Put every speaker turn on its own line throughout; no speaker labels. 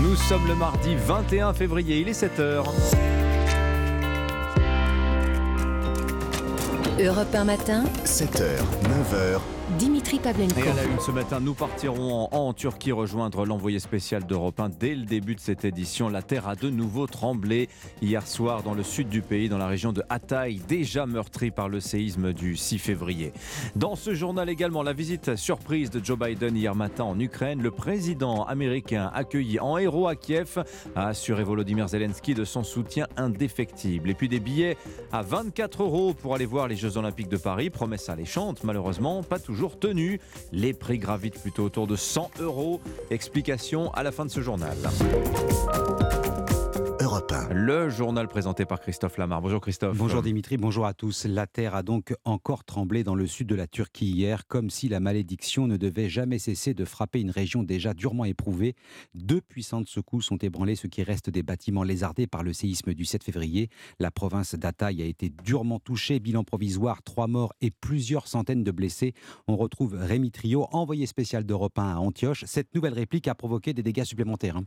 Nous sommes le mardi 21 février, il est 7h.
Europe 1 matin,
7h, 9h,
Dimitri Pavlenko.
Et à la une ce matin, nous partirons en, en Turquie rejoindre l'envoyé spécial d'Europe 1. Dès le début de cette édition, la terre a de nouveau tremblé hier soir dans le sud du pays, dans la région de Hatay, déjà meurtrie par le séisme du 6 février. Dans ce journal également, la visite surprise de Joe Biden hier matin en Ukraine. Le président américain accueilli en héros à Kiev a assuré Volodymyr Zelensky de son soutien indéfectible. Et puis des billets à 24 euros pour aller voir les Jeux Olympiques de Paris. Promesse alléchante, malheureusement, pas toujours tenue. Les prix gravitent plutôt autour de 100 euros. Explication à la fin de ce journal.
Europe 1.
Le journal présenté par Christophe Lamar. Bonjour Christophe.
Bonjour Dimitri, bonjour à tous. La terre a donc encore tremblé dans le sud de la Turquie hier, comme si la malédiction ne devait jamais cesser de frapper une région déjà durement éprouvée. Deux puissantes secousses ont ébranlé ce qui reste des bâtiments lézardés par le séisme du 7 février. La province d'Ataï a été durement touchée, bilan provisoire, trois morts et plusieurs centaines de blessés. On retrouve Rémi Trio, envoyé spécial d'Europe 1 à Antioche. Cette nouvelle réplique a provoqué des dégâts supplémentaires. hein.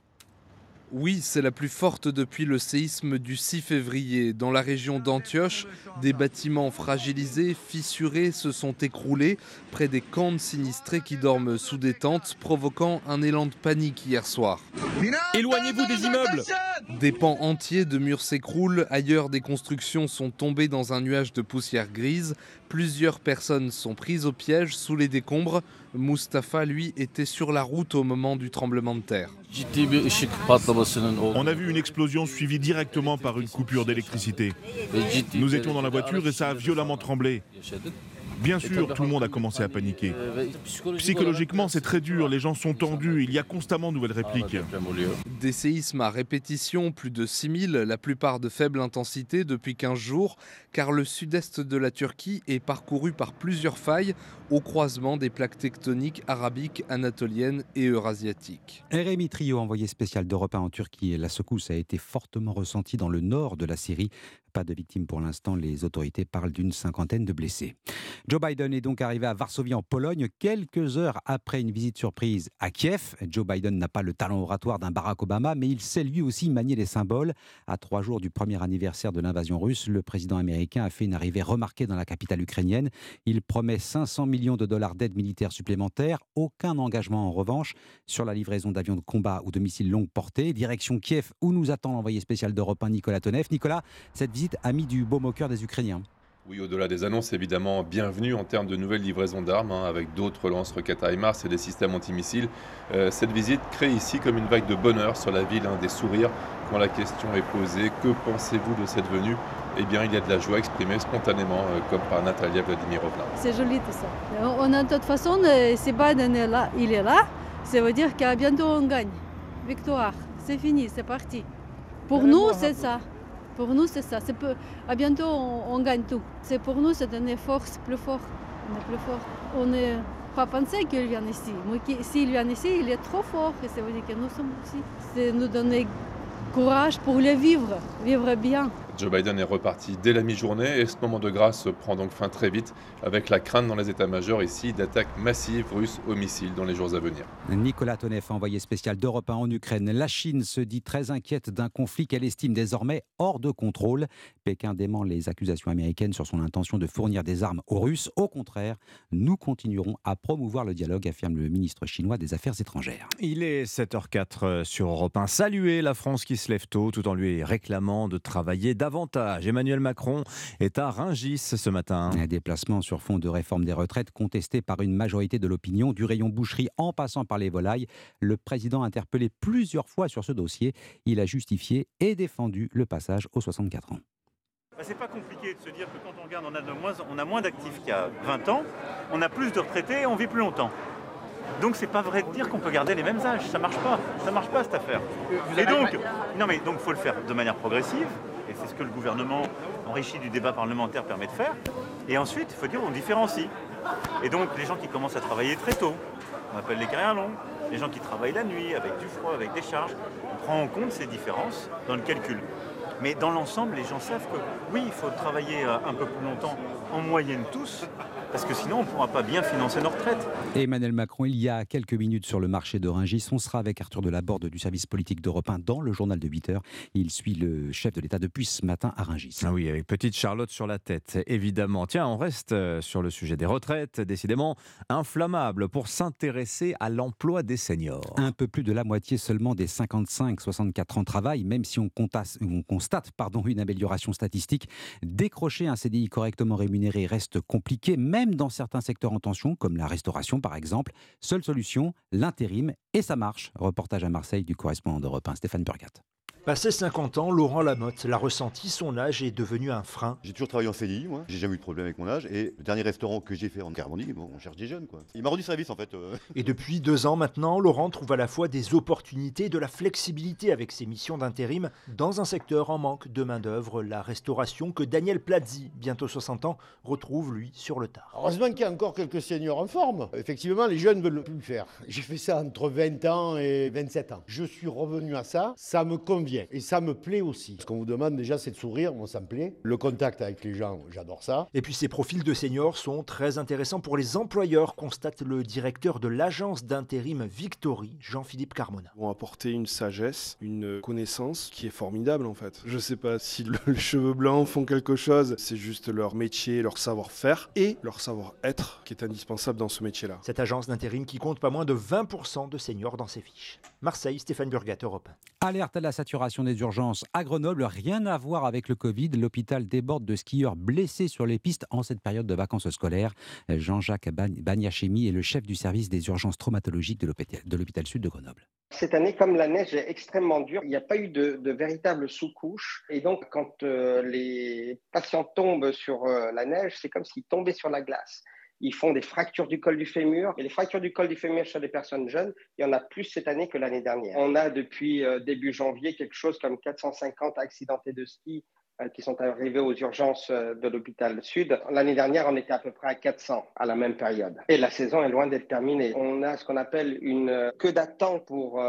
Oui, c'est la plus forte depuis le séisme du 6 février. Dans la région d'Antioche, des bâtiments fragilisés, fissurés, se sont écroulés près des camps de sinistrés qui dorment sous des tentes, provoquant un élan de panique hier soir.
Éloignez-vous des immeubles
Des pans entiers de murs s'écroulent, ailleurs des constructions sont tombées dans un nuage de poussière grise, plusieurs personnes sont prises au piège sous les décombres. Mustapha, lui, était sur la route au moment du tremblement de terre.
On a vu une explosion suivie directement par une coupure d'électricité. Nous étions dans la voiture et ça a violemment tremblé. Bien sûr, tout le monde a commencé à paniquer.
Ve psikolojik
Psychologiquement, c'est très dur, les gens sont tendus, il y a constamment de nouvelles
ağır
répliques.
oluyor.
Des séismes à répétition, plus de 6000, la plupart de faible intensité depuis 15 jours, car le sud-est de la Turquie est parcouru par plusieurs failles au croisement des plaques tectoniques arabiques, anatoliennes et eurasiatiques.
Rémi Trio, envoyé spécial d'Europe 1 en Turquie. La secousse a été fortement ressentie dans le nord de la Syrie. Pas de victimes pour l'instant. Les autorités parlent d'une cinquantaine de blessés. Joe Biden est donc arrivé à Varsovie en Pologne quelques heures après une visite surprise à Kiev. Joe Biden n'a pas le talent oratoire d'un Barack Obama, mais il sait lui aussi manier les symboles. À trois jours du premier anniversaire de l'invasion russe, le président américain a fait une arrivée remarquée dans la capitale ukrainienne. Il promet 500 millions de dollars d'aide militaire supplémentaire. Aucun engagement en revanche sur la livraison d'avions de combat ou de missiles longue portée. Direction Kiev, où nous attend l'envoyé spécial d'Europe 1, Nicolas Tonev. Nicolas, cette visite a mis du baume au cœur des Ukrainiens.
Oui, au-delà des annonces, évidemment, bienvenue en termes de nouvelles livraisons d'armes, hein, avec d'autres lance-roquettes HIMARS et des systèmes antimissiles. Euh, cette visite crée ici comme une vague de bonheur sur la ville, hein, des sourires quand la question est posée. Que pensez-vous de cette venue? Eh bien, il y a de la joie exprimée spontanément, euh, comme par Natalia Vladimirovna.
C'est joli tout ça. On a de toute façon, euh, si Biden est là, il est là, ça veut dire qu'à bientôt on gagne. Victoire, c'est fini, c'est parti. Pour nous, c'est ça. Pour nous, c'est ça. Peu- À bientôt, on, gagne tout. C'est pour nous, c'est donner force plus fort. On est plus fort. On n'est pas pensé qu'il vient ici. Mais s'il vient ici, il est trop fort. Et ça veut dire que nous sommes aussi. C'est nous donner courage pour le vivre, vivre bien.
Joe Biden est reparti dès la mi-journée et ce moment de grâce prend donc fin très vite, avec la crainte dans les états-majors ici d'attaques massives russes aux missiles dans les jours à venir.
Nicolas Tonev, envoyé spécial d'Europe 1 en Ukraine. La Chine se dit très inquiète d'un conflit qu'elle estime désormais hors de contrôle. Pékin dément les accusations américaines sur son intention de fournir des armes aux Russes. Au contraire, nous continuerons à promouvoir le dialogue, affirme le ministre chinois des Affaires étrangères.
Il est 7h04 sur Europe 1. Saluer la France qui se lève tôt tout en lui réclamant de travailler davantage. Emmanuel Macron est à Ringis ce matin.
Un déplacement sur fond de réforme des retraites contesté par une majorité de l'opinion, du rayon boucherie en passant par les volailles. Le président interpellé plusieurs fois sur ce dossier, il a justifié et défendu le passage aux 64 ans.
Bah, C'est pas compliqué de se dire que quand on regarde, on a, de moins, on a moins d'actifs qu'il y a 20 ans, on a plus de retraités et on vit plus longtemps. Donc c'est pas vrai de dire qu'on peut garder les mêmes âges, ça marche pas, ça marche pas cette affaire. Et donc, non mais donc faut le faire de manière progressive, c'est ce que le gouvernement enrichi du débat parlementaire permet de faire. Et ensuite, il faut dire on différencie. Et donc les gens qui commencent à travailler très tôt, on appelle les carrières longues, les gens qui travaillent la nuit avec du froid, avec des charges, on prend en compte ces différences dans le calcul. Mais dans l'ensemble, les gens savent que oui, il faut travailler euh, un peu plus longtemps, en moyenne tous, Parce que sinon, on ne pourra pas bien financer nos retraites.
Emmanuel Macron, il y a quelques minutes sur le marché de Rungis. On sera avec Arthur Delaborde du service politique d'Europe 1 dans le journal de 8 heures. Il suit le chef de l'État depuis ce matin à Rungis.
Ah oui, avec petite Charlotte sur la tête, évidemment. Tiens, on reste euh, sur le sujet des retraites, décidément inflammable pour s'intéresser à l'emploi des seniors.
Un peu plus de la moitié seulement des 55-64 ans travaillent, même si on, constate, on constate pardon, une amélioration statistique. Décrocher un CDI correctement rémunéré reste compliqué, même dans certains secteurs en tension, comme la restauration par exemple. Seule solution, l'intérim, et ça marche. Reportage à Marseille du correspondant d'Europe 1, Stéphane Burgat.
Passé 50 ans, Laurent Lamotte l'a ressenti, son âge est devenu un frein.
J'ai toujours travaillé en CDI, moi. J'ai jamais eu de problème avec mon âge. Et le dernier restaurant que j'ai fait en Carbondie, bon, on cherche des jeunes, quoi. Il m'a rendu service, en fait. euh.
Et depuis deux ans maintenant, Laurent trouve à la fois des opportunités et de la flexibilité avec ses missions d'intérim dans un secteur en manque de main-d'œuvre, la restauration, que Daniel Plazzi, bientôt 60 ans, retrouve lui sur le tard.
Heureusement qu'il y a encore quelques seniors en forme. Effectivement, les jeunes ne veulent plus le faire. J'ai fait ça entre 20 ans et 27 ans. Je suis revenu à ça, ça me convient et ça me plaît aussi. Ce qu'on vous demande déjà, c'est de sourire, moi ça me plaît. Le contact avec les gens, j'adore ça.
Et puis ces profils de seniors sont très intéressants pour les employeurs, constate le directeur de l'agence d'intérim Victory, Jean-Philippe Carmona.
vont apporter une sagesse, une connaissance qui est formidable en fait. Je sais pas si le- les cheveux blancs font quelque chose, c'est juste leur métier, leur savoir-faire et leur savoir-être qui est indispensable dans ce métier-là.
Cette agence d'intérim qui compte pas moins de 20% de seniors dans ses fiches. Marseille, Stéphane Burgat, Europe.
Alerte à la saturation des urgences à Grenoble, rien à voir avec le Covid. L'hôpital déborde de skieurs blessés sur les pistes en cette période de vacances scolaires. Jean-Jacques Baniachemi est le chef du service des urgences traumatologiques de l'hôpital sud de Grenoble.
Cette année, comme la neige est extrêmement dure, il n'y a pas eu de, de véritable sous-couche. Et donc, quand euh, les patients tombent sur euh, la neige, c'est comme s'ils tombaient sur la glace. Ils font des fractures du col du fémur. Et les fractures du col du fémur chez les personnes jeunes, il y en a plus cette année que l'année dernière. On a depuis euh, début janvier quelque chose comme 450 accidentés de ski euh, qui sont arrivés aux urgences euh, de l'hôpital sud. L'année dernière, on était à peu près à 400 à la même période. Et la saison est loin d'être terminée. On a ce qu'on appelle une queue d'attente pour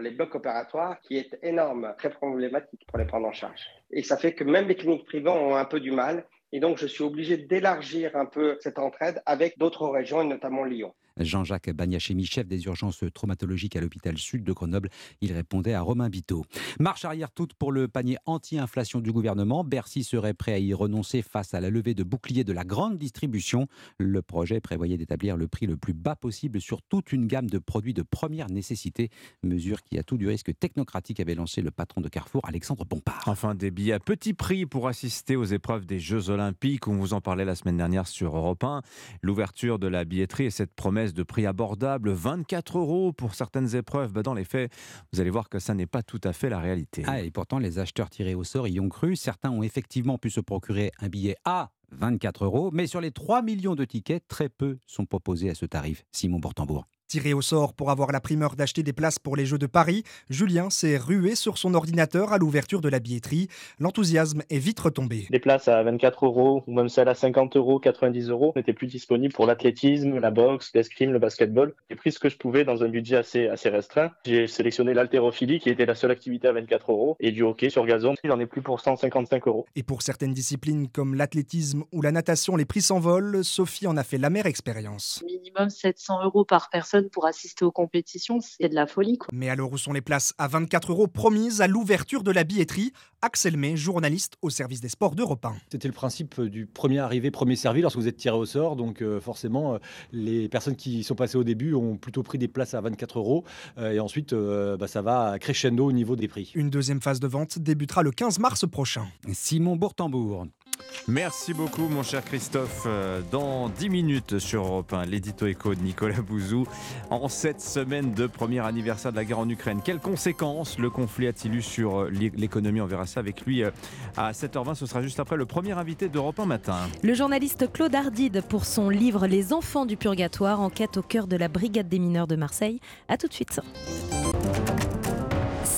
les blocs opératoires qui est énorme, très problématique pour les prendre en charge. Et ça fait que même les cliniques privées ont un peu du mal. Et donc, je suis obligé d'élargir un peu cette entraide avec d'autres régions, et notamment Lyon.
Jean-Jacques Baniachemi, chef des urgences traumatologiques à l'hôpital sud de Grenoble, il répondait à Romain Biteau. Marche arrière toute pour le panier anti-inflation du gouvernement. Bercy serait prêt à y renoncer face à la levée de boucliers de la grande distribution. Le projet prévoyait d'établir le prix le plus bas possible sur toute une gamme de produits de première nécessité, mesure qui a tout du risque technocratique avait lancé le patron de Carrefour, Alexandre Bompard.
Enfin, des billets à petit prix pour assister aux épreuves des Jeux Olympiques. On vous en parlait la semaine dernière sur Europe 1. L'ouverture de la billetterie et cette promesse de prix abordable, 24 euros pour certaines épreuves. Bah, dans les faits, vous allez voir que ça n'est pas tout à fait la réalité.
Ah, et pourtant, les acheteurs tirés au sort y ont cru. Certains ont effectivement pu se procurer un billet à 24 euros, mais sur les 3 millions de tickets, très peu sont proposés à ce tarif. Simon Bortembourg.
Tiré au sort pour avoir la primeur d'acheter des places pour les Jeux de Paris, Julien s'est rué sur son ordinateur à l'ouverture de la billetterie. L'enthousiasme est vite retombé.
Les places à 24 euros ou même celles à 50 euros, 90 euros n'étaient plus disponibles pour l'athlétisme, la boxe, l'escrime, le basketball. J'ai pris ce que je pouvais dans un budget assez, assez restreint. J'ai sélectionné l'haltérophilie qui était la seule activité à 24 euros et du hockey sur gazon. J'en ai plus pour 155 euros.
Et pour certaines disciplines comme l'athlétisme ou la natation, les prix s'envolent. Sophie en a fait l'amère expérience.
Minimum 700 euros par personne pour assister aux compétitions, c'est de la folie. Quoi.
Mais l'heure où sont les places à 24 euros promises à l'ouverture de la billetterie, Axel May, journaliste au service des sports d'Europe 1.
C'était le principe du premier arrivé, premier servi lorsque vous êtes tiré au sort. Donc euh, forcément, euh, les personnes qui sont passées au début ont plutôt pris des places à 24 euros. Euh, et ensuite, euh, bah, ça va crescendo au niveau des prix.
Une deuxième phase de vente débutera le 15 mars prochain.
Simon Bourtambourg.
Merci beaucoup, mon cher Christophe. Euh, Dans 10 minutes sur Europe 1, l'édito écho de Nicolas Bouzou. En cette semaine de premier anniversaire de la guerre en Ukraine, quelles conséquences le conflit a-t-il eu sur euh, l'é- l'économie? On verra ça avec lui euh, à 7h20. Ce sera juste après le premier invité d'Europe 1 matin.
Le journaliste Claude Ardide pour son livre Les enfants du purgatoire, enquête au cœur de la brigade des mineurs de Marseille. A tout de suite.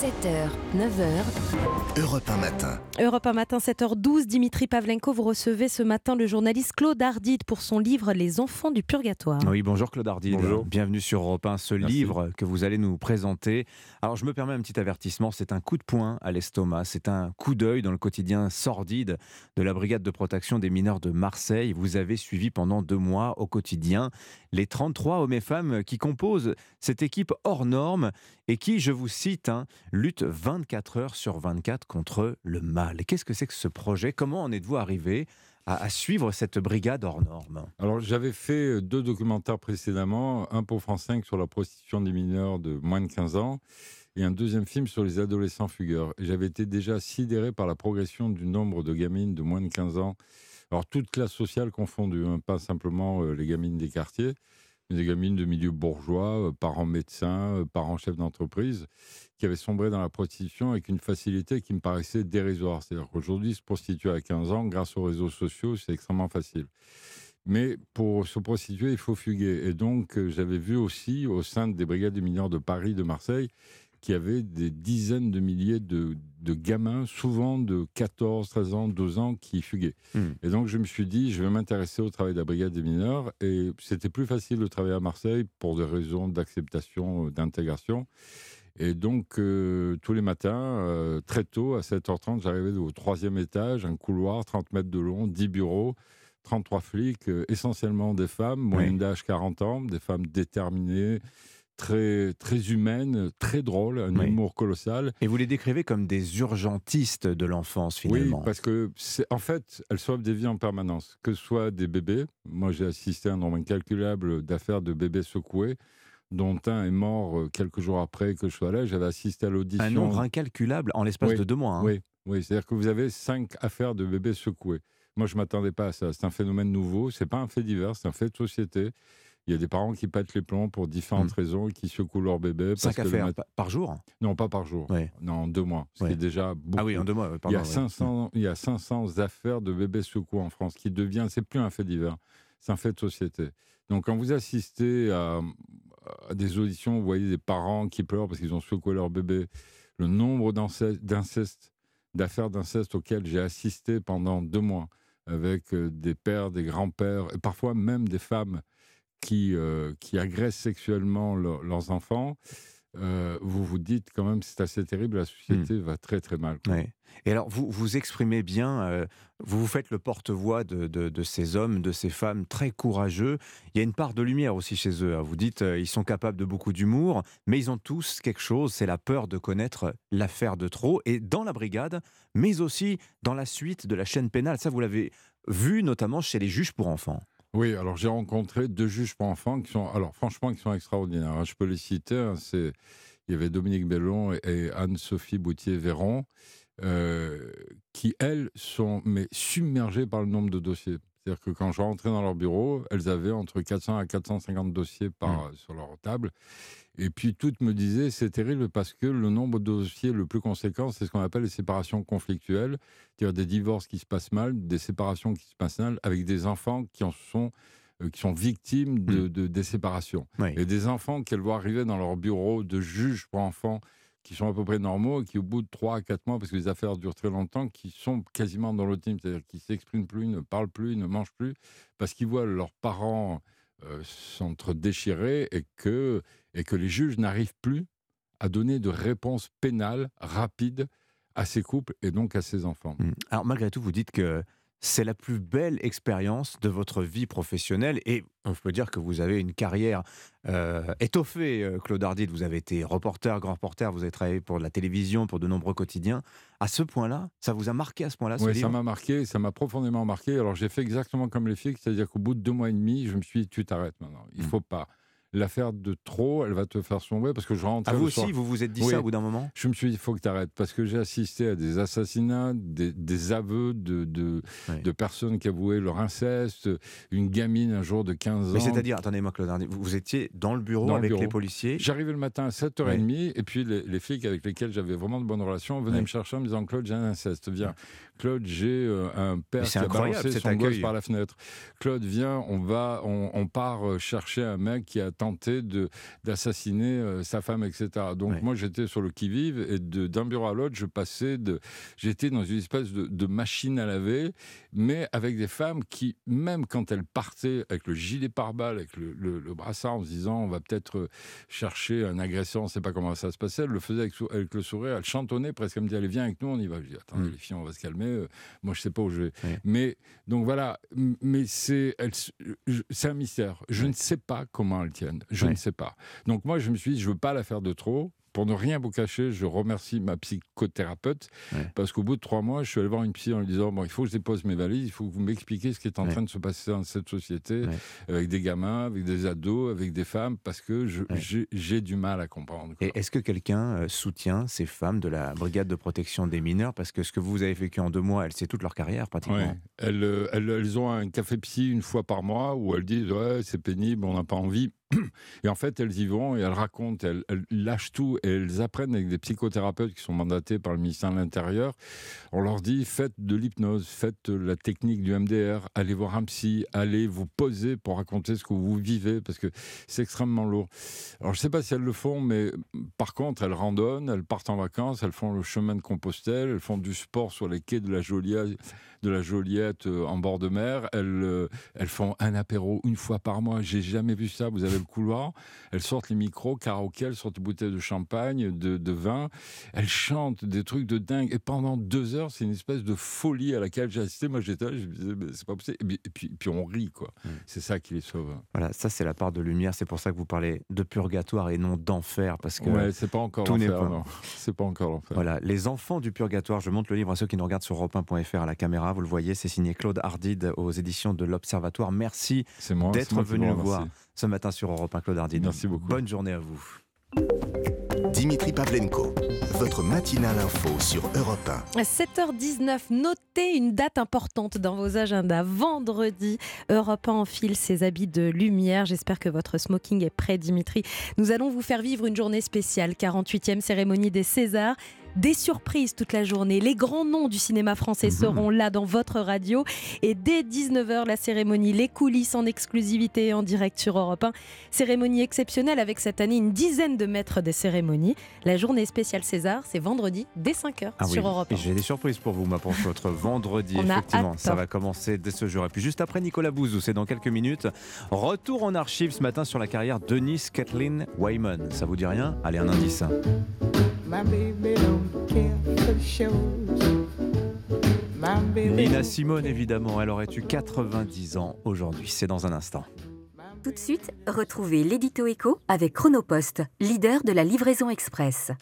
7h, 9h.
Europe 1 matin.
Europe 1 matin, 7h12. Dimitri Pavlenko, vous recevez ce matin le journaliste Claude Ardide pour son livre Les enfants du purgatoire.
Oui, bonjour Claude Ardide.
Bonjour.
Bienvenue sur Europe 1, ce livre que vous allez nous présenter. Alors, je me permets un petit avertissement c'est un coup de poing à l'estomac, c'est un coup d'œil dans le quotidien sordide de la brigade de protection des mineurs de Marseille. Vous avez suivi pendant deux mois au quotidien les 33 hommes et femmes qui composent cette équipe hors norme et qui, je vous cite, hein, lutte 24 heures sur 24 contre le mal. Qu'est-ce que c'est que ce projet? Comment en êtes-vous arrivé à, suivre cette brigade hors norme?
Alors, j'avais fait deux documentaires précédemment, un pour France 5 sur la prostitution des mineurs de moins de 15 ans et un deuxième film sur les adolescents fugueurs. J'avais été déjà sidéré par la progression du nombre de gamines de moins de 15 ans, alors toutes classes sociales confondues, hein, pas simplement euh, les gamines des quartiers, mais des gamines de milieu bourgeois, euh, parents médecins, euh, parents chefs d'entreprise, qui avaient sombré dans la prostitution avec une facilité qui me paraissait dérisoire. C'est-à-dire qu'aujourd'hui, se prostituer à 15 ans, grâce aux réseaux sociaux, c'est extrêmement facile. Mais pour se prostituer, il faut fuguer. Et donc, euh, j'avais vu aussi au sein des brigades des mineurs de Paris, de Marseille, qu'il y avait des dizaines de milliers de, de gamins, souvent de 14, 13 ans, 12 ans, qui fuguaient.
Hmm.
Et donc, je me suis dit, je vais m'intéresser au travail de la brigade des mineurs. Et c'était plus facile de travailler à Marseille pour des raisons d'acceptation, euh, d'intégration. Et donc, euh, tous les matins, euh, très tôt, à 7h30, j'arrivais au troisième étage, un couloir, 30 mètres de long, 10 bureaux, 33 flics, euh, essentiellement des femmes, moyenne d'âge 40 ans, des femmes déterminées, très, très humaines, très drôles, un
Oui.
humour colossal.
Et vous les décrivez comme des urgentistes de l'enfance,
Oui,
finalement.
parce que en fait, elles sauvent des vies en permanence, que ce soit des bébés. Moi, j'ai assisté à un nombre incalculable d'affaires de bébés secoués, dont un est mort euh, quelques jours après que je sois là. J'avais assisté à l'audition.
Un nombre incalculable en l'espace
Oui,
de deux mois. hein.
Oui, oui. c'est-à-dire que vous avez cinq affaires de bébés secoués. Moi, je ne m'attendais pas à ça. C'est un phénomène nouveau. C'est pas un fait divers, c'est un fait de société. Il y a des parents qui pètent les plombs pour différentes raisons et qui secouent leur bébé. parce.
Cinq
que
affaires
mat-
par jour?
Non, pas par jour. Non, en deux mois. Ce
Ouais.
qui est déjà beaucoup.
Ah oui, en deux mois, ouais,
il, y
pardon,
a
ouais.
500, il y a 500 affaires de bébés secoués en France qui devient, c'est plus un fait divers, c'est un fait de société. Donc quand vous assistez à, des auditions, vous voyez des parents qui pleurent parce qu'ils ont secoué leur bébé, le nombre d'inceste- d'inceste, d'affaires d'inceste auxquelles j'ai assisté pendant deux mois, avec euh, des pères, des grands-pères, et parfois même des femmes qui, euh, qui agressent sexuellement leur- leurs enfants, euh, vous vous dites quand même c'est assez terrible, la société va très très mal.
Ouais. Et alors, vous vous exprimez bien, euh, vous vous faites le porte-voix de, de- de ces hommes, de ces femmes très courageux. Il y a une part de lumière aussi chez eux. hein. Vous dites, euh, ils sont capables de beaucoup d'humour, mais ils ont tous quelque chose, c'est la peur de connaître l'affaire de trop. Et dans la brigade, mais aussi dans la suite de la chaîne pénale. Ça, vous l'avez vu notamment chez les juges pour enfants.
Oui, alors j'ai rencontré deux juges pour enfants qui sont, alors franchement, qui sont extraordinaires. hein. Je peux les citer. hein, il y avait Dominique Bellon et, et Anne-Sophie Boutier-Véron, euh, qui elles sont mais submergées par le nombre de dossiers. C'est-à-dire que quand je rentrais dans leur bureau, elles avaient entre 400 à 450 dossiers par, sur leur table. Et puis toutes me disaient, c'est terrible parce que le nombre de dossiers le plus conséquent, c'est ce qu'on appelle les séparations conflictuelles, c'est-à-dire des divorces qui se passent mal, des séparations qui se passent mal, avec des enfants qui en sont euh, qui sont victimes de, de- des séparations. Et des enfants qu'elles voient arriver dans leur bureau de juges pour enfants qui sont à peu près normaux qui, au bout de 3 à 4 mois, parce que les affaires durent très longtemps, qui sont quasiment dans l'autisme, c'est-à-dire qui s'expriment plus, ne parlent plus, ne mangent plus, parce qu'ils voient leurs parents euh, s'entre-déchirer et que, et que les juges n'arrivent plus à donner de réponses pénales rapides à ces couples et donc à ces enfants.
Mm. Alors malgré tout, vous dites que c'est la plus belle expérience de votre vie professionnelle et on peut dire que vous avez une carrière euh, étoffée, euh, Claude Ardide. Vous avez été reporter, grand reporter, vous avez travaillé pour la télévision, pour de nombreux quotidiens. À ce point-là, ça vous a marqué à ce point-là
Oui, ça m'a marqué, ça m'a profondément marqué. Alors j'ai fait exactement comme les filles, c'est-à-dire qu'au bout de deux mois et demi, je me suis dit, tu t'arrêtes maintenant. Il faut pas. L'affaire de trop, elle va te faire sombrer parce que je rentre.
Ah, vous aussi, vous vous êtes dit ça au bout d'un moment?
Je me suis dit, il faut que tu arrêtes parce que j'ai assisté à des assassinats, des, des aveux de, de, de personnes qui avouaient leur inceste, une gamine un jour de 15 ans.
Mais c'est-à-dire, attendez-moi Claude vous, vous étiez dans le bureau
Dans le
avec
bureau.
les policiers
J'arrivais le matin à 7h30
Ouais.
et puis les, les flics avec lesquels j'avais vraiment de bonnes relations venaient me chercher en me disant Claude, j'ai un inceste, viens. Claude, j'ai euh, un père qui a balancé son gosse par la fenêtre. Claude, viens, on va, on, on part euh, chercher un mec qui a tenté d'assassiner euh, sa femme, etc. Donc moi j'étais sur le qui-vive et de- d'un bureau à l'autre, je passais de, j'étais dans une espèce de, de machine à laver, mais avec des femmes qui, même quand elles partaient avec le gilet pare-balles, avec le, le- le brassard, en se disant on va peut-être euh, chercher un agresseur, on ne sait pas comment ça se passait, elles le faisaient avec, le sourire, elles chantonnaient presque, elles me disaient allez viens avec nous, on y va. Je dis attendez les filles, on va se calmer, euh, moi je sais pas où je vais. Mais donc voilà, mais c'est un mystère. Je ne sais pas comment elles tiennent. Je ne sais pas. Donc moi je me suis dit je veux pas la faire de trop. Pour ne rien vous cacher, je remercie ma psychothérapeute parce qu'au bout de trois mois, je suis allé voir une psy en lui disant bon, il faut que je dépose mes valises, il faut que vous m'expliquiez ce qui est en train de se passer dans cette société avec des gamins, avec des ados, avec des femmes, parce que j'ai du mal à comprendre.
Et est-ce que quelqu'un euh, soutient ces femmes de la brigade de protection des mineurs? Parce que ce que vous avez vécu en deux mois, elles, c'est toute leur carrière pratiquement.
Elles, euh, elles, elles ont un café psy une fois par mois où elles disent ouais c'est pénible, on n'a pas envie. Et en fait, elles y vont et elles racontent, elles, lâchent tout et elles apprennent avec des psychothérapeutes qui sont mandatés par le ministère de l'Intérieur. On leur dit faites de l'hypnose, faites la technique du MDR, allez voir un psy, allez vous poser pour raconter ce que vous vivez parce que c'est extrêmement lourd. Alors je ne sais pas si elles le font, mais par contre, elles randonnent, elles partent en vacances, elles font le chemin de Compostelle, elles font du sport sur les quais de la Joliette, de la Joliette euh, en bord de mer. Elles, euh, elles font un apéro une fois par mois. J'ai jamais vu ça. Vous avez le couloir. Elles sortent les micros, karaoké, elles sortent des bouteilles de champagne, de, de vin. Elles chantent des trucs de dingue. Et pendant deux heures, c'est une espèce de folie à laquelle j'ai assisté. Moi, j'étais là, je me disais, mais c'est pas possible. Et puis, et puis, puis on rit, quoi. C'est ça qui les sauve.
Voilà, ça c'est la part de lumière. C'est pour ça que vous parlez de purgatoire et non d'enfer, parce que
Ouais, c'est pas encore
tout
l'enfer,
pas.
C'est pas encore l'enfer.
Voilà, les enfants du purgatoire. Je montre le livre à ceux qui nous regardent sur europe1.fr à la caméra. Vous le voyez, c'est signé Claude Hardid aux éditions de l'Observatoire. Merci d'être venu
vous
nous voir ce matin sur Europe 1, Claude Hardid.
Merci beaucoup.
Bonne journée à vous.
Dimitri Pavlenko, votre matinale info sur Europe 1.
7h19, notez une date importante dans vos agendas. Vendredi, Europe 1 enfile ses habits de lumière. J'espère que votre smoking est prêt, Dimitri. Nous allons vous faire vivre une journée spéciale, 48e cérémonie des Césars. Des surprises toute la journée. Les grands noms du cinéma français seront là dans votre radio. Et dès 19h, la cérémonie, les coulisses en exclusivité en direct sur Europe 1. Cérémonie exceptionnelle avec cette année une dizaine de maîtres des cérémonies. La journée spéciale César, c'est vendredi dès 5h
Ah oui,
sur Europe 1.
et j'ai des surprises pour vous, ma pour votre vendredi.
On
effectivement, ça va commencer dès ce jour. Et puis juste après Nicolas Bouzou, c'est dans quelques minutes. Retour en archive ce matin sur la carrière Denise Kathleen Wyman. Ça vous dit rien? Allez, un indice. Nina Simone, évidemment, elle aurait eu 90 ans aujourd'hui. C'est dans un instant.
Tout de suite, retrouvez l'édito écho avec Chronopost, leader de la livraison express.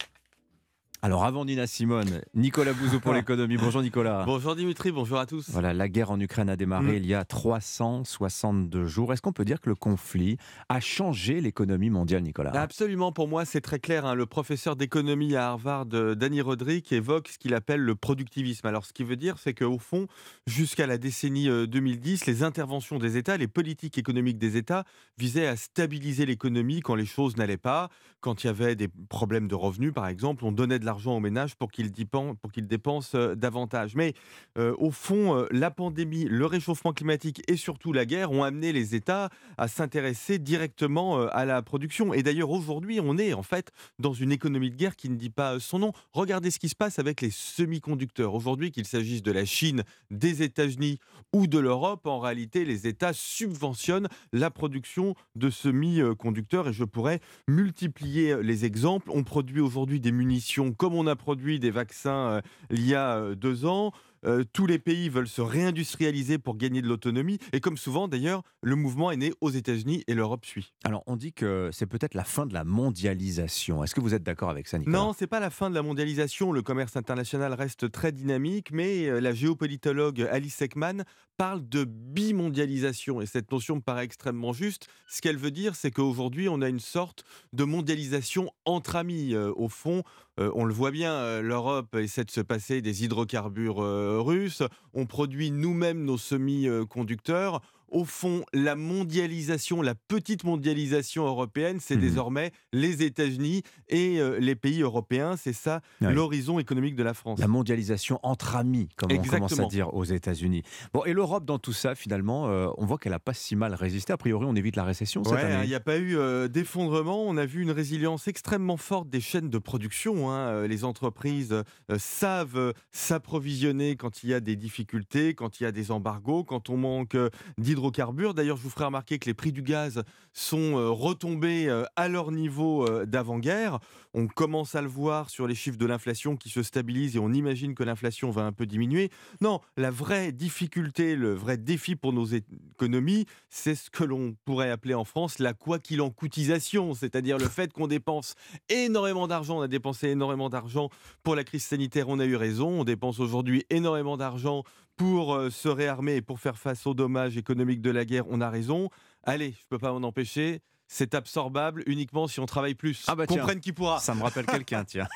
Alors avant Nina Simone, Nicolas Bouzou pour l'économie. Bonjour Nicolas.
Bonjour Dimitri, bonjour à tous.
Voilà, la guerre en Ukraine a démarré
Mm.
il y a 362 jours. Est-ce qu'on peut dire que le conflit a changé l'économie mondiale, Nicolas?
Absolument, pour moi c'est très clair. hein. Le professeur d'économie à Harvard, euh, Danny Roderick, évoque ce qu'il appelle le productivisme. Alors ce qui veut dire, c'est qu'au fond, jusqu'à la décennie euh, 2010, les interventions des États, les politiques économiques des États visaient à stabiliser l'économie quand les choses n'allaient pas, quand il y avait des problèmes de revenus par exemple, on donnait de l'argent aux ménages pour qu'ils dépen- pour qu'ils dépensent davantage. Mais au fond, la pandémie, le réchauffement climatique et surtout la guerre ont amené les États à s'intéresser directement à la production. Et d'ailleurs, aujourd'hui, on est en fait dans une économie de guerre qui ne dit pas son nom. Regardez ce qui se passe avec les semi-conducteurs. Aujourd'hui, qu'il s'agisse de la Chine, des États-Unis ou de l'Europe, en réalité, les États subventionnent la production de semi-conducteurs. Et je pourrais multiplier les exemples. On produit aujourd'hui des munitions comme on a produit des vaccins euh, il y a euh, deux ans. Euh, tous les pays veulent se réindustrialiser pour gagner de l'autonomie. Et comme souvent, d'ailleurs, le mouvement est né aux États-Unis et l'Europe suit.
Alors on dit que c'est peut-être la fin de la mondialisation. Est-ce que vous êtes d'accord avec ça, Nicolas?
Non, c'est pas la fin de la mondialisation. Le commerce international reste très dynamique, mais euh, la géopolitologue Alice Ekman parle de bimondialisation. Et cette notion me paraît extrêmement juste. Ce qu'elle veut dire, c'est qu'aujourd'hui, on a une sorte de mondialisation entre amis. Euh, au fond, euh, on le voit bien, l'Europe essaie de se passer des hydrocarbures euh. On produit nous-mêmes nos semi-conducteurs. Au fond, la mondialisation, la petite mondialisation européenne, c'est
Mhm.
désormais les États-Unis et euh, les pays européens. C'est ça l'horizon économique de la France.
La mondialisation entre amis, comme on commence à dire aux États-Unis. Bon, et l'Europe dans tout ça, finalement, euh, on voit qu'elle n'a pas si mal résisté. A priori, on évite la récession cette
Ouais, il n'y a pas eu euh, d'effondrement. On a vu une résilience extrêmement forte des chaînes de production. hein. Les entreprises savent s'approvisionner quand il y a des difficultés, quand il y a des embargos, quand on manque euh, d'hydrocarbures. D'ailleurs, je vous ferai remarquer que les prix du gaz sont euh, retombés euh, à leur niveau euh, d'avant-guerre. On commence à le voir sur les chiffres de l'inflation qui se stabilisent et on imagine que l'inflation va un peu diminuer. Non, la vraie difficulté, le vrai défi pour nos économies, c'est ce que l'on pourrait appeler en France la quoi qu'il en coûtisation, c'est-à-dire le fait qu'on dépense énormément d'argent. On a dépensé énormément d'argent pour la crise sanitaire, on a eu raison. On dépense aujourd'hui énormément d'argent pour euh, se réarmer et pour faire face aux dommages économiques de la guerre, on a raison. Allez, je peux pas m'en empêcher. C'est absorbable uniquement si on travaille plus.
Ah bah tiens,
Comprenne qui pourra.
Ça me rappelle quelqu'un, tiens.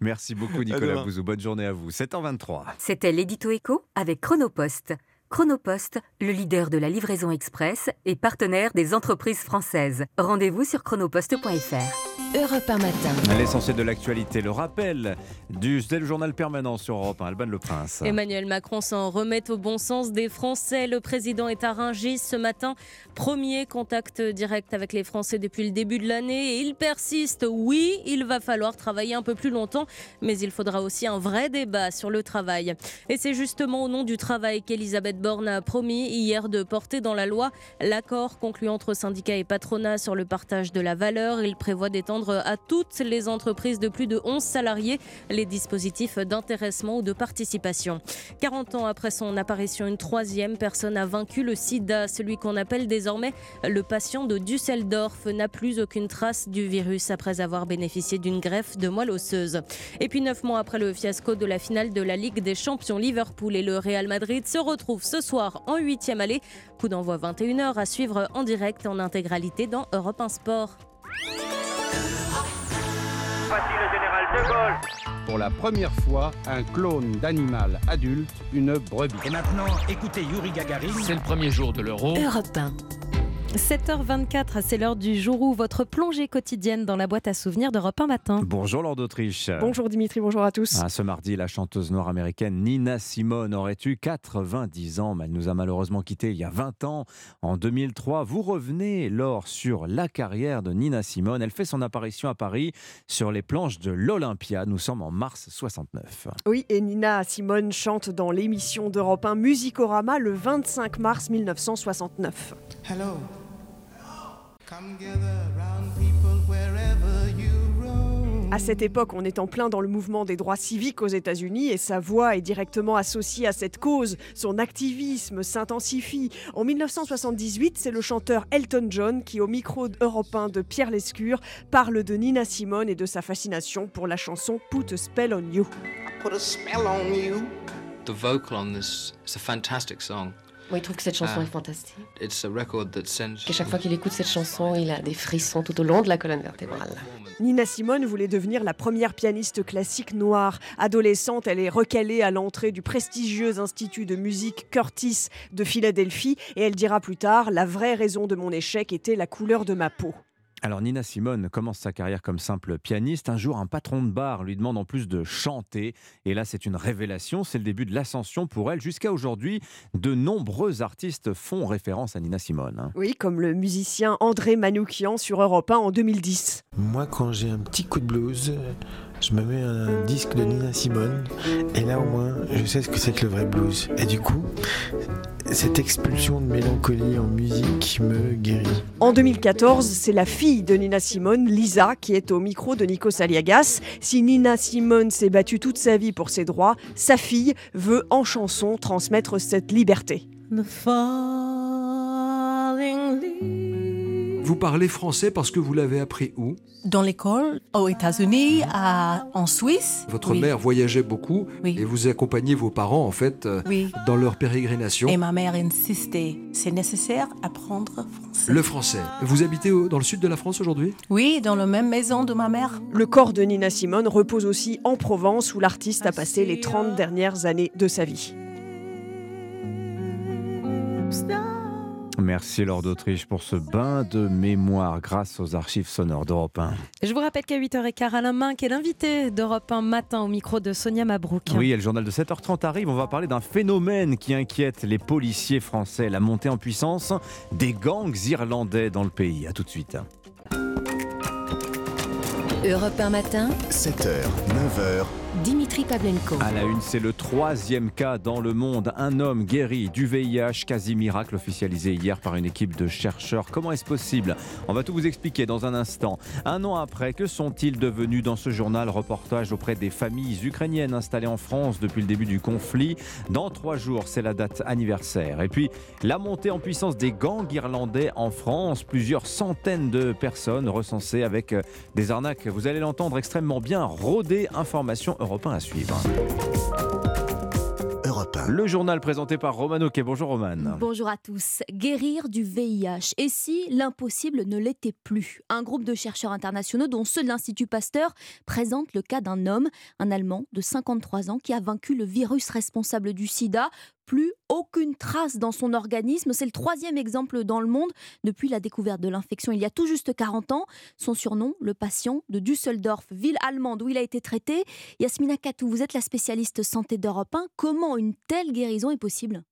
Merci beaucoup, Nicolas. Bouzou. Bonne journée à vous. 7h23.
C'était l'édito écho avec Chronopost. Chronopost, le leader de la livraison express et partenaire des entreprises françaises. Rendez-vous sur chronopost.fr.
Europe 1 matin.
L'essentiel de l'actualité, le rappel du le journal permanent sur Europe 1, Alban Le Prince.
Emmanuel Macron s'en remet au bon sens des Français. Le président est à Rungis ce matin. Premier contact direct avec les Français depuis le début de l'année. Et il persiste. Oui, il va falloir travailler un peu plus longtemps, mais il faudra aussi un vrai débat sur le travail. Et c'est justement au nom du travail qu'Elisabeth Borne a promis hier de porter dans la loi l'accord conclu entre syndicats et patronat sur le partage de la valeur. Il prévoit d'étendre à toutes les entreprises de plus de 11 salariés les dispositifs d'intéressement ou de participation. 40 ans après son apparition, une troisième personne a vaincu le sida. Celui qu'on appelle désormais le patient de Düsseldorf n'a plus aucune trace du virus après avoir bénéficié d'une greffe de moelle osseuse. Et puis neuf mois après le fiasco de la finale de la Ligue des Champions, Liverpool et le Real Madrid se retrouvent ce soir en huitième allée. Coup d'envoi 21h à suivre en direct en intégralité dans Europe 1 Sport.
Voici le général de Gaulle.
Pour la première fois, un clone d'animal adulte, une brebis.
Et maintenant, écoutez Yuri Gagarin.
C'est le premier jour de l'euro.
Europe 1. 7h24, c'est l'heure du jour où votre plongée quotidienne dans la boîte à souvenirs d'Europe 1 matin.
Bonjour Lord d'Autriche.
Bonjour Dimitri, bonjour à tous.
Ah, ce mardi, la chanteuse noire américaine Nina Simone aurait eu 90 ans, mais elle nous a malheureusement quittés il y a 20 ans, en 2003. Vous revenez, Laure, sur la carrière de Nina Simone. Elle fait son apparition à Paris sur les planches de l'Olympia. Nous sommes en mars 69.
Oui, et Nina Simone chante dans l'émission d'Europe 1 Musicorama le 25 mars 1969.
Hello.
À cette époque, on est en plein dans le mouvement des droits civiques aux États-Unis et sa voix est directement associée à cette cause. Son activisme s'intensifie. En 1978, c'est le chanteur Elton John qui, au micro Europe 1 de Pierre Lescure, parle de Nina Simone et de sa fascination pour la chanson Put a Spell on You.
Put a spell on you.
The vocal on this is a fantastic song.
Moi, il trouve que cette chanson
Ah.
est fantastique.
It's a record that sends.
Qu'à chaque fois qu'il écoute cette chanson, il a des frissons tout au long de la colonne vertébrale.
Nina Simone voulait devenir la première pianiste classique noire. Adolescente, elle est recalée à l'entrée du prestigieux institut de musique Curtis de Philadelphie et elle dira plus tard La vraie raison de mon échec était la couleur de ma peau.
Alors Nina Simone commence sa carrière comme simple pianiste. Un jour, un patron de bar lui demande en plus de chanter. Et là, c'est une révélation. C'est le début de l'ascension pour elle. Jusqu'à aujourd'hui, de nombreux artistes font référence à Nina Simone. hein.
Oui, comme le musicien André Manoukian sur Europe 1 en 2010.
Moi, quand j'ai un petit coup de blues, je me mets un disque de Nina Simone, et là au moins, je sais ce que c'est que le vrai blues. Et du coup, cette expulsion de mélancolie en musique me guérit.
En 2014, c'est la fille de Nina Simone, Lisa, qui est au micro de Nico Saliagas. Si Nina Simone s'est battue toute sa vie pour ses droits, sa fille veut en chanson transmettre cette liberté.
Vous parlez français parce que vous l'avez appris où?
Dans l'école, aux États-Unis, en Suisse.
Votre
Oui.
mère voyageait beaucoup
Oui.
et vous accompagnez vos parents en fait euh,
Oui.
dans leur pérégrination.
Et ma mère insistait, c'est nécessaire apprendre français.
Le français. Vous habitez dans le sud de la France aujourd'hui?
Oui, dans la même maison de ma mère.
Le corps de Nina Simone repose aussi en Provence où l'artiste a passé les 30 dernières années de sa vie.
Merci Lord d'Autriche pour ce bain de mémoire grâce aux archives sonores d'Europe 1.
Je vous rappelle qu'à 8h15, Alain Minck est l'invité d'Europe 1 matin au micro de Sonia Mabrouk.
Oui, et le journal de 7h30 arrive. On va parler d'un phénomène qui inquiète les policiers français, la montée en puissance des gangs irlandais dans le pays. A tout de suite.
Europe 1 matin,
7h, 9h,
Dimitri Pavlenko.
À la une, c'est le troisième cas dans le monde. Un homme guéri du VIH, quasi miracle officialisé hier par une équipe de chercheurs. Comment est-ce possible? On va tout vous expliquer dans un instant. Un an après, que sont-ils devenus dans ce journal? Reportage auprès des familles ukrainiennes installées en France depuis le début du conflit. Dans trois jours, c'est la date anniversaire. Et puis, la montée en puissance des gangs irlandais en France. Plusieurs centaines de personnes recensées avec euh, des arnaques. Vous allez l'entendre extrêmement bien. Rôder information Europe 1 à suivre.
Europe 1.
Le journal présenté par Romano Quai. Bonjour Roman.
Bonjour à tous. Guérir du VIH. Et si l'impossible ne l'était plus? Un groupe de chercheurs internationaux, dont ceux de l'Institut Pasteur, présente le cas d'un homme, un Allemand de 53 ans, qui a vaincu le virus responsable du sida. Plus aucune trace dans son organisme. C'est le troisième exemple dans le monde depuis la découverte de l'infection il y a tout juste 40 ans. Son surnom, le patient de Düsseldorf, ville allemande où il a été traité. Yasmina Katou, vous êtes la spécialiste santé d'Europe 1. Comment une telle guérison est possible?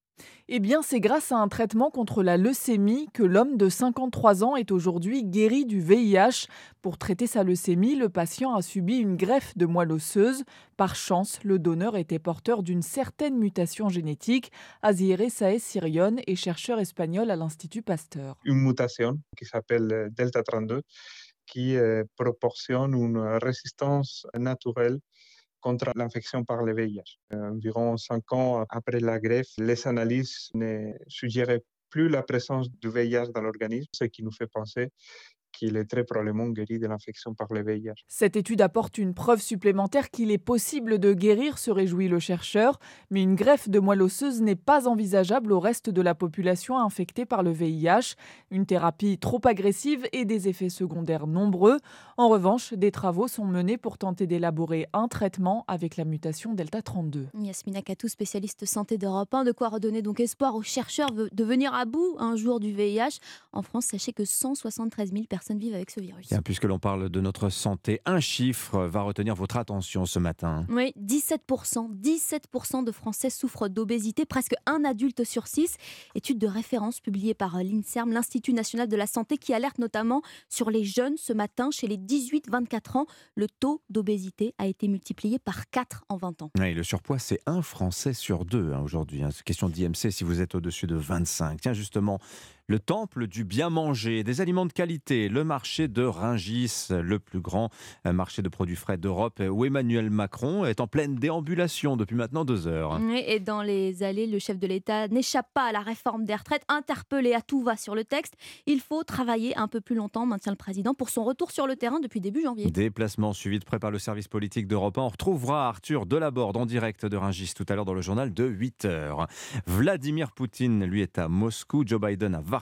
Eh bien, c'est grâce à un traitement contre la leucémie que l'homme de 53 ans est aujourd'hui guéri du VIH. Pour traiter sa leucémie, le patient a subi une greffe de moelle osseuse. Par chance, le donneur était porteur d'une certaine mutation génétique. Azire Saez Sirion est chercheur espagnol à l'Institut Pasteur.
Une mutation qui s'appelle Delta 32 qui euh, proportionne une résistance naturelle contre l'infection par le VIH. Euh, environ cinq ans après la greffe, les analyses ne suggéraient plus la présence du VIH dans l'organisme, ce qui nous fait penser qu'il est très probablement guéri de l'infection par le VIH.
Cette étude apporte une preuve supplémentaire qu'il est possible de guérir, se réjouit le chercheur, mais une greffe de moelle osseuse n'est pas envisageable au reste de la population infectée par le VIH. Une thérapie trop agressive et des effets secondaires nombreux. En revanche, des travaux sont menés pour tenter d'élaborer un traitement avec la mutation Delta 32.
Yasmina Katou, spécialiste santé d'Europe 1, de quoi redonner donc espoir aux chercheurs de venir à bout un jour du VIH. En France, sachez que 173 000 personnes vivent avec ce virus.
Puisque l'on parle de notre santé, un chiffre va retenir votre attention ce matin.
Oui, 17%, 17% de Français souffrent d'obésité, presque un adulte sur six. Étude de référence publiée par l'INSERM, l'Institut national de la santé, qui alerte notamment sur les jeunes ce matin. Chez les 18-24 ans, le taux d'obésité a été multiplié par 4 en 20 ans.
Oui, le surpoids, c'est un Français sur deux hein, aujourd'hui. Hein. Question d'IMC si vous êtes au-dessus de 25. Tiens, justement, le temple du bien manger, des aliments de qualité, le marché de Ringis, le plus grand euh, marché de produits frais d'Europe, où Emmanuel Macron est en pleine déambulation depuis maintenant deux heures.
Et dans les allées, le chef de l'État n'échappe pas à la réforme des retraites, interpellé à tout va sur le texte. Il faut travailler un peu plus longtemps, maintient le président, pour son retour sur le terrain depuis début janvier.
Déplacement suivi de près par le service politique d'Europe 1. On retrouvera Arthur Delaborde en direct de Ringis tout à l'heure dans le journal de 8 heures. Vladimir Poutine, lui, est à Moscou. Joe Biden à Varsovie.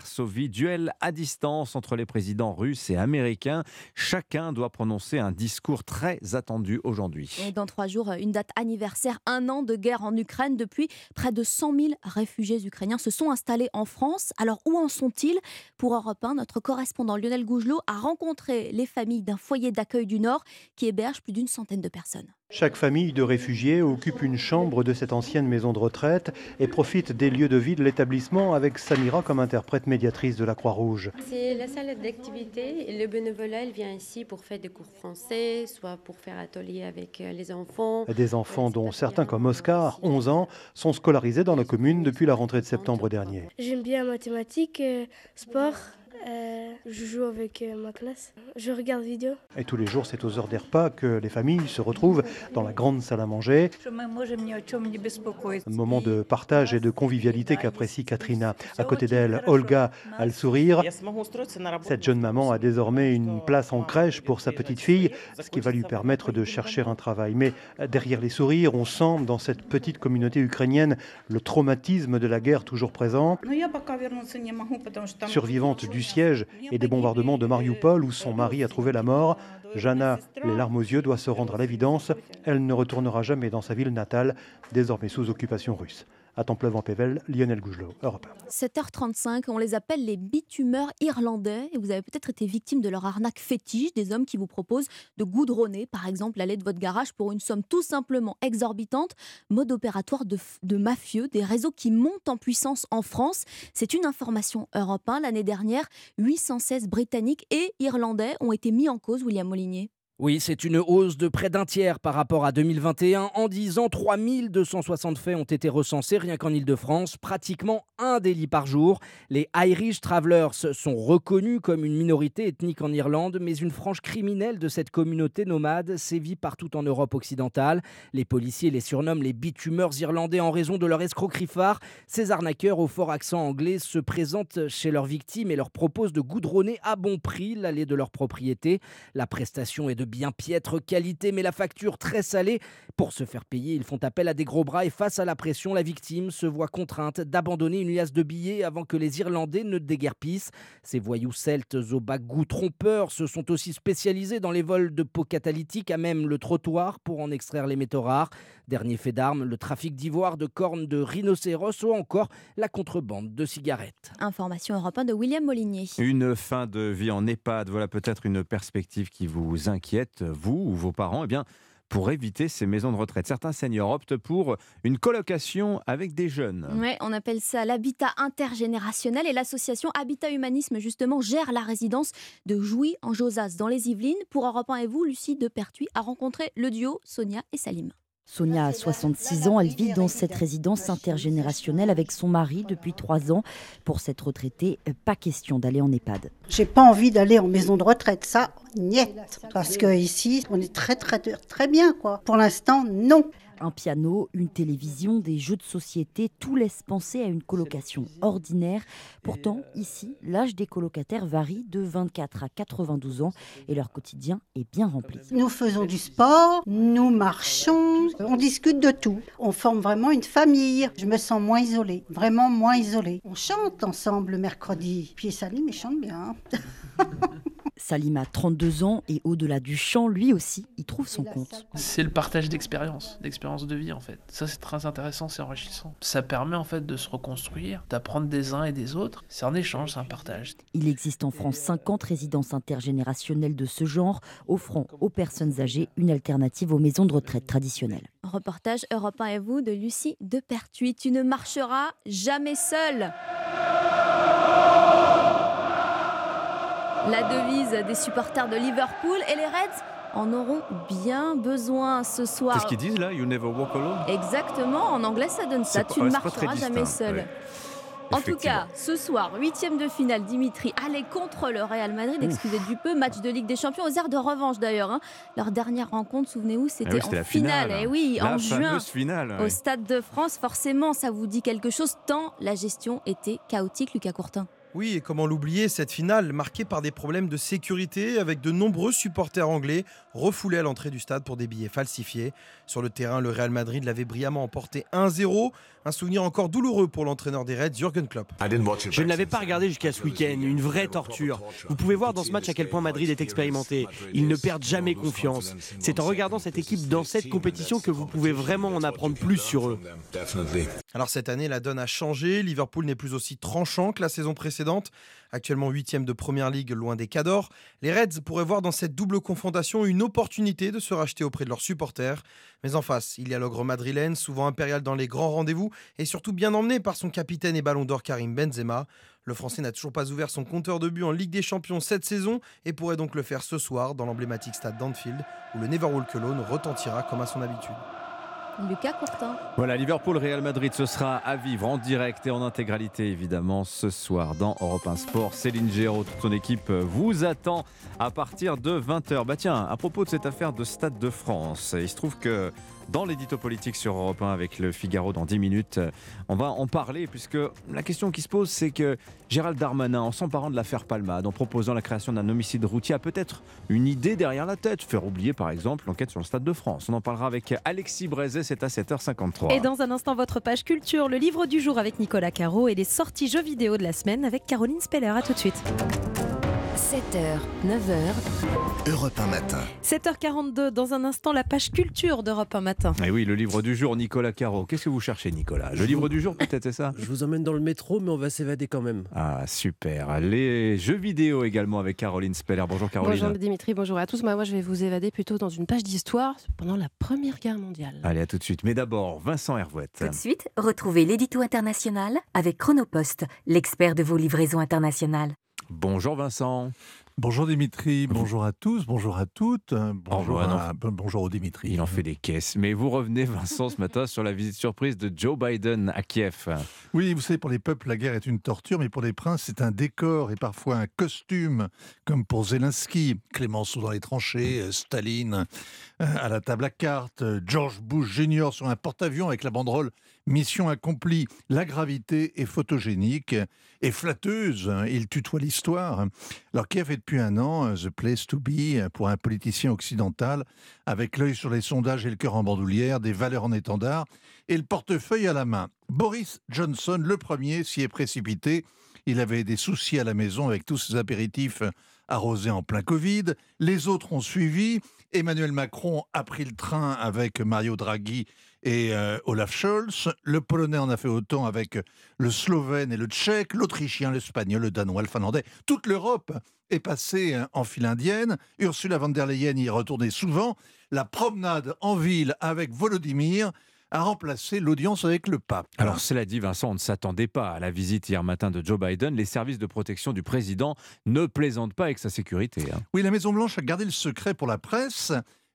Duel à distance entre les présidents russes et américains. Chacun doit prononcer un discours très attendu aujourd'hui.
Dans trois jours, une date anniversaire, un an de guerre en Ukraine. Depuis, près de 100 000 réfugiés ukrainiens se sont installés en France. Alors, où en sont-ils? Pour Europe 1, notre correspondant Lionel Gougelot a rencontré les familles d'un foyer d'accueil du Nord qui héberge plus d'une centaine de personnes.
Chaque famille de réfugiés occupe une chambre de cette ancienne maison de retraite et profite des lieux de vie de l'établissement avec Samira comme interprète médiatrice de la Croix-Rouge.
C'est la salle d'activité. Le bénévolat, il vient ici pour faire des cours français, soit pour faire atelier avec euh, les enfants.
Des enfants dont certains, comme Oscar, 11 ans, sont scolarisés dans la commune depuis la rentrée de septembre dernier.
J'aime bien mathématiques, euh, sport. Euh, je joue avec euh, ma classe. Je regarde vidéo.
Et tous les jours, c'est aux heures des repas que les familles se retrouvent dans la grande salle à manger. Un moment de partage et de convivialité qu'apprécie Katrina. À côté d'elle, Olga a le sourire. Cette jeune maman a désormais une place en crèche pour sa petite fille, ce qui va lui permettre de chercher un travail. Mais derrière les sourires, on sent dans cette petite communauté ukrainienne le traumatisme de la guerre toujours présent. Survivante du siège et des bombardements de Mariupol où son mari a trouvé la mort, Jana, les larmes aux yeux, doit se rendre à l'évidence. Elle ne retournera jamais dans sa ville natale, désormais sous occupation russe. À Templeuve-en-Pével, Lionel Gougelot, Europe
7h35, on les appelle les bitumeurs irlandais et vous avez peut-être été victime de leur arnaque fétiche, des hommes qui vous proposent de goudronner par exemple l'allée de votre garage pour une somme tout simplement exorbitante, mode opératoire de, de mafieux, des réseaux qui montent en puissance en France. C'est une information Europe 1. L'année dernière, 816 Britanniques et Irlandais ont été mis en cause, William Molinier.
Oui, c'est une hausse de près d'un tiers par rapport à 2021. En 10 ans, 3260 faits ont été recensés rien qu'en Ile-de-France, pratiquement un délit par jour. Les Irish Travelers sont reconnus comme une minorité ethnique en Irlande, mais une frange criminelle de cette communauté nomade sévit partout en Europe occidentale. Les policiers les surnomment les bitumeurs irlandais en raison de leur escroquerie phare. Ces arnaqueurs au fort accent anglais se présentent chez leurs victimes et leur proposent de goudronner à bon prix l'allée de leur propriété. La prestation est de bien piètre qualité, mais la facture très salée. Pour se faire payer, ils font appel à des gros bras et face à la pression, la victime se voit contrainte d'abandonner une liasse de billets avant que les Irlandais ne déguerpissent. Ces voyous celtes au bas goût trompeur se sont aussi spécialisés dans les vols de pots catalytiques à même le trottoir pour en extraire les métaux rares. Dernier fait d'armes, le trafic d'ivoire, de cornes de rhinocéros ou encore la contrebande de cigarettes.
Information Europe 1 de William Molinier.
Une fin de vie en EHPAD, voilà peut-être une perspective qui vous inquiète, vous ou vos parents. Eh bien, pour éviter ces maisons de retraite. Certains seniors optent pour une colocation avec des jeunes.
On appelle ça l'habitat intergénérationnel et l'association Habitat Humanisme justement gère la résidence de Jouy en Josas dans les Yvelines. Pour Europe 1 et vous, Lucie de Pertuis a rencontré le duo Sonia et Salim.
Sonia a 66 ans, elle vit dans cette résidence intergénérationnelle avec son mari depuis trois ans. Pour cette retraitée, pas question d'aller en EHPAD.
J'ai pas envie d'aller en maison de retraite, ça, niet. Parce que ici, on est très très très bien, quoi. Pour l'instant, non.
Un piano, une télévision, des jeux de société, tout laisse penser à une colocation ordinaire. Pourtant, ici, l'âge des colocataires varie de 24 à 92 ans et leur quotidien est bien rempli.
Nous faisons du sport, nous marchons, on discute de tout. On forme vraiment une famille. Je me sens moins isolée, vraiment moins isolée. On chante ensemble le mercredi. Puis Salim, il chante bien.
Salim a 32 ans et au-delà du chant, lui aussi, il trouve son compte.
C'est le partage d'expérience, d'expérience de vie en fait. Ça c'est très intéressant, c'est enrichissant. Ça permet en fait de se reconstruire, d'apprendre des uns et des autres. C'est un échange, c'est un partage.
Il existe en France 50 résidences intergénérationnelles de ce genre, offrant aux personnes âgées une alternative aux maisons de retraite traditionnelles.
Reportage Europe 1 et vous de Lucie de Pertuis. Tu ne marcheras jamais seule. La devise des supporters de Liverpool et les Reds en auront bien besoin ce soir.
Qu'est-ce qu'ils disent là You never walk alone
Exactement, en anglais ça donne ça.
C'est
Tu
pas-
ne
c'est
marcheras jamais seul.
ouais.
En tout cas, ce soir, huitième de finale, Dimitri allait contre le Real Madrid, excusez du peu, match de Ligue des Champions aux airs de revanche d'ailleurs. hein. Leur dernière rencontre, souvenez-vous, c'était
Ah oui,
en
c'était la
finale.
finale.
Eh oui,
La
en juin, au. Stade de France. Forcément, ça vous dit quelque chose tant la gestion était chaotique, Lucas Courtin.
Oui, et comment l'oublier, cette finale marquée par des problèmes de sécurité avec de nombreux supporters anglais refoulés à l'entrée du stade pour des billets falsifiés. Sur le terrain, le Real Madrid l'avait brillamment emporté 1-0. Un souvenir encore douloureux pour l'entraîneur des Reds, Jürgen Klopp.
Je ne l'avais pas regardé jusqu'à ce week-end, une vraie torture. Vous pouvez voir dans ce match à quel point Madrid est expérimenté. Ils ne perdent jamais confiance. C'est en regardant cette équipe dans cette compétition que vous pouvez vraiment en apprendre plus sur eux.
Alors cette année, la donne a changé. Liverpool n'est plus aussi tranchant que la saison précédente. Actuellement huitième de Première Ligue, loin des cadors. Les Reds pourraient voir dans cette double confrontation une opportunité de se racheter auprès de leurs supporters. Mais en face, il y a l'ogre madrilène, souvent impérial dans les grands rendez-vous et surtout bien emmené par son capitaine et ballon d'or Karim Benzema. Le Français n'a toujours pas ouvert son compteur de but en Ligue des Champions cette saison et pourrait donc le faire ce soir dans l'emblématique stade d'Anfield où le Never Walk Alone retentira comme à son habitude.
Lucas Courtin.
Voilà, Liverpool-Real Madrid, ce sera à vivre en direct et en intégralité, évidemment, ce soir dans Europe 1 Sport. Céline Géraud, toute son équipe vous attend à partir de 20h. Bah tiens, à propos de cette affaire de Stade de France, il se trouve que dans l'édito politique sur Europe 1 avec le Figaro dans 10 minutes, on va en parler puisque la question qui se pose, c'est que Gérald Darmanin, en s'emparant de l'affaire Palmade, en proposant la création d'un homicide routier, a peut-être une idée derrière la tête. Faire oublier, par exemple, l'enquête sur le Stade de France. On en parlera avec Alexis Brézet, c'est à 7h53.
Et dans un instant, votre page culture, le livre du jour avec Nicolas Caro et les sorties jeux vidéo de la semaine avec Caroline Speller. À tout de suite.
7h, 9h.
Europe 1 matin.
7h42, dans un instant, la page culture d'Europe 1 matin.
Et oui, le livre du jour, Nicolas Caro. Qu'est-ce que vous cherchez, Nicolas? Le livre du jour, peut-être, c'est ça?
Je vous emmène dans le métro, mais on va s'évader quand même.
Ah, super. Les jeux vidéo également avec Caroline Speller. Bonjour, Caroline.
Bonjour, Dimitri. Bonjour à tous. Moi, je vais vous évader plutôt dans une page d'histoire pendant la Première Guerre mondiale.
Allez, à tout de suite. Mais d'abord, Vincent Hervouette.
Tout de suite, retrouvez l'édito international avec Chronopost, l'expert de vos livraisons internationales.
Bonjour Vincent.
Bonjour Dimitri, bonjour à tous, bonjour à toutes, bonjour, à, bonjour au Dimitri.
Il en fait des caisses. Mais vous revenez Vincent ce matin sur la visite surprise de Joe Biden à Kiev.
Oui, vous savez, pour les peuples, la guerre est une torture, mais pour les princes, c'est un décor et parfois un costume, comme pour Zelensky, Clémenceau dans les tranchées, euh, Staline euh, à la table à cartes, euh, George Bush Jr. sur un porte-avions avec la banderole Mission accomplie. La gravité est photogénique et flatteuse. Il tutoie l'histoire. Alors Kiev est depuis un an the place to be pour un politicien occidental, avec l'œil sur les sondages et le cœur en bandoulière, des valeurs en étendard et le portefeuille à la main? Boris Johnson, le premier, s'y est précipité. Il avait des soucis à la maison avec tous ses apéritifs arrosés en plein Covid. Les autres ont suivi. Emmanuel Macron a pris le train avec Mario Draghi et euh, Olaf Scholz. Le Polonais en a fait autant avec le Slovène et le Tchèque, l'Autrichien, l'Espagnol, le Danois, le Finlandais. Toute l'Europe est passée en file indienne. Ursula von der Leyen y est retournée souvent. La promenade en ville avec Volodymyr a remplacé l'audience avec le pape.
Alors cela dit, Vincent, on ne s'attendait pas à la visite hier matin de Joe Biden. Les services de protection du président ne plaisantent pas avec sa sécurité. Hein.
Oui, la Maison-Blanche a gardé le secret pour la presse,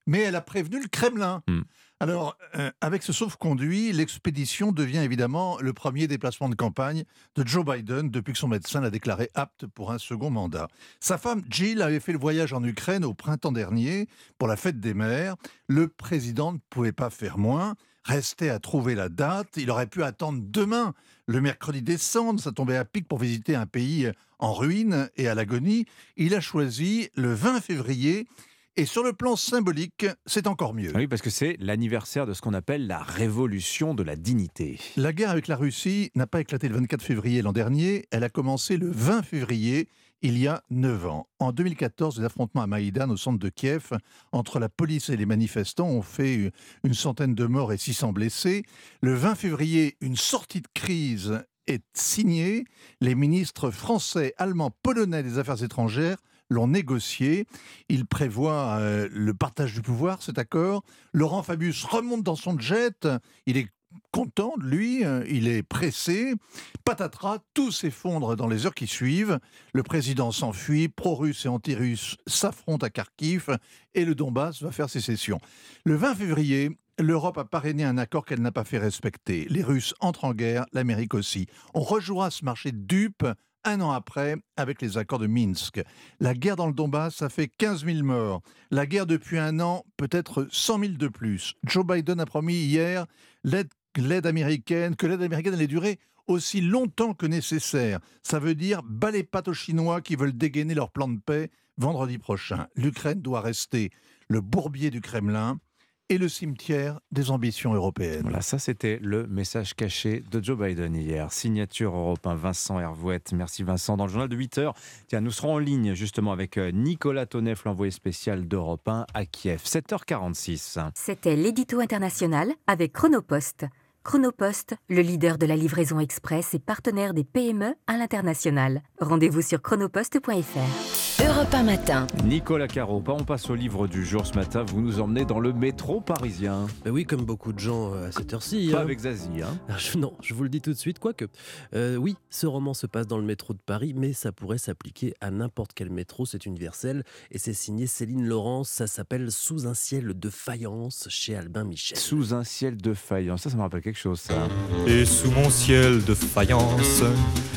mais elle a prévenu le Kremlin. Hmm. Alors, euh, avec ce sauf-conduit, l'expédition devient évidemment le premier déplacement de campagne de Joe Biden depuis que son médecin l'a déclaré apte pour un second mandat. Sa femme Jill avait fait le voyage en Ukraine au printemps dernier pour la fête des mères. Le président ne pouvait pas faire moins. Restait à trouver la date. Il aurait pu attendre demain, le mercredi décembre. Ça tombait à pic pour visiter un pays en ruine et à l'agonie. Il a choisi le 20 février et sur le plan symbolique, c'est encore mieux.
Oui, parce que c'est l'anniversaire de ce qu'on appelle la révolution de la dignité.
La guerre avec la Russie n'a pas éclaté le 24 février l'an dernier, elle a commencé le 20 février, il y a 9 ans. En 2014, les affrontements à Maïdan, au centre de Kiev, entre la police et les manifestants, ont fait une centaine de morts et 600 blessés. Le 20 février, une sortie de crise est signée. Les ministres français, allemands, polonais des Affaires étrangères l'ont négocié. Il prévoit euh, le partage du pouvoir, cet accord. Laurent Fabius remonte dans son jet. Il est content de lui, euh, il est pressé. Patatras, tout s'effondre dans les heures qui suivent. Le président s'enfuit, pro-russe et anti-russe s'affrontent à Kharkiv et le Donbass va faire sécession. Le 20 février, L'Europe a parrainé un accord qu'elle n'a pas fait respecter. Les Russes entrent en guerre, l'Amérique aussi. On rejouera ce marché de dupes un an après avec les accords de Minsk. La guerre dans le Donbass, ça fait 15 000 morts. La guerre depuis un an, peut-être 100 000 de plus. Joe Biden a promis hier l'aide américaine, que l'aide américaine allait durer aussi longtemps que nécessaire. Ça veut dire bas les pattes aux Chinois qui veulent dégainer leur plan de paix vendredi prochain. L'Ukraine doit rester le bourbier du Kremlin et le cimetière des ambitions européennes.
Voilà, ça c'était le message caché de Joe Biden hier. Signature européen Vincent Hervouette. Merci Vincent. Dans le journal de 8 h tiens, nous serons en ligne justement avec euh, Nicolas Toneff, l'envoyé spécial d'Europe 1 à Kiev. 7h46.
C'était l'édito international avec Chronopost. Chronopost, le leader de la livraison express et partenaire des PME à l'international. Rendez-vous sur chronopost.fr. Europe 1 matin.
Nicolas Caro, on passe au livre du jour ce matin. Vous nous emmenez dans le métro parisien.
Ben oui, comme beaucoup de gens euh, à cette heure-ci.
Pas
hein.
avec Zazie. Hein.
Ah, non, je vous le dis tout de suite, quoique. Euh, oui, ce roman se passe dans le métro de Paris, mais ça pourrait s'appliquer à n'importe quel métro. C'est universel et c'est signé Céline Laurence. Ça s'appelle Sous un ciel de faïence chez Albin Michel.
Sous un ciel de faïence. Ça, ça me rappelle quelque chose, ça.
Et sous mon ciel de faïence,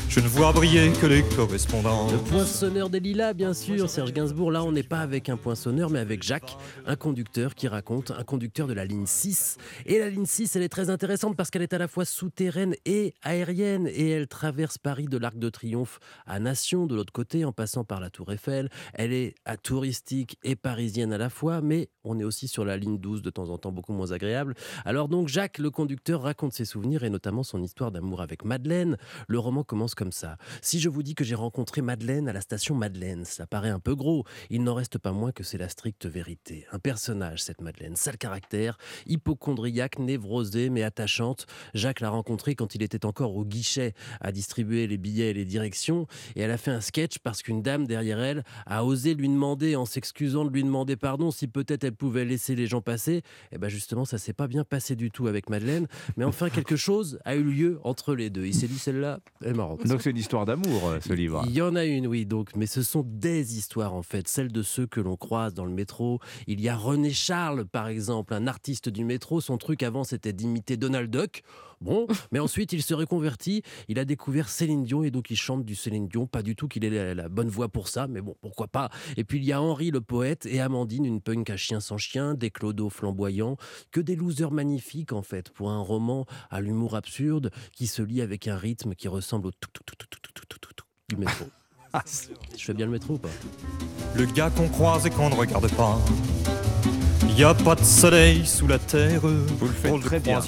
je ne vois briller que les correspondants.
Le poinçonneur des lilas, bien sûr, Serge Gainsbourg. Là, on n'est pas avec un poinçonneur, mais avec Jacques, un conducteur qui raconte, un conducteur de la ligne 6. Et la ligne 6, elle est très intéressante parce qu'elle est à la fois souterraine et aérienne. Et elle traverse Paris de l'Arc de Triomphe à Nation, de l'autre côté, en passant par la Tour Eiffel. Elle est touristique et parisienne à la fois, mais on est aussi sur la ligne 12, de temps en temps beaucoup moins agréable. Alors donc, Jacques, le conducteur, raconte ses souvenirs et notamment son histoire d'amour avec Madeleine. Le roman commence comme ça. Si je vous dis que j'ai rencontré Madeleine à la station Madeleine, ça paraît paraît un peu gros. Il n'en reste pas moins que c'est la stricte vérité. Un personnage, cette Madeleine, sale caractère, hypochondriaque, névrosée mais attachante. Jacques l'a rencontrée quand il était encore au guichet à distribuer les billets et les directions et elle a fait un sketch parce qu'une dame derrière elle a osé lui demander, en s'excusant de lui demander pardon, si peut-être elle pouvait laisser les gens passer. Et eh bien justement, ça s'est pas bien passé du tout avec Madeleine. Mais enfin, quelque chose a eu lieu entre les deux. Il s'est dit, celle-là, elle est marrante.
Donc c'est une histoire d'amour, euh, ce livre.
Il y en a une, oui, donc, mais ce sont des histoires en fait, celles de ceux que l'on croise dans le métro. Il y a René Charles, par exemple, un artiste du métro. Son truc avant, c'était d'imiter Donald Duck. Bon, mais ensuite il se reconvertit, il a découvert Céline Dion et donc il chante du Céline Dion. Pas du tout qu'il ait la, bonne voix pour ça, mais bon, pourquoi pas. Et puis il y a Henri le poète et Amandine, une punk à chien sans chien, des clodos flamboyants, que des losers magnifiques en fait, pour un roman à l'humour absurde qui se lit avec un rythme qui ressemble au tout tout tout tout tout tout tout tout du métro. Je fais bien le métro ou pas?
Le gars qu'on croise et qu'on ne regarde pas. Il a pas de soleil sous la terre.
Vous le faites très bien.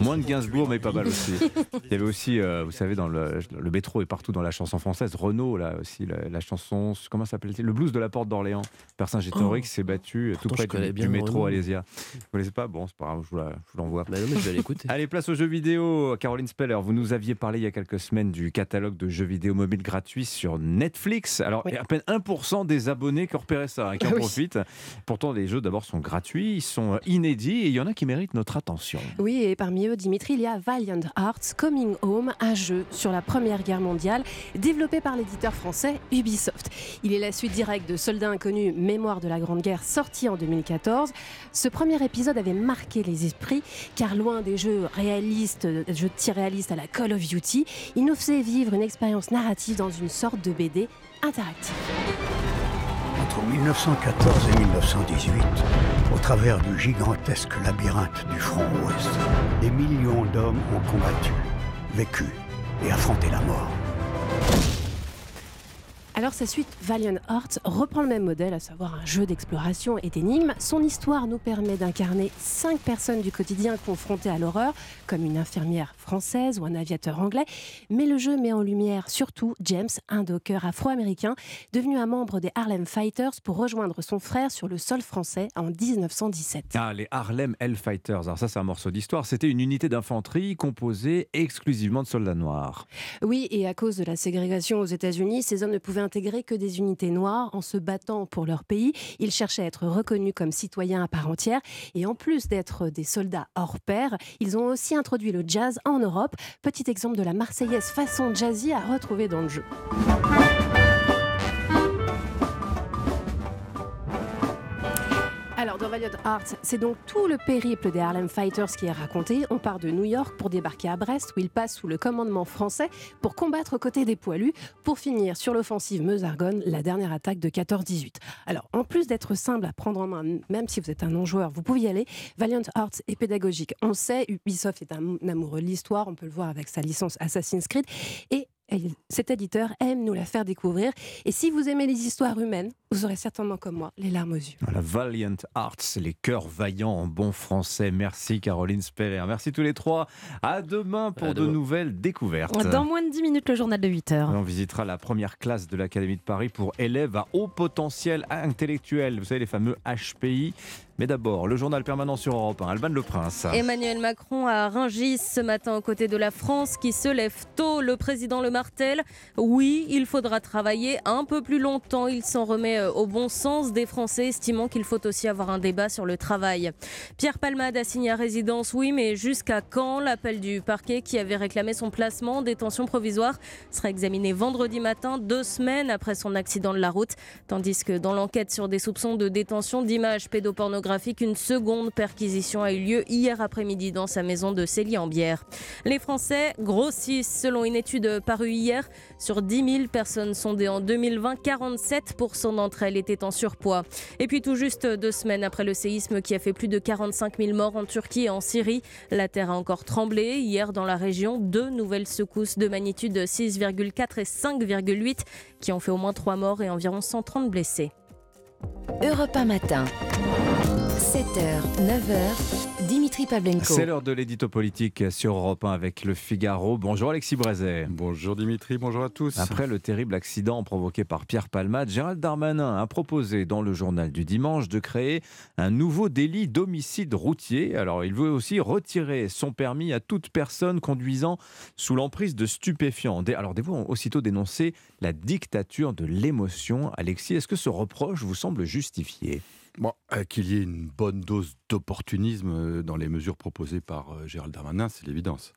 Moins de Gainsbourg, mais pas mal aussi. Il y avait aussi, euh, vous savez, dans le, le, métro et partout dans la chanson française, Renault, là aussi, la, chanson, comment s'appelle-t-il? Le blues de la porte d'Orléans. Personnage historique oh. s'est battu tout près du, métro Alésia. Vous ne connaissez pas? Bon, c'est pas grave, je vous l'envoie.
Bah je vais l'écouter.
Allez, place aux jeux vidéo. Caroline Speller, vous nous aviez parlé il y a quelques semaines du catalogue de jeux vidéo mobiles gratuits sur Netflix. Alors, il y a à peine 1% des abonnés qui ont repéré ça, hein, qui en profitent. Pourtant, les jeux d'abord sont gratuits, ils sont inédits et il y en a qui méritent notre attention.
Oui, et parmi eux, Dimitri, il y a Valiant Hearts Coming Home, un jeu sur la Première Guerre mondiale développé par l'éditeur français Ubisoft. Il est la suite directe de Soldats inconnus, Mémoire de la Grande Guerre, sorti en 2014. Ce premier épisode avait marqué les esprits car loin des jeux réalistes, des jeux de tir réalistes à la Call of Duty, il nous faisait vivre une expérience narrative dans une sorte de BD interactive.
Entre 1914 et 1918, au travers du gigantesque labyrinthe du front ouest, des millions d'hommes ont combattu, vécu et affronté la mort.
Alors sa suite Valiant Hearts reprend le même modèle, à savoir un jeu d'exploration et d'énigmes. Son histoire nous permet d'incarner cinq personnes du quotidien confrontées à l'horreur, comme une infirmière française ou un aviateur anglais. Mais le jeu met en lumière surtout James, un docker afro-américain, devenu un membre des Harlem Fighters pour rejoindre son frère sur le sol français en 1917.
Ah, les Harlem Hellfighters, alors ça c'est un morceau d'histoire. C'était une unité d'infanterie composée exclusivement de soldats noirs.
Oui, et à cause de la ségrégation aux États-Unis, ces hommes ne pouvaient intégrer que des unités noires en se battant pour leur pays. Ils cherchaient à être reconnus comme citoyens à part entière. Et en plus d'être des soldats hors pair, ils ont aussi introduit le jazz en Europe. Petit exemple de la Marseillaise façon jazzy à retrouver dans le jeu. Alors, dans Valiant Hearts, c'est donc tout le périple des Harlem Fighters qui est raconté. On part de New York pour débarquer à Brest, où ils passent sous le commandement français pour combattre aux côtés des poilus, pour finir sur l'offensive Meuse-Argonne, la dernière attaque de 14-18. Alors, en plus d'être simple à prendre en main, même si vous êtes un non-joueur, vous pouvez y aller. Valiant Hearts est pédagogique. On sait, Ubisoft est un amoureux de l'histoire, on peut le voir avec sa licence Assassin's Creed. Et cet éditeur aime nous la faire découvrir. Et si vous aimez les histoires humaines, vous aurez certainement comme moi les larmes aux yeux.
La Valiant Arts, les cœurs vaillants en bon français. Merci Caroline Speller. Merci tous les trois. À demain pour de nouvelles découvertes.
Dans moins de 10 minutes, le journal de 8 heures.
On visitera la première classe de l'Académie de Paris pour élèves à haut potentiel intellectuel. Vous savez, les fameux HPI. Mais d'abord, le journal permanent sur Europe 1, Alban Le Prince.
Emmanuel Macron à Rungis ce matin aux côtés de la France qui se lève tôt. Le président le martèle. Oui, il faudra travailler un peu plus longtemps. Il s'en remet euh, au bon sens des Français, estimant qu'il faut aussi avoir un débat sur le travail. Pierre Palmade a signé à résidence, oui, mais jusqu'à quand? L'appel du parquet qui avait réclamé son placement en détention provisoire sera examiné vendredi matin, deux semaines après son accident de la route. Tandis que dans l'enquête sur des soupçons de détention d'images pédopornographiques, une seconde perquisition a eu lieu hier après-midi dans sa maison de Célie-en-Bière. Les Français grossissent. Selon une étude parue hier, sur 10 000 personnes sondées en 2020, 47% d'entre elles étaient en surpoids. Et puis tout juste deux semaines après le séisme qui a fait plus de 45 000 morts en Turquie et en Syrie, la terre a encore tremblé. Hier dans la région, deux nouvelles secousses de magnitude 6,4 et 5,8 qui ont fait au moins 3 morts et environ 130 blessés.
Europe matin. 7h, 9h, Dimitri Pavlenko.
C'est l'heure de l'édito politique sur Europe 1 avec le Figaro. Bonjour Alexis Brézet.
Bonjour Dimitri, bonjour à tous.
Après le terrible accident provoqué par Pierre Palmade, Gérald Darmanin a proposé dans le journal du dimanche de créer un nouveau délit d'homicide routier. Alors il veut aussi retirer son permis à toute personne conduisant sous l'emprise de stupéfiants. Alors des vous ont aussitôt dénoncé la dictature de l'émotion. Alexis, est-ce que ce reproche vous semble justifié?
Bon, euh, qu'il y ait une bonne dose d'opportunisme euh, dans les mesures proposées par euh, Gérald Darmanin, c'est l'évidence.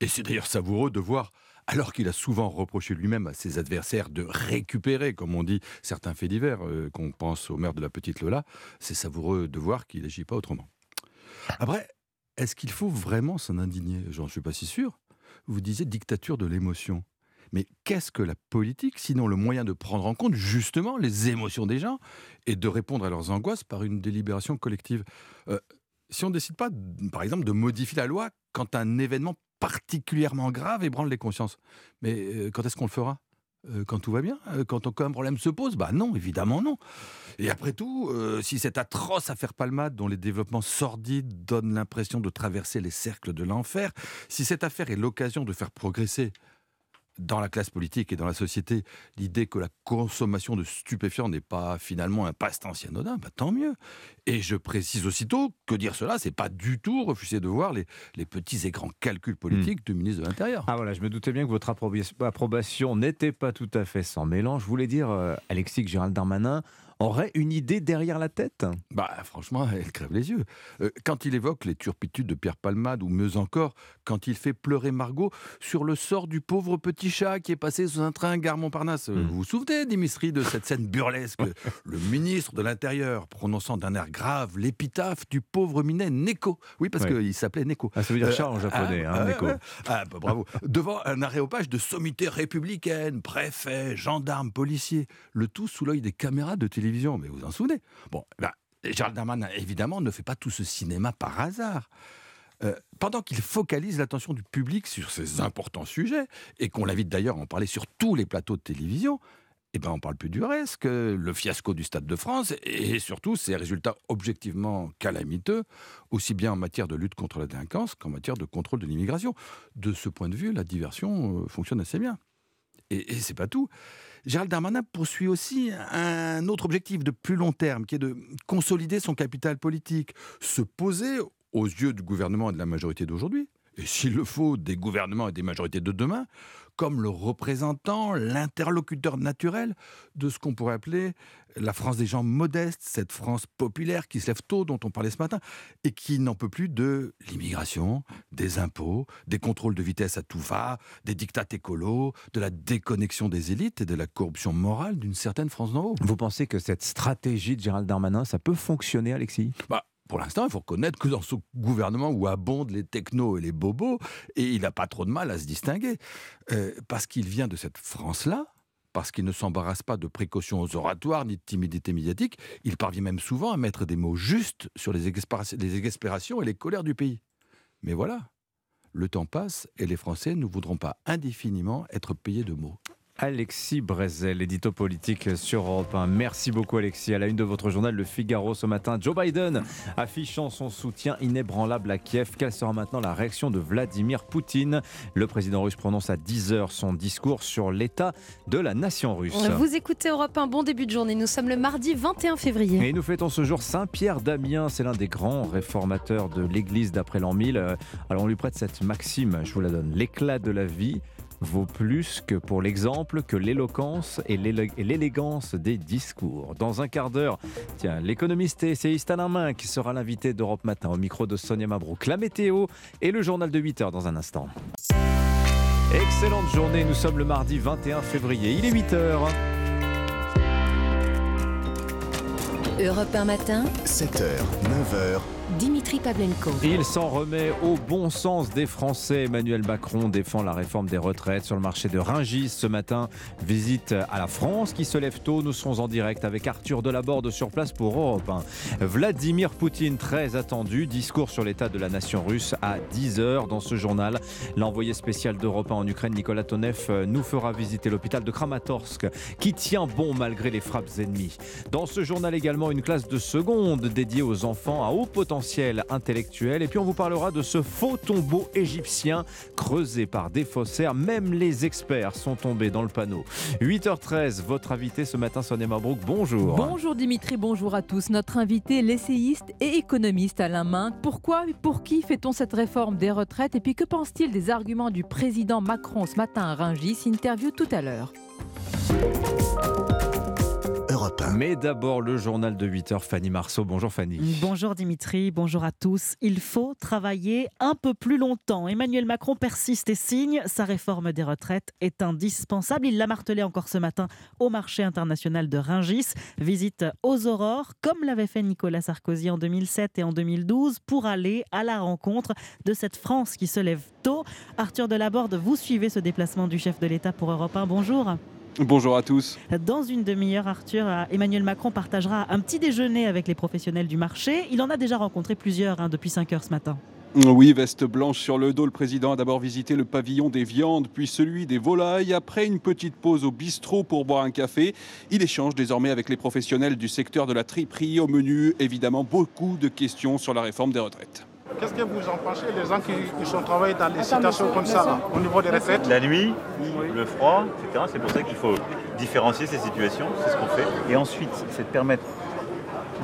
Et c'est d'ailleurs savoureux de voir, alors qu'il a souvent reproché lui-même à ses adversaires de récupérer, comme on dit, certains faits divers, qu'on pense au maire de la petite Lola, c'est savoureux de voir qu'il n'agit pas autrement. Après, est-ce qu'il faut vraiment s'en indigner? J'en suis pas si sûr. Vous disiez dictature de l'émotion. Mais qu'est-ce que la politique, sinon le moyen de prendre en compte justement les émotions des gens et de répondre à leurs angoisses par une délibération collective? Euh, Si on ne décide pas, par exemple, de modifier la loi quand un événement particulièrement grave ébranle les consciences, mais euh, quand est-ce qu'on le fera? Euh, quand tout va bien? Quand aucun problème se pose? Bah non, évidemment non. Et après tout, si cette atroce affaire Palmade, dont les développements sordides donnent l'impression de traverser les cercles de l'enfer, si cette affaire est l'occasion de faire progresser dans la classe politique et dans la société l'idée que la consommation de stupéfiants n'est pas finalement un passe-temps si anodin, bah, tant mieux. Et je précise aussitôt que dire cela, c'est pas du tout refuser de voir les, les petits et grands calculs politiques du ministre de l'Intérieur.
Ah voilà, je me doutais bien que votre approbation n'était pas tout à fait sans mélange. Je voulais dire, euh, Alexis, que Gérald Darmanin aurait une idée derrière la tête?
Bah franchement, elle crève les yeux. Euh, quand il évoque les turpitudes de Pierre Palmade, ou mieux encore, quand il fait pleurer Margot sur le sort du pauvre petit chat qui est passé sous un train gare Montparnasse. Euh, hmm. Vous vous souvenez, Dimitri, de cette scène burlesque Le ministre de l'Intérieur prononçant d'un air grave l'épitaphe du pauvre minet Neko. Oui, parce qu'il s'appelait Neko.
Ah, ça veut dire chat en euh, japonais, ah, hein, Neko.
Ah, bah, bravo. Devant un aréopage de sommité républicaine, préfet, gendarme, policier, le tout sous l'œil des caméras de télévision mais vous en souvenez. Bon, ben, Gérald Darmanin, évidemment, ne fait pas tout ce cinéma par hasard. Euh, pendant qu'il focalise l'attention du public sur ces importants sujets, et qu'on l'invite d'ailleurs à en parler sur tous les plateaux de télévision, eh ben on parle plus du reste que le fiasco du Stade de France et surtout ses résultats objectivement calamiteux, aussi bien en matière de lutte contre la délinquance qu'en matière de contrôle de l'immigration. De ce point de vue, la diversion euh, fonctionne assez bien. Et, et c'est pas tout. Gérald Darmanin poursuit aussi un autre objectif de plus long terme, qui est de consolider son capital politique, se poser aux yeux du gouvernement et de la majorité d'aujourd'hui, et s'il le faut, des gouvernements et des majorités de demain, comme le représentant, l'interlocuteur naturel de ce qu'on pourrait appeler la France des gens modestes, cette France populaire qui se lève tôt, dont on parlait ce matin, et qui n'en peut plus de l'immigration, des impôts, des contrôles de vitesse à tout va, des dictats écolos, de la déconnexion des élites et de la corruption morale d'une certaine France d'en haut.
Vous pensez que cette stratégie de Gérald Darmanin, ça peut fonctionner, Alexis?
Bah, pour l'instant, il faut reconnaître que dans ce gouvernement où abondent les technos et les bobos, et il n'a pas trop de mal à se distinguer, euh, parce qu'il vient de cette France-là, parce qu'il ne s'embarrasse pas de précautions aux oratoires ni de timidité médiatique, il parvient même souvent à mettre des mots justes sur les, les exaspérations et les colères du pays. Mais voilà, le temps passe et les Français ne voudront pas indéfiniment être payés de mots.
Alexis Brezel, édito politique sur Europe 1. Merci beaucoup Alexis. À la une de votre journal Le Figaro ce matin, Joe Biden affichant son soutien inébranlable à Kiev. Quelle sera maintenant la réaction de Vladimir Poutine? Le président russe prononce à 10h son discours sur l'état de la nation russe.
Vous écoutez Europe 1, bon début de journée. Nous sommes le mardi 21 février.
Et nous fêtons ce jour Saint-Pierre d'Amiens. C'est l'un des grands réformateurs de l'Église d'après l'an 1000. Alors on lui prête cette maxime, je vous la donne. L'éclat de la vie vaut plus que pour l'exemple que l'éloquence et l'élégance des discours. Dans un quart d'heure, tiens, l'économiste et essayiste Alain Main qui sera l'invité d'Europe Matin au micro de Sonia Mabrouk. La météo et le journal de 8 heures dans un instant. Excellente journée, nous sommes le mardi 21 février, il est 8 heures.
Europe 1 matin,
7h, 9h.
Dimitri Pavlenko.
Il s'en remet au bon sens des Français. Emmanuel Macron défend la réforme des retraites sur le marché de Ringis ce matin. Visite à la France qui se lève tôt. Nous serons en direct avec Arthur Delaborde sur place pour Europe 1. Vladimir Poutine, très attendu. Discours sur l'état de la nation russe à 10h dans ce journal. L'envoyé spécial d'Europe 1 en Ukraine, Nicolas Tonev, nous fera visiter l'hôpital de Kramatorsk qui tient bon malgré les frappes ennemies. Dans ce journal également, une classe de seconde dédiée aux enfants à haut potentiel potentiel intellectuel. Et puis on vous parlera de ce faux tombeau égyptien creusé par des faussaires. Même les experts sont tombés dans le panneau. 8h13, votre invité ce matin, Sonia Mabrouk, bonjour.
Bonjour Dimitri, bonjour à tous. Notre invité, l'essayiste et économiste Alain Main. Pourquoi et pour qui fait-on cette réforme des retraites? Et puis que pense-t-il des arguments du président Macron ce matin à Rungis? Interview tout à l'heure.
Mais d'abord le journal de 8h, Fanny Marceau. Bonjour Fanny.
Bonjour Dimitri, bonjour à tous. Il faut travailler un peu plus longtemps. Emmanuel Macron persiste et signe. Sa réforme des retraites est indispensable. Il l'a martelé encore ce matin au marché international de Ringis. Visite aux aurores, comme l'avait fait Nicolas Sarkozy en 2007 et en 2012, pour aller à la rencontre de cette France qui se lève tôt. Arthur Delaborde, vous suivez ce déplacement du chef de l'État pour Europe 1. Bonjour.
Bonjour à tous.
Dans une demi-heure, Arthur, Emmanuel Macron partagera un petit déjeuner avec les professionnels du marché. Il en a déjà rencontré plusieurs hein, depuis 5 heures ce matin.
Oui, veste blanche sur le dos, le président a d'abord visité le pavillon des viandes, puis celui des volailles. Après une petite pause au bistrot pour boire un café, il échange désormais avec les professionnels du secteur de la triperie. Au menu, évidemment, beaucoup de questions sur la réforme des retraites.
Qu'est-ce que vous en pensez, les gens qui, sont travaillés dans des situations comme ça, au niveau des retraites
La nuit, le froid, etc. C'est pour ça qu'il faut différencier ces situations, c'est ce qu'on fait. Et ensuite, c'est de permettre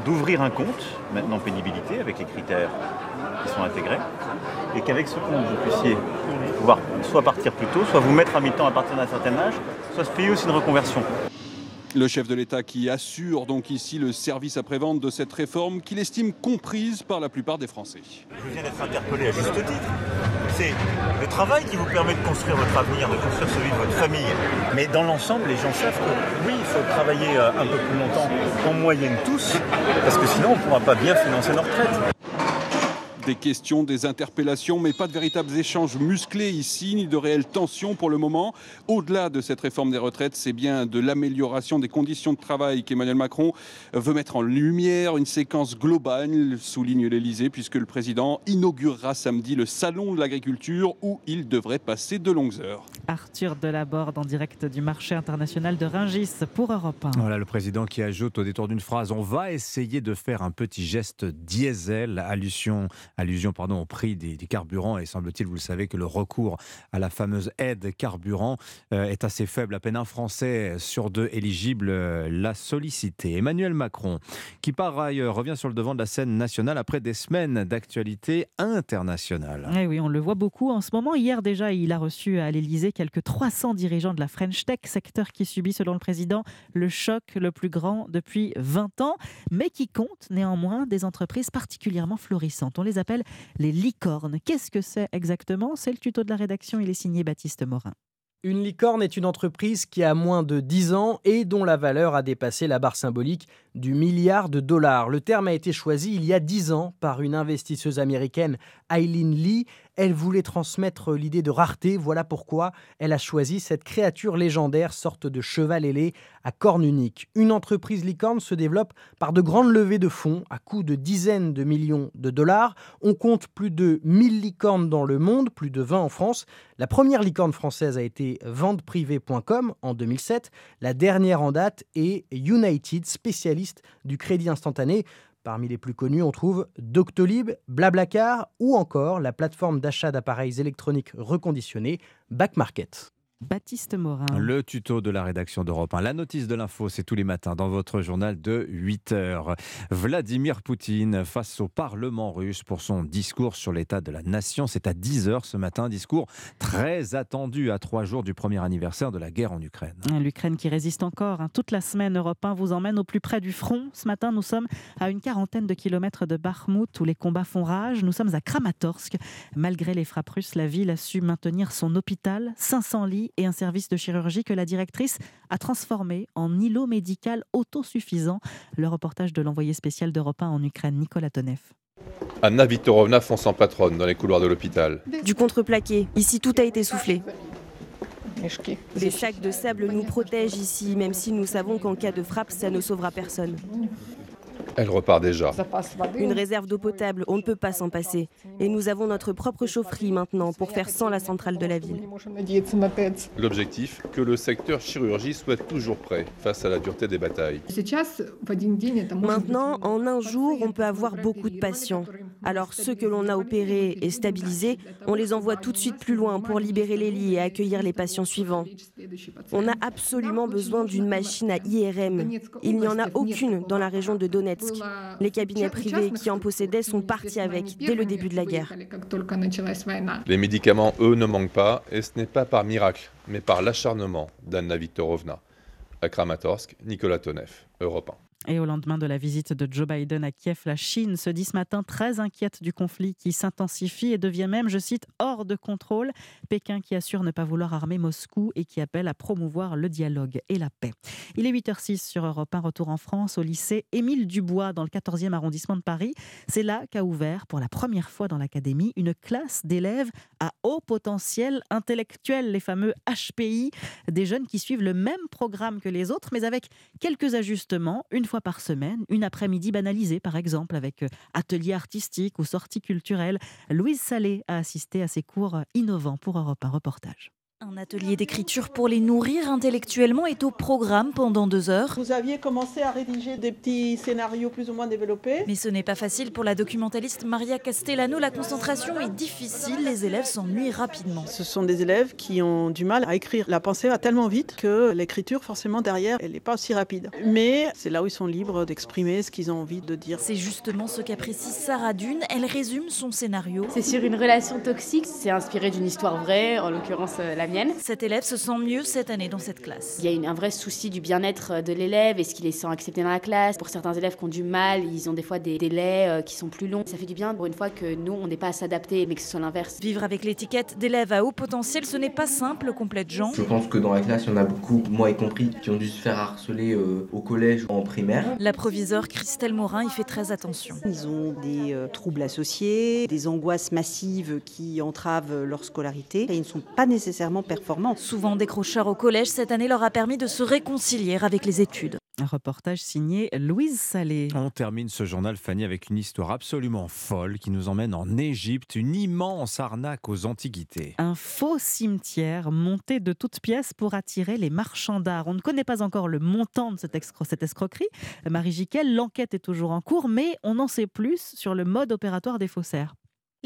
d'ouvrir un compte, maintenant pénibilité, avec les critères qui sont intégrés, et qu'avec ce compte, vous puissiez pouvoir soit partir plus tôt, soit vous mettre à mi-temps à partir d'un certain âge, soit se payer aussi une reconversion.
Le chef de l'État qui assure donc ici le service après-vente de cette réforme qu'il estime comprise par la plupart des Français.
Je viens d'être interpellé à juste titre. C'est le travail qui vous permet de construire votre avenir, de construire celui de votre famille. Mais dans l'ensemble, les gens savent que oui, il faut travailler euh, un peu plus longtemps, en moyenne tous, parce que sinon on ne pourra pas bien financer nos retraites.
Des questions, des interpellations, mais pas de véritables échanges musclés ici, ni de réelles tensions pour le moment. Au-delà de cette réforme des retraites, c'est bien de l'amélioration des conditions de travail qu'Emmanuel Macron veut mettre en lumière, une séquence globale, souligne l'Elysée, puisque le président inaugurera samedi le salon de l'agriculture où il devrait passer de longues heures.
Arthur Delaborde en direct du marché international de Ringis pour Europe 1.
Voilà le président qui ajoute au détour d'une phrase on va essayer de faire un petit geste diesel, allusion allusion pardon, au prix des, carburants. Et semble-t-il, vous le savez, que le recours à la fameuse aide carburant euh, est assez faible. À peine un Français sur deux éligible euh, l'a sollicité. Emmanuel Macron, qui par ailleurs revient sur le devant de la scène nationale après des semaines d'actualité internationale.
Eh oui, on le voit beaucoup en ce moment. Hier déjà, il a reçu à l'Elysée quelques 300 dirigeants de la French Tech, secteur qui subit, selon le président, le choc le plus grand depuis 20 ans, mais qui compte néanmoins des entreprises particulièrement florissantes. On les appelle les licornes. Qu'est-ce que c'est exactement? C'est le tuto de la rédaction, il est signé Baptiste Morin.
Une licorne est une entreprise qui a moins de 10 ans et dont la valeur a dépassé la barre symbolique du milliard de dollars. Le terme a été choisi il y a 10 ans par une investisseuse américaine, Eileen Lee. Elle voulait transmettre l'idée de rareté, voilà pourquoi elle a choisi cette créature légendaire, sorte de cheval ailé à cornes uniques. Une entreprise licorne se développe par de grandes levées de fonds à coût de dizaines de millions de dollars. On compte plus de 1000 licornes dans le monde, plus de 20 en France. La première licorne française a été venteprivée.com en 2007. La dernière en date est United, spécialiste du crédit instantané. Parmi les plus connus, on trouve Doctolib, Blablacar ou encore la plateforme d'achat d'appareils électroniques reconditionnés Backmarket.
Baptiste Morin.
Le tuto de la rédaction d'Europe 1. La notice de l'info, c'est tous les matins dans votre journal de 8 heures. Vladimir Poutine face au Parlement russe pour son discours sur l'état de la nation. C'est à 10 heures ce matin. Discours très attendu à trois jours du premier anniversaire de la guerre en Ukraine.
L'Ukraine qui résiste encore. Hein. Toute la semaine, Europe 1 vous emmène au plus près du front. Ce matin, nous sommes à une quarantaine de kilomètres de Bakhmut où les combats font rage. Nous sommes à Kramatorsk. Malgré les frappes russes, la ville a su maintenir son hôpital, 500 lits et un service de chirurgie que la directrice a transformé en îlot médical autosuffisant. Le reportage de l'envoyé spécial d'Europe 1 en Ukraine, Nicolas Tonev.
Anna Viktorovna fonce en patronne dans les couloirs de l'hôpital.
Du contreplaqué. Ici, tout a été soufflé. Des sacs de sable nous protègent ici, même si nous savons qu'en cas de frappe, ça ne sauvera personne.
Elle repart déjà.
Une réserve d'eau potable, on ne peut pas s'en passer. Et nous avons notre propre chaufferie maintenant pour faire sans la centrale de la ville.
L'objectif, que le secteur chirurgie soit toujours prêt face à la dureté des batailles.
Maintenant, en un jour, on peut avoir beaucoup de patients. Alors ceux que l'on a opérés et stabilisés, on les envoie tout de suite plus loin pour libérer les lits et accueillir les patients suivants. On a absolument besoin d'une machine à IRM. Il n'y en a aucune dans la région de Donetsk. Les cabinets privés qui en possédaient sont partis avec dès le début de la guerre.
Les médicaments, eux, ne manquent pas, et ce n'est pas par miracle, mais par l'acharnement d'Anna Viktorovna. À Kramatorsk, Nicolas Tonev, Europe 1.
Et au lendemain de la visite de Joe Biden à Kiev, la Chine se dit ce matin très inquiète du conflit qui s'intensifie et devient même, je cite, hors de contrôle. Pékin qui assure ne pas vouloir armer Moscou et qui appelle à promouvoir le dialogue et la paix. Il est 8h06 sur Europe 1, retour en France au lycée Émile Dubois dans le 14e arrondissement de Paris. C'est là qu'a ouvert pour la première fois dans l'académie une classe d'élèves à haut potentiel intellectuel, les fameux HPI, des jeunes qui suivent le même programme que les autres mais avec quelques ajustements, une fois par semaine, une après-midi banalisée par exemple, avec euh, ateliers artistiques ou sorties culturelles. Louise Salé a assisté à ces cours innovants pour Europe un reportage.
Un atelier d'écriture pour les nourrir intellectuellement est au programme pendant deux heures.
Vous aviez commencé à rédiger des petits scénarios plus ou moins développés.
Mais ce n'est pas facile pour la documentaliste Maria Castellano. La concentration est difficile, les élèves s'ennuient rapidement.
Ce sont des élèves qui ont du mal à écrire. La pensée va tellement vite que l'écriture, forcément, derrière, elle n'est pas aussi rapide. Mais c'est là où ils sont libres d'exprimer ce qu'ils ont envie de dire.
C'est justement ce qu'apprécie Sarah Dune. Elle résume son scénario.
C'est sur une relation toxique. C'est inspiré d'une histoire vraie, en l'occurrence euh, la mienne.
Cet élève se sent mieux cette année dans cette classe.
Il y a une- un vrai souci du bien-être de l'élève. Est-ce qu'il les sent acceptés dans la classe? Pour certains élèves qui ont du mal, ils ont des fois des délais euh, qui sont plus longs. Ça fait du bien pour une fois que nous, on n'est pas à s'adapter, mais que ce soit l'inverse.
Vivre avec l'étiquette d'élève à haut potentiel, ce n'est pas simple, complète Jean.
Je pense que dans la classe, il y en a beaucoup, moi y compris, qui ont dû se faire harceler euh, au collège ou en primaire.
La proviseure Christelle Morin y fait très attention.
Ils ont des euh, troubles associés, des angoisses massives qui entravent leur scolarité et ils ne sont pas nécessairement performants.
Souvent décrocheurs au collège, cette année leur a permis de se réconcilier avec les études.
Un reportage signé Louise Salé.
On termine ce journal, Fanny, avec une histoire absolument folle qui nous emmène en Égypte, une immense arnaque aux antiquités.
Un faux cimetière monté de toutes pièces pour attirer les marchands d'art. On ne connaît pas encore le montant de cette, escro- cette escroquerie. Marie Jiquel, l'enquête est toujours en cours, mais on en sait plus sur le mode opératoire des faussaires.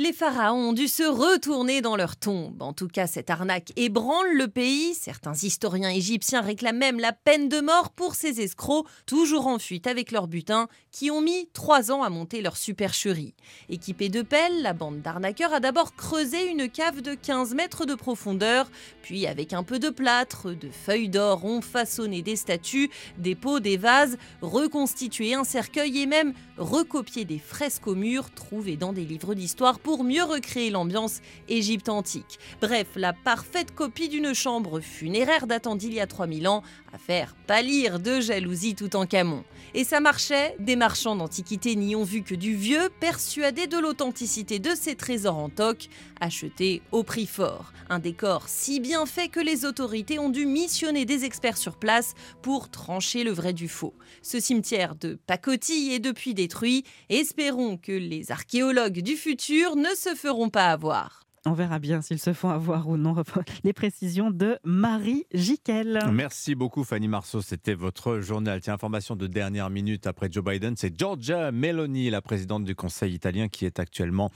Les pharaons ont dû se retourner dans leur tombe. En tout cas, cette arnaque ébranle le pays. Certains historiens égyptiens réclament même la peine de mort pour ces escrocs, toujours en fuite avec leur butin, qui ont mis trois ans à monter leur supercherie. Équipée de pelles, la bande d'arnaqueurs a d'abord creusé une cave de 15 mètres de profondeur, puis avec un peu de plâtre, de feuilles d'or, ont façonné des statues, des pots, des vases, reconstitué un cercueil et même recopié des fresques au mur trouvées dans des livres d'histoire mieux recréer l'ambiance Égypte antique. Bref, la parfaite copie d'une chambre funéraire datant d'il y a 3000 ans à faire pâlir de jalousie tout en camon. Et ça marchait, des marchands d'antiquités n'y ont vu que du vieux, persuadés de l'authenticité de ces trésors en toc, achetés au prix fort. Un décor si bien fait que les autorités ont dû missionner des experts sur place pour trancher le vrai du faux. Ce cimetière de pacotille est depuis détruit. Espérons que les archéologues du futur ne se feront pas avoir.
On verra bien s'ils se font avoir ou non. Les précisions de Marie Jiquel.
Merci beaucoup Fanny Marceau, c'était votre journal. Tiens, information de dernière minute après Joe Biden, c'est Giorgia Meloni, la présidente du Conseil italien, qui est actuellement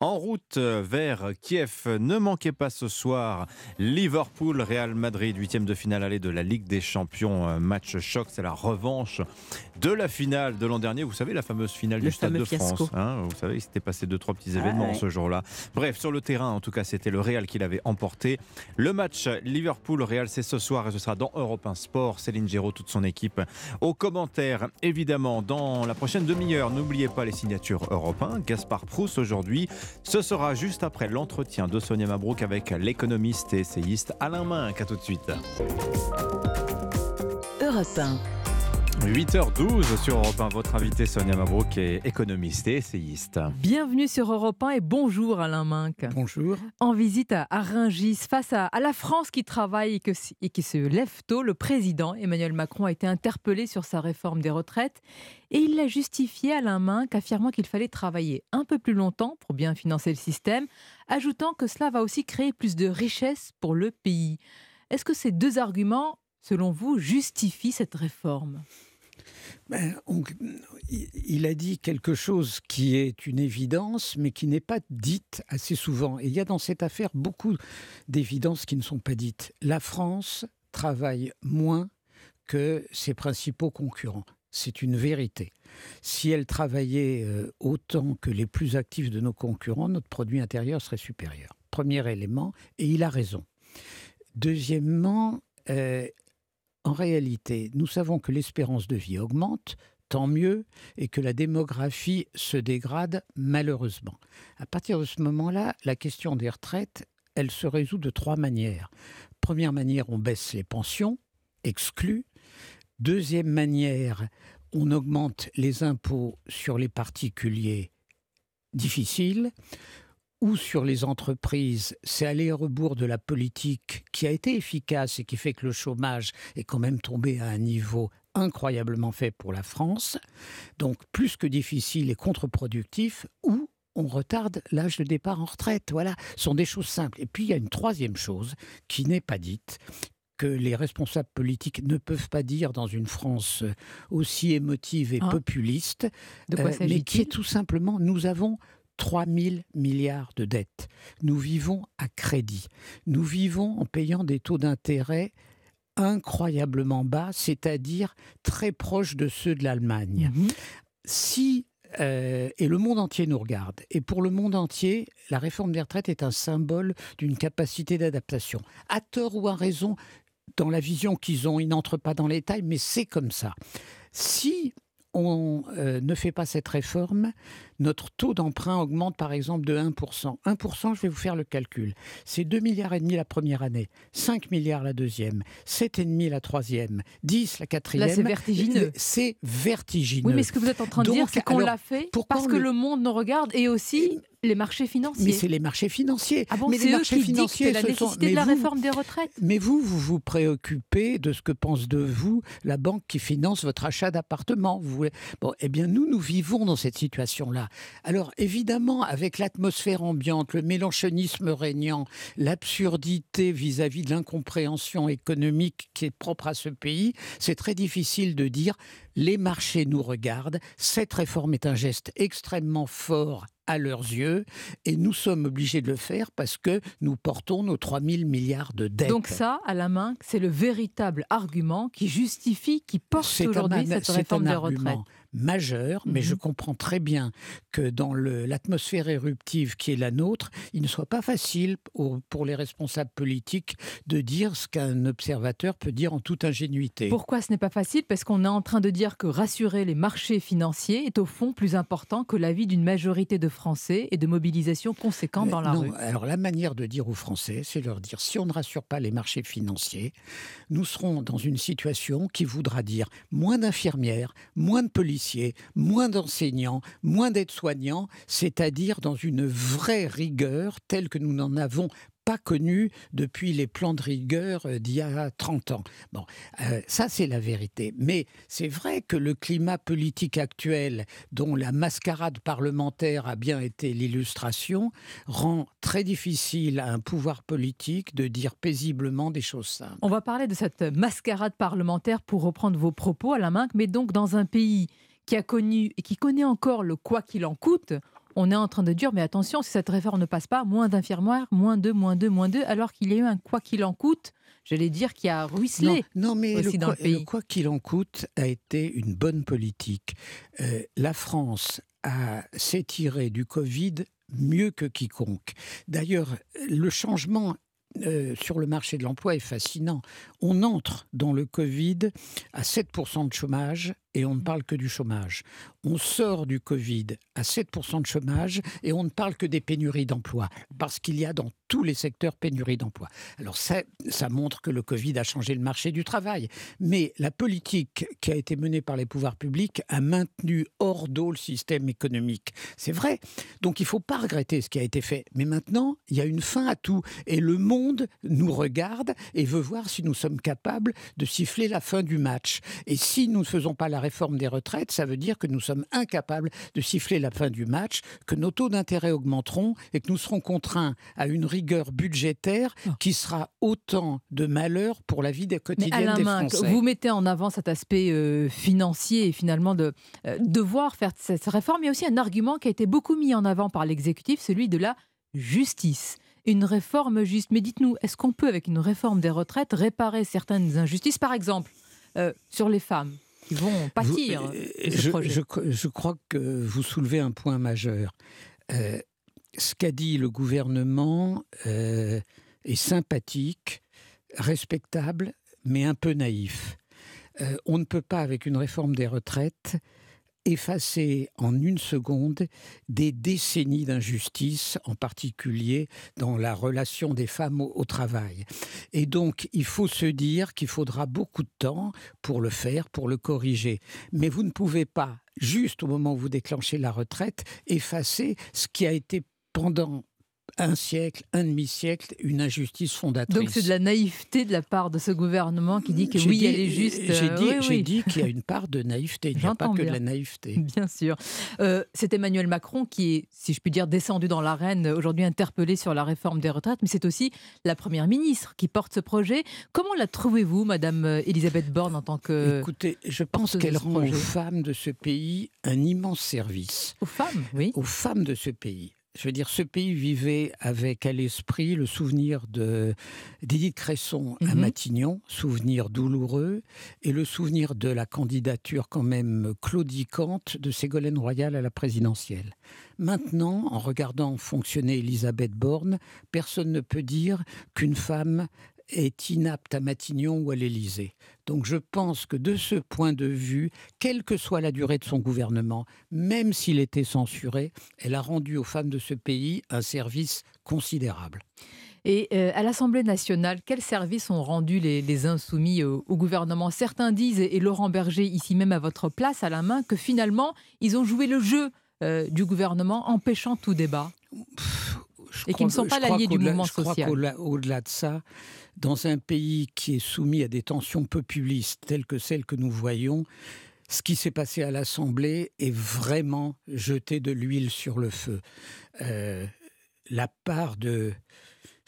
en route vers Kiev. Ne manquez pas ce soir Liverpool, Real Madrid, huitième de finale aller de la Ligue des Champions. Euh, Match choc, c'est la revanche de la finale de l'an dernier. Vous savez, la fameuse finale
Le
du Stade de
fiasco.
France. hein. vous savez, il s'était passé deux, trois petits
Ah
événements
ouais.
ce jour-là. Bref, sur le terrain, en tout cas, c'était le Real qui l'avait emporté. Le match Liverpool-Real, c'est ce soir et ce sera dans Europe 1 Sport. Céline Géraud, toute son équipe aux commentaires. Évidemment, dans la prochaine demi-heure, n'oubliez pas les signatures Europe 1. Gaspard Proust aujourd'hui. Ce sera juste après l'entretien de Sonia Mabrouk avec l'économiste et essayiste Alain Minck. À tout de suite.
Europe 1.
8h12 sur Europe 1. Votre invité Sonia Mabrouk est économiste et essayiste.
Bienvenue sur Europe 1 et bonjour Alain Minck.
Bonjour.
En visite à, Rungis, face à, la France qui travaille et, et qui se lève tôt, le président Emmanuel Macron a été interpellé sur sa réforme des retraites et il l'a justifié Alain Minck, affirmant qu'il fallait travailler un peu plus longtemps pour bien financer le système, ajoutant que cela va aussi créer plus de richesses pour le pays. Est-ce que ces deux arguments, selon vous, justifient cette réforme?
Ben, il a dit quelque chose qui est une évidence, mais qui n'est pas dite assez souvent. Et il y a dans cette affaire beaucoup d'évidences qui ne sont pas dites. La France travaille moins que ses principaux concurrents. C'est une vérité. Si elle travaillait euh, autant que les plus actifs de nos concurrents, notre produit intérieur serait supérieur. Premier élément, et il a raison. Deuxièmement, euh, en réalité, nous savons que l'espérance de vie augmente, tant mieux, et que la démographie se dégrade malheureusement. À partir de ce moment-là, la question des retraites, elle se résout de trois manières. Première manière, on baisse les pensions, exclues. Deuxième manière, on augmente les impôts sur les particuliers difficiles ou sur les entreprises, c'est aller au rebours de la politique qui a été efficace et qui fait que le chômage est quand même tombé à un niveau incroyablement fait pour la France, donc plus que difficile et contre-productif, ou on retarde l'âge de départ en retraite. Voilà, ce sont des choses simples. Et puis il y a une troisième chose qui n'est pas dite, que les responsables politiques ne peuvent pas dire dans une France aussi émotive et ah. populiste, euh, mais qui est tout simplement, nous avons 3 000 milliards de dettes. Nous vivons à crédit. Nous vivons en payant des taux d'intérêt incroyablement bas, c'est-à-dire très proches de ceux de l'Allemagne. Mhm. Si euh, et le monde entier nous regarde. Et pour le monde entier, la réforme des retraites est un symbole d'une capacité d'adaptation. À tort ou à raison, dans la vision qu'ils ont, ils n'entrent pas dans les détails, mais c'est comme ça. Si on euh, ne fait pas cette réforme, notre taux d'emprunt augmente par exemple de 1%. 1%, je vais vous faire le calcul. C'est 2 milliards et demi la première année, 5 milliards la deuxième, 7,5 la troisième, 10 la quatrième.
Là, c'est vertigineux.
C'est vertigineux.
Oui, mais ce que vous êtes en train de dire, c'est qu'on l'a fait parce que le monde nous regarde et aussi les marchés financiers.
Mais c'est les marchés financiers.
Ah bon,
mais
les marchés financiers, la nécessité de la réforme des retraites?
Mais vous, vous vous préoccupez de ce que pense de vous la banque qui finance votre achat d'appartement. Vous Bon, eh bien, nous, nous vivons dans cette situation-là. Alors évidemment, avec l'atmosphère ambiante, le mélanchonisme régnant, l'absurdité vis-à-vis de l'incompréhension économique qui est propre à ce pays, c'est très difficile de dire les marchés nous regardent, cette réforme est un geste extrêmement fort à leurs yeux et nous sommes obligés de le faire parce que nous portons nos 3 000 milliards de dettes.
Donc ça, à la main, c'est le véritable argument qui justifie, qui porte aujourd'hui cette réforme des retraites
majeur, mais je mhm. comprends très bien que dans l'atmosphère éruptive qui est la nôtre, il ne soit pas facile pour, les responsables politiques de dire ce qu'un observateur peut dire en toute ingénuité.
Pourquoi ce n'est pas facile? Parce qu'on est en train de dire que rassurer les marchés financiers est au fond plus important que la vie d'une majorité de Français et de mobilisation conséquente dans la rue.
Alors la manière de dire aux Français, c'est leur dire si on ne rassure pas les marchés financiers, nous serons dans une situation qui voudra dire moins d'infirmières, moins de policiers, moins d'enseignants, moins d'aides-soignants, c'est-à-dire dans une vraie rigueur telle que nous n'en avons pas connu depuis les plans de rigueur euh, d'il y a 30 ans. Bon, euh, ça c'est la vérité. Mais c'est vrai que le climat politique actuel, dont la mascarade parlementaire a bien été l'illustration, rend très difficile à un pouvoir politique de dire paisiblement des choses simples.
On va parler de cette mascarade parlementaire pour reprendre vos propos à la main, mais donc dans un pays qui a connu et qui connaît encore le quoi qu'il en coûte, on est en train de dire, mais attention, si cette réforme ne passe pas, moins d'infirmières, moins deux, moins deux, moins deux, alors qu'il y a eu un quoi qu'il en coûte, j'allais dire, qui a ruisselé
non, mais
aussi
le
dans le pays.
Le quoi qu'il en coûte a été une bonne politique. Euh, la France a s'est tirée du Covid mieux que quiconque. D'ailleurs, le changement euh, sur le marché de l'emploi est fascinant. On entre dans le Covid à 7% de chômage et on ne parle que du chômage. On sort du Covid à 7% de chômage et on ne parle que des pénuries d'emploi, parce qu'il y a dans tous les secteurs pénurie d'emploi. Alors ça, ça montre que le Covid a changé le marché du travail, mais la politique qui a été menée par les pouvoirs publics a maintenu hors d'eau le système économique. C'est vrai. Donc il ne faut pas regretter ce qui a été fait. Mais maintenant, il y a une fin à tout. Et le monde nous regarde et veut voir si nous sommes capables de siffler la fin du match. Et si nous ne faisons pas la réforme des retraites, ça veut dire que nous sommes incapables de siffler la fin du match, que nos taux d'intérêt augmenteront et que nous serons contraints à une rigueur budgétaire
Oh.
qui sera autant de malheur pour la vie des quotidienne des Français.
vous mettez en avant cet aspect euh, financier et finalement de euh, devoir faire cette réforme. Il y a aussi un argument qui a été beaucoup mis en avant par l'exécutif, celui de la justice. Une réforme juste. Mais dites-nous, est-ce qu'on peut, avec une réforme des retraites, réparer certaines injustices, par exemple, euh, sur les femmes qui vont pâtir
Vous-
de
euh,
ce
je,
projet
je cro- je crois que vous soulevez un point majeur. Euh, ce qu'a dit le gouvernement euh, est sympathique, respectable, mais un peu naïf. Euh, on ne peut pas, avec une réforme des retraites, effacer en une seconde des décennies d'injustice, en particulier dans la relation des femmes au, au travail. Et donc, il faut se dire qu'il faudra beaucoup de temps pour le faire, pour le corriger. Mais vous ne pouvez pas, juste au moment où vous déclenchez la retraite, effacer ce qui a été pendant un siècle, un demi-siècle, une injustice fondatrice.
Donc c'est de la naïveté de la part de ce gouvernement qui dit que oui,
dit-
elle est juste.
J'ai
euh,
dit,
oui,
j'ai
oui.
dit qu'il y a une part de naïveté. Il n'y a pas que de la naïveté.
Bien sûr. Euh, c'est Emmanuel Macron qui est, si je puis dire, descendu dans l'arène, euh, aujourd'hui interpellé sur la réforme des retraites, mais c'est aussi la Première ministre qui porte ce projet. Comment la trouvez-vous, Madame Elisabeth Borne, en tant que...
Écoutez, je pense qu'elle rend
projet
aux femmes de ce pays un immense service.
Aux femmes, oui.
Aux femmes de ce pays. Je veux dire, ce pays vivait avec à l'esprit le souvenir de d'Édith Cresson à
Mhm.
Matignon, souvenir douloureux, et le souvenir de la candidature quand même claudicante de Ségolène Royal à la présidentielle. Maintenant, en regardant fonctionner Elisabeth Borne, personne ne peut dire qu'une femme est inapte à Matignon ou à l'Élysée. Donc je pense que de ce point de vue, quelle que soit la durée de son gouvernement, même s'il était censuré, elle a rendu aux femmes de ce pays un service considérable.
Et euh, à l'Assemblée nationale, quels services ont rendu les, les insoumis au, au gouvernement? Certains disent, et Laurent Berger, ici même à votre place, à la main, que finalement, ils ont joué le jeu euh, du gouvernement, empêchant tout débat. et qui ne sont pas l'allié du mouvement
je crois
social.
qu'au-delà- Au-delà de ça, dans un pays qui est soumis à des tensions populistes telles que celles que nous voyons, ce qui s'est passé à l'Assemblée est vraiment jeter de l'huile sur le feu. Euh, la part de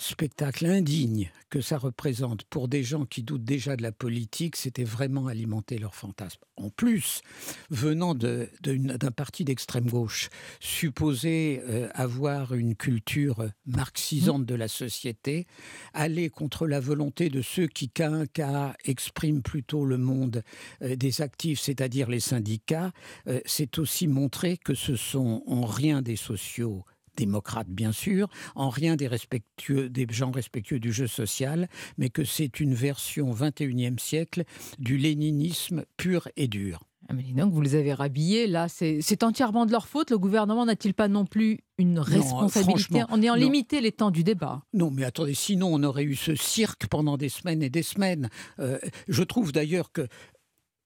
spectacle indigne que ça représente pour des gens qui doutent déjà de la politique, c'était vraiment alimenter leur fantasme. En plus, venant d'un parti d'extrême gauche, supposé euh, avoir une culture marxisante de la société, aller contre la volonté de ceux qui, qu'à un cas, expriment plutôt le monde euh, des actifs, c'est-à-dire les syndicats, euh, c'est aussi montrer que ce sont en rien des sociaux démocrates bien sûr, en rien des, respectueux, des gens respectueux du jeu social, mais que c'est une version 21e siècle du léninisme pur et dur.
Ah, mais donc, vous les avez rhabillés, là, c'est entièrement de leur faute. Le gouvernement n'a-t-il pas non plus une responsabilité?
franchement,
en ayant
non.
limité les temps du débat
Non, mais attendez, sinon on aurait eu ce cirque pendant des semaines et des semaines. Euh, je trouve d'ailleurs que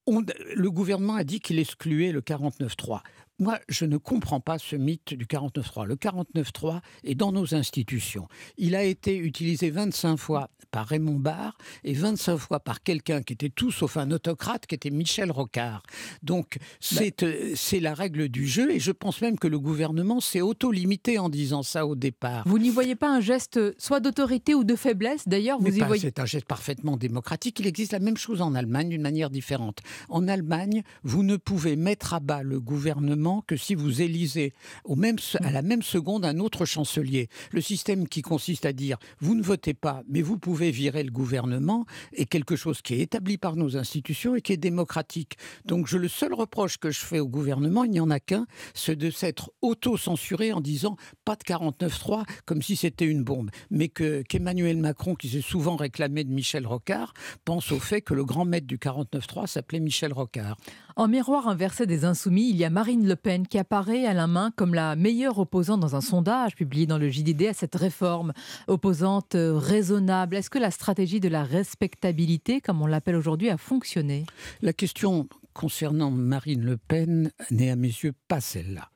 on- le gouvernement a dit qu'il excluait le 49.3. Moi, je ne comprends pas ce mythe du 49.3. Le 49.3 est dans nos institutions. Il a été utilisé 25 fois par Raymond Barre et 25 fois par quelqu'un qui était tout sauf un autocrate, qui était Michel Rocard. Donc, c'est euh, c'est la règle du jeu et je pense même que le gouvernement s'est auto-limité en disant ça au départ.
Vous n'y voyez pas un geste soit d'autorité ou de faiblesse D'ailleurs, vous
Mais
y voyez.
C'est un geste parfaitement démocratique. Il existe la même chose en Allemagne d'une manière différente. En Allemagne, vous ne pouvez mettre à bas le gouvernement que si vous élisez même, à la même seconde un autre chancelier. Le système qui consiste à dire vous ne votez pas, mais vous pouvez virer le gouvernement est quelque chose qui est établi par nos institutions et qui est démocratique. Donc je, le seul reproche que je fais au gouvernement, il n'y en a qu'un, c'est de s'être auto-censuré en disant pas de 49-3 comme si c'était une bombe. Mais que- qu'Emmanuel Macron, qui s'est souvent réclamé de Michel Rocard, pense au fait que le grand maître du 49-3 s'appelait Michel Rocard.
En miroir inversé des insoumis, il y a Marine Le Pen qui apparaît à la main comme la meilleure opposante dans un sondage publié dans le JDD à cette réforme. Opposante euh, raisonnable. Est-ce que la stratégie de la respectabilité, comme on l'appelle aujourd'hui, a fonctionné?
La question concernant Marine Le Pen n'est à mes yeux pas celle-là.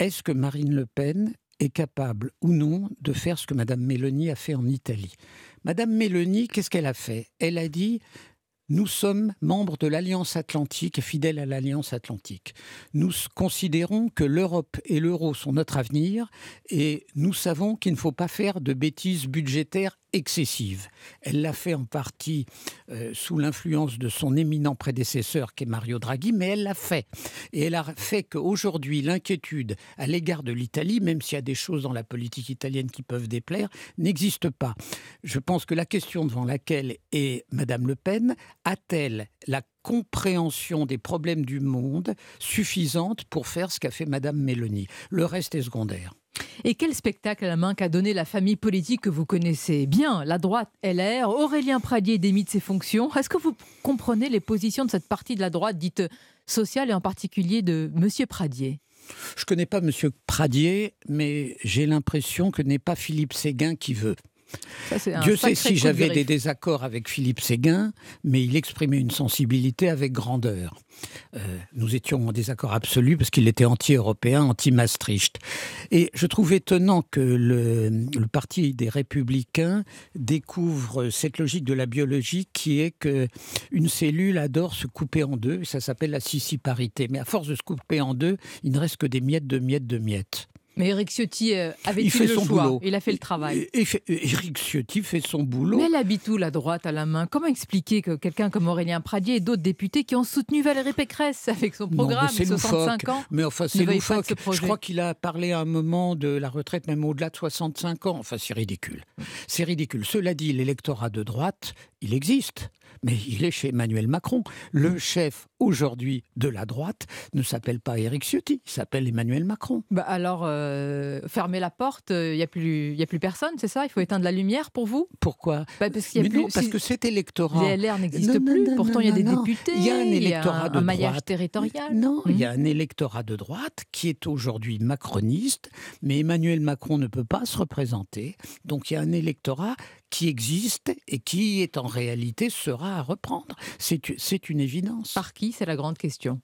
Est-ce que Marine Le Pen est capable ou non de faire ce que Madame Mélanie a fait en Italie? Madame Mélanie, qu'est-ce qu'elle a fait? Elle a dit nous sommes membres de l'Alliance atlantique fidèles à l'Alliance atlantique. Nous considérons que l'Europe et l'euro sont notre avenir et nous savons qu'il ne faut pas faire de bêtises budgétaires excessive. Elle l'a fait en partie euh, sous l'influence de son éminent prédécesseur qui est Mario Draghi, mais elle l'a fait. Et elle a fait qu'aujourd'hui, l'inquiétude à l'égard de l'Italie, même s'il y a des choses dans la politique italienne qui peuvent déplaire, n'existe pas. Je pense que la question devant laquelle est Madame Le Pen, a-t-elle la compréhension des problèmes du monde suffisante pour faire ce qu'a fait Madame Mélanie Le reste est secondaire.
Et quel spectacle à la main qu'a donné la famille politique que vous connaissez bien, la droite LR Aurélien Pradier démite ses fonctions. Est-ce que vous comprenez les positions de cette partie de la droite dite sociale et en particulier de Monsieur Pradier?
Je ne connais pas Monsieur Pradier, mais j'ai l'impression que n'est pas Philippe Séguin qui veut. Dieu sait si j'avais des désaccords avec Philippe Séguin, mais il exprimait une sensibilité avec grandeur. Euh, nous étions en désaccord absolu parce qu'il était anti-européen, anti-Maastricht. Et je trouve étonnant que le, le, Parti des Républicains découvre cette logique de la biologie qui est que une cellule adore se couper en deux, et ça s'appelle la sissiparité. Mais à force de se couper en deux, il ne reste que des miettes de miettes de miettes.
Mais Eric Ciotti euh, avait il fait le son choix. Boulot. Il a fait le travail.
Et, Eric Ciotti fait son boulot.
Mais elle habite où la droite à la main? Comment expliquer que quelqu'un comme Aurélien Pradier et d'autres députés qui ont soutenu Valérie Pécresse avec son programme de 65 ans
Mais enfin, c'est loufoque. Je crois qu'il a parlé à un moment de la retraite, même au-delà de 65 ans. Enfin, c'est ridicule. C'est ridicule. Cela dit, l'électorat de droite, il existe mais il est chez Emmanuel Macron. Le chef aujourd'hui de la droite ne s'appelle pas Éric Ciotti, il s'appelle Emmanuel Macron.
Bah alors, euh, fermez la porte, il euh, n'y a, plus, a plus personne, c'est ça? Il faut éteindre la lumière pour vous?
Pourquoi?
Bah parce, y a plus,
parce que cet électorat...
LR n'existent plus, pourtant il y a des députés,
il y a un électorat de
maillage territorial.
Non, il y a hmm. un électorat de droite qui est aujourd'hui macroniste, mais Emmanuel Macron ne peut pas se représenter, donc il y a un électorat qui existe et qui est en réalité sera à reprendre. C'est une évidence.
Par qui? C'est la grande question.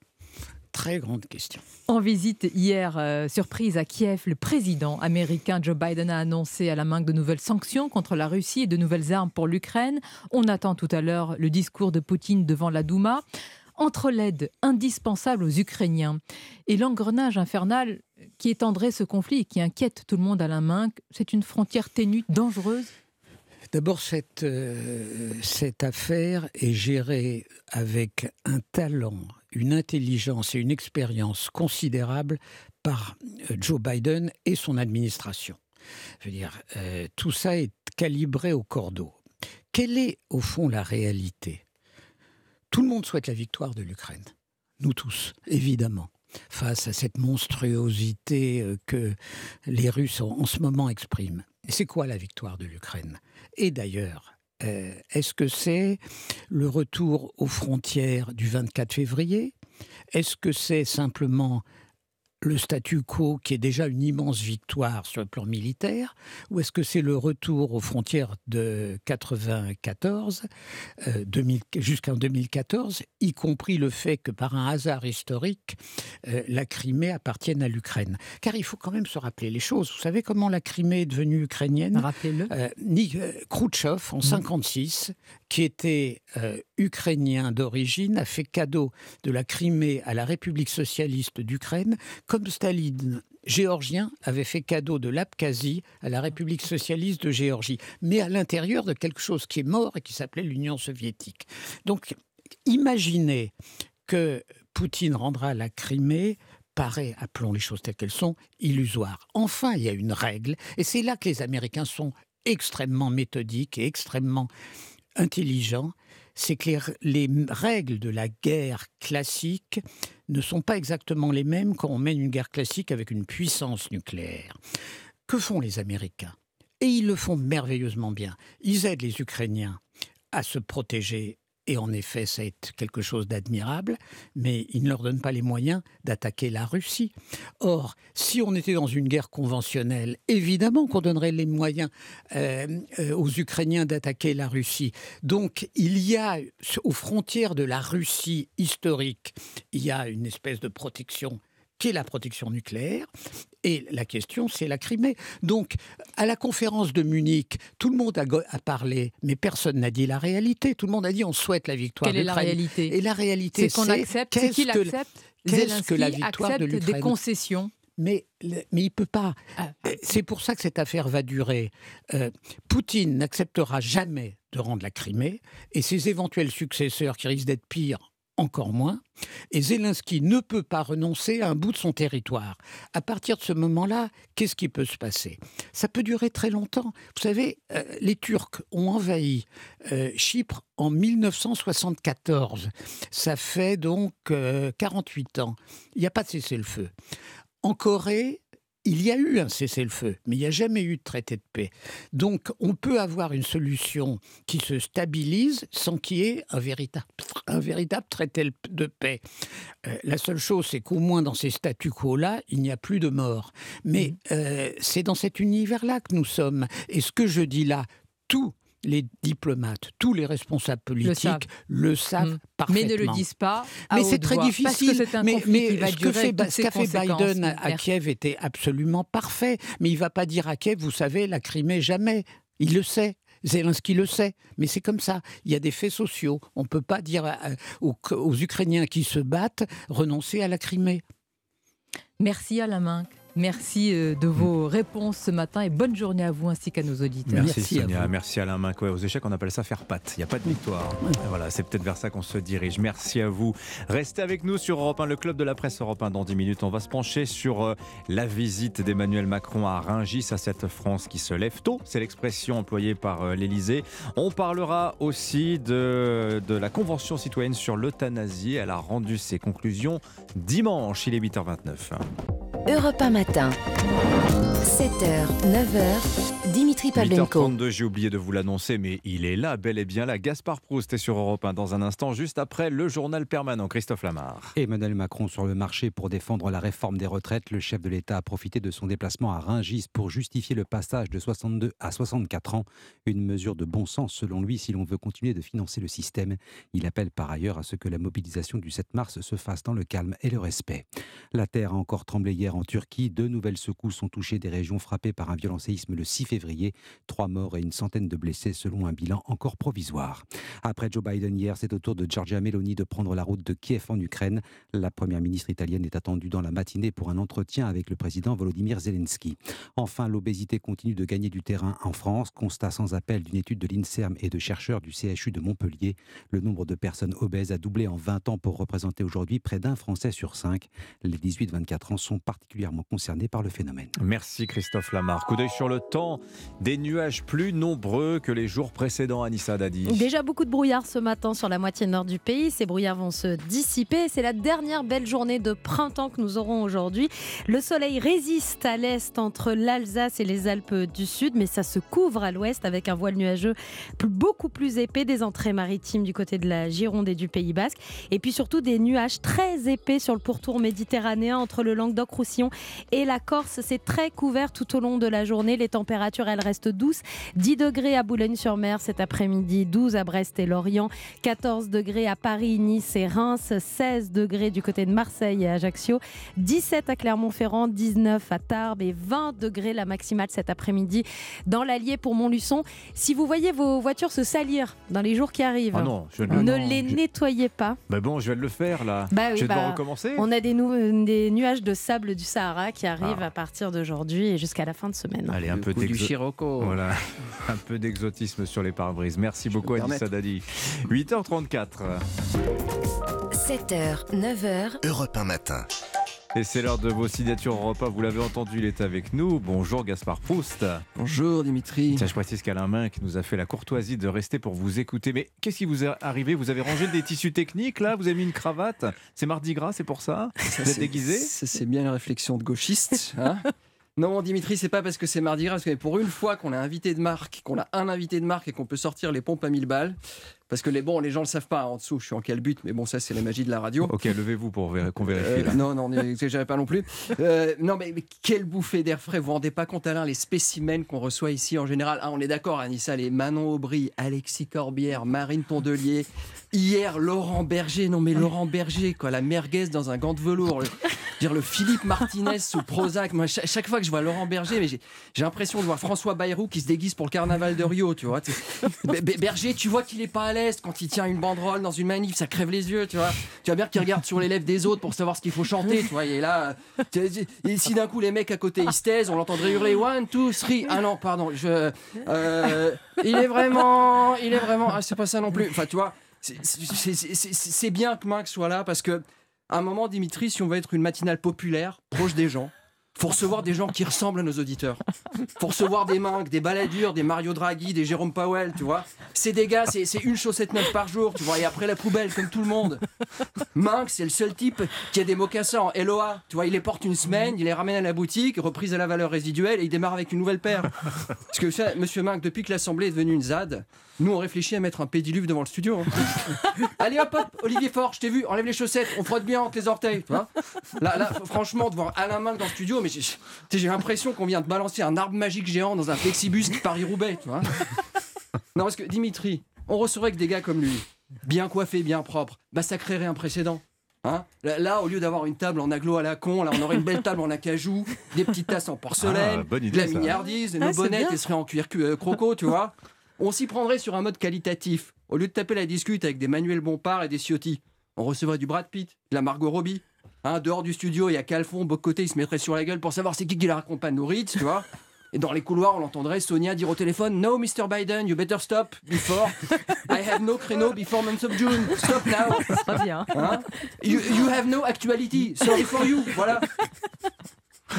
Très grande question.
En visite hier, euh, surprise à Kiev, le président américain Joe Biden a annoncé à la main de nouvelles sanctions contre la Russie et de nouvelles armes pour l'Ukraine. On attend tout à l'heure le discours de Poutine devant la Douma. Entre l'aide indispensable aux Ukrainiens et l'engrenage infernal qui étendrait ce conflit et qui inquiète tout le monde à la main, c'est une frontière ténue, dangereuse?
D'abord, cette, euh, cette affaire est gérée avec un talent, une intelligence et une expérience considérables par euh, Joe Biden et son administration. Je veux dire, euh, tout ça est calibré au cordeau. Quelle est, au fond, la réalité? Tout le monde souhaite la victoire de l'Ukraine. Nous tous, évidemment face à cette monstruosité que les Russes en ce moment expriment. C'est quoi la victoire de l'Ukraine? Et d'ailleurs, euh, est-ce que c'est le retour aux frontières du 24 février? Est-ce que c'est simplement le statu quo qui est déjà une immense victoire sur le plan militaire ou est-ce que c'est le retour aux frontières de 94 euh, jusqu'en 2014 y compris le fait que par un hasard historique euh, la Crimée appartienne à l'Ukraine? Car il faut quand même se rappeler les choses. Vous savez comment la Crimée est devenue ukrainienne?
Rappelez-le.
Euh, Khrouchtchev en 1956, qui était ukrainien d'origine a fait cadeau de la Crimée à la République socialiste d'Ukraine comme Staline, géorgien, avait fait cadeau de l'Abkhazie à la République socialiste de Géorgie, mais à l'intérieur de quelque chose qui est mort et qui s'appelait l'Union soviétique. Donc, imaginez que Poutine rendra la Crimée paraît, appelons les choses telles qu'elles sont, illusoire. Enfin, il y a une règle, et c'est là que les Américains sont extrêmement méthodiques et extrêmement intelligents, c'est que les, règles de la guerre classique ne sont pas exactement les mêmes quand on mène une guerre classique avec une puissance nucléaire. Que font les Américains? Et ils le font merveilleusement bien. Ils aident les Ukrainiens à se protéger Et en effet, c'est quelque chose d'admirable, mais il ne leur donne pas les moyens d'attaquer la Russie. Or, si on était dans une guerre conventionnelle, évidemment qu'on donnerait les moyens euh, euh, aux Ukrainiens d'attaquer la Russie. Donc, il y a aux frontières de la Russie historique, il y a une espèce de protection qui est la protection nucléaire. Et la question, c'est la Crimée. Donc, à la conférence de Munich, tout le monde a, parlé, mais personne n'a dit la réalité. Tout le monde a dit on souhaite la victoire
Quelle est la réalité?
Et la réalité,
c'est qu'on accepte, c'est qu'il accepte.
Qu'est-ce que la victoire de l'Ukraine
des concessions
mais, mais il ne peut pas. Ah. C'est pour ça que cette affaire va durer. Euh, Poutine n'acceptera jamais de rendre la Crimée et ses éventuels successeurs, qui risquent d'être pires, encore moins. Et Zelensky ne peut pas renoncer à un bout de son territoire. À partir de ce moment-là, qu'est-ce qui peut se passer? Ça peut durer très longtemps. Vous savez, euh, les Turcs ont envahi euh, Chypre en 1974. Ça fait donc 48 euh, ans. Il n'y a pas de cessez-le-feu. En Corée, il y a eu un cessez-le-feu, mais il n'y a jamais eu de traité de paix. Donc on peut avoir une solution qui se stabilise sans qu'il y ait un véritable, un véritable traité de paix. Euh, la seule chose, c'est qu'au moins dans ces statu quo-là, il n'y a plus de morts. Mais mmh. euh, c'est dans cet univers-là que nous sommes. Et ce que je dis là, tout les diplomates, tous les responsables politiques le savent, parfaitement.
Mais ne le disent pas.
mais c'est très difficile.
Parce que un mais,
mais
ce fait,
qu'a fait Biden à Kiev était absolument parfait. Mais il ne va pas dire à Kiev, vous savez, la Crimée jamais. Il le sait. Zelensky le sait, mais c'est comme ça. Il y a des faits sociaux. On ne peut pas dire aux, aux, Ukrainiens qui se battent renoncer à la Crimée.
Merci à la main. Merci euh, de vos réponses ce matin et bonne journée à vous ainsi qu'à nos auditeurs.
Merci, Sonia, merci Alain Mincoy. Aux échecs, on appelle ça faire patte. Il n'y a pas de victoire. Voilà, c'est peut-être vers ça qu'on se dirige. Merci à vous. Restez avec nous sur Europe 1, le club de la presse Europe 1. Dans 10 minutes, on va se pencher sur euh, la visite d'Emmanuel Macron à Rungis, à cette France qui se lève tôt. C'est l'expression employée par euh, l'Elysée. On parlera aussi de, de la Convention citoyenne sur l'euthanasie. Elle a rendu ses conclusions dimanche. Il est 8h29.
Europe 1 matin. 7h, 9h, Dimitri Pavlenko.
8h32, j'ai oublié de vous l'annoncer, mais il est là, bel et bien là. Gaspard Proust est sur Europe 1 dans un instant, juste après le journal permanent. Christophe Lamar.
Emmanuel Macron sur le marché pour défendre la réforme des retraites. Le chef de l'État a profité de son déplacement à Ringis pour justifier le passage de 62 à 64 ans. Une mesure de bon sens selon lui si l'on veut continuer de financer le système. Il appelle par ailleurs à ce que la mobilisation du 7 mars se fasse dans le calme et le respect. La terre a encore tremblé hier en Turquie. Deux nouvelles secousses ont touché des régions frappées par un violent séisme le 6 février. Trois morts et une centaine de blessés selon un bilan encore provisoire. Après Joe Biden hier, c'est au tour de Giorgia Meloni de prendre la route de Kiev en Ukraine. La première ministre italienne est attendue dans la matinée pour un entretien avec le président Volodymyr Zelensky. Enfin, l'obésité continue de gagner du terrain en France. Constat sans appel d'une étude de l'INSERM et de chercheurs du CHU de Montpellier. Le nombre de personnes obèses a doublé en 20 ans pour représenter aujourd'hui près d'un Français sur cinq. Les 18-24 ans sont particulièrement concernés par le phénomène.
Merci Christophe Lamar. Coup d'œil sur le temps. Des nuages plus nombreux que les jours précédents, Anissa Dadi.
Déjà beaucoup de brouillard ce matin sur la moitié nord du pays. Ces brouillards vont se dissiper. C'est la dernière belle journée de printemps que nous aurons aujourd'hui. Le soleil résiste à l'est entre l'Alsace et les Alpes du Sud, mais ça se couvre à l'ouest avec un voile nuageux beaucoup plus épais des entrées maritimes du côté de la Gironde et du Pays Basque. Et puis surtout des nuages très épais sur le pourtour méditerranéen entre le Languedoc-Roussillon et la Corse. C'est très couvert tout au long de la journée. Les températures, elles restent douces. 10 degrés à Boulogne-sur-Mer cet après-midi, 12 à Brest et Lorient, 14 degrés à Paris, Nice et Reims, 16 degrés du côté de Marseille et Ajaccio, 17 à Clermont-Ferrand, 19 à Tarbes et 20 degrés la maximale cet après-midi dans l'Allier pour Montluçon. Si vous voyez vos voitures se salir dans les jours qui arrivent,
ah
ne, les nettoyez pas.
Bah bon, je vais le faire là.
Bah
je vais
bah,
recommencer.
On a des, des nuages de sable du Sahara qui arrivent ah. à partir d'aujourd'hui et jusqu'à la fin de semaine.
Allez, un peu
du Voilà,
un peu d'exotisme sur les pare-brises. Merci beaucoup, Anissa Dadi. 8h34.
7h, 9h.
Europe 1 matin.
Et c'est l'heure de vos signatures repas. Vous l'avez entendu, il est avec nous. Bonjour Gaspard Proust.
Bonjour Dimitri.
Tiens, je précise qu'Alain Main qui nous a fait la courtoisie de rester pour vous écouter. Mais qu'est-ce qui vous est arrivé? Vous avez rangé des tissus techniques là? Vous avez mis une cravate? C'est Mardi Gras, c'est pour ça? Vous êtes déguisé?
C'est bien la réflexion de gauchiste. Hein? Non, Dimitri, c'est pas parce que c'est mardi gras, parce que pour une fois qu'on a invité de marque, qu'on a un invité de marque et qu'on peut sortir les pompes à 1000 balles, parce que les, bon, les gens le savent pas hein, en dessous, je suis en quel but, mais bon, ça c'est la magie de la radio.
Ok, levez-vous pour qu'on vérifie.
Euh,
là.
non, non, n'exagérez pas non plus. Euh, non, mais, mais quelle bouffée d'air frais. Vous vous rendez pas compte, Alain, les spécimens qu'on reçoit ici en général. Ah, on est d'accord, Anissa, les Manon Aubry, Alexis Corbière, Marine Tondelier. Hier, Laurent Berger. Non, mais Laurent Berger, quoi, la merguez dans un gant de velours. Le, dire le Philippe Martinez sous Prozac. Moi, cha- chaque, fois que je vois Laurent Berger, mais j'ai j'ai l'impression de voir François Bayrou qui se déguise pour le carnaval de Rio, tu vois. Berger, tu vois qu'il est pas à l'aise quand il tient une banderole dans une manif, ça crève les yeux, tu vois. Tu vois bien qu'il regarde sur les lèvres des autres pour savoir ce qu'il faut chanter, tu vois. Et là, si d'un coup les mecs à côté ils se taisent, on l'entendrait hurler one, two, three. Ah non, pardon, je. euh, il est vraiment. Il est vraiment. Ah, c'est pas ça non plus. Enfin, tu vois, c'est bien que Max soit là parce que. À un moment, Dimitri, si on veut être une matinale populaire, proche des gens, faut recevoir des gens qui ressemblent à nos auditeurs. Faut recevoir des Minc, des Baladures, des Mario Draghi, des Jérôme Powell, tu vois. C'est des gars, c'est une chaussette neuve par jour, tu vois, et après la poubelle, comme tout le monde. Minc, c'est le seul type qui a des mocassins en LOA, tu vois, il les porte une semaine, il les ramène à la boutique, reprise à la valeur résiduelle, et il démarre avec une nouvelle paire. Parce que monsieur Minc, depuis que l'Assemblée est devenue une ZAD, nous on réfléchit à mettre un pédiluve devant le studio. hein. Allez hop hop, Olivier Faure, je t'ai vu, enlève les chaussettes, on frotte bien entre les orteils, tu vois. Là, franchement, de voir Alain Minc dans le studio, mais j'ai- l'impression qu'on vient de balancer un arbre magique géant dans un flexibus qui Paris-Roubaix, tu vois. Non, parce que Dimitri, on recevrait que des gars comme lui, bien coiffés, bien propres, bah ça créerait un précédent. Hein là, là, au lieu d'avoir une table en aglo à la con, là, on aurait une belle table en acajou, des petites tasses en porcelaine,
Ah,
de la
ça.
milliardise, et
Ah,
nos
c'est
bonnettes, seraient en cuir cu- euh, croco, tu vois. On s'y prendrait sur un mode qualitatif. Au lieu de taper la discute avec des Manuel Bompard et des Ciotti, on recevrait du Brad Pitt, de la Margot Robbie. Hein, dehors du studio, il y a Calfon, de côté, il se mettrait sur la gueule pour savoir c'est qui qui la raccompagne au Ritz, tu vois. Et dans les couloirs, on l'entendrait Sonia dire au téléphone No, Mr. Biden, you better stop before. I have no créneau before month of June. Stop now.
Bien.
Hein you, you have no actuality. Sorry for you. Voilà.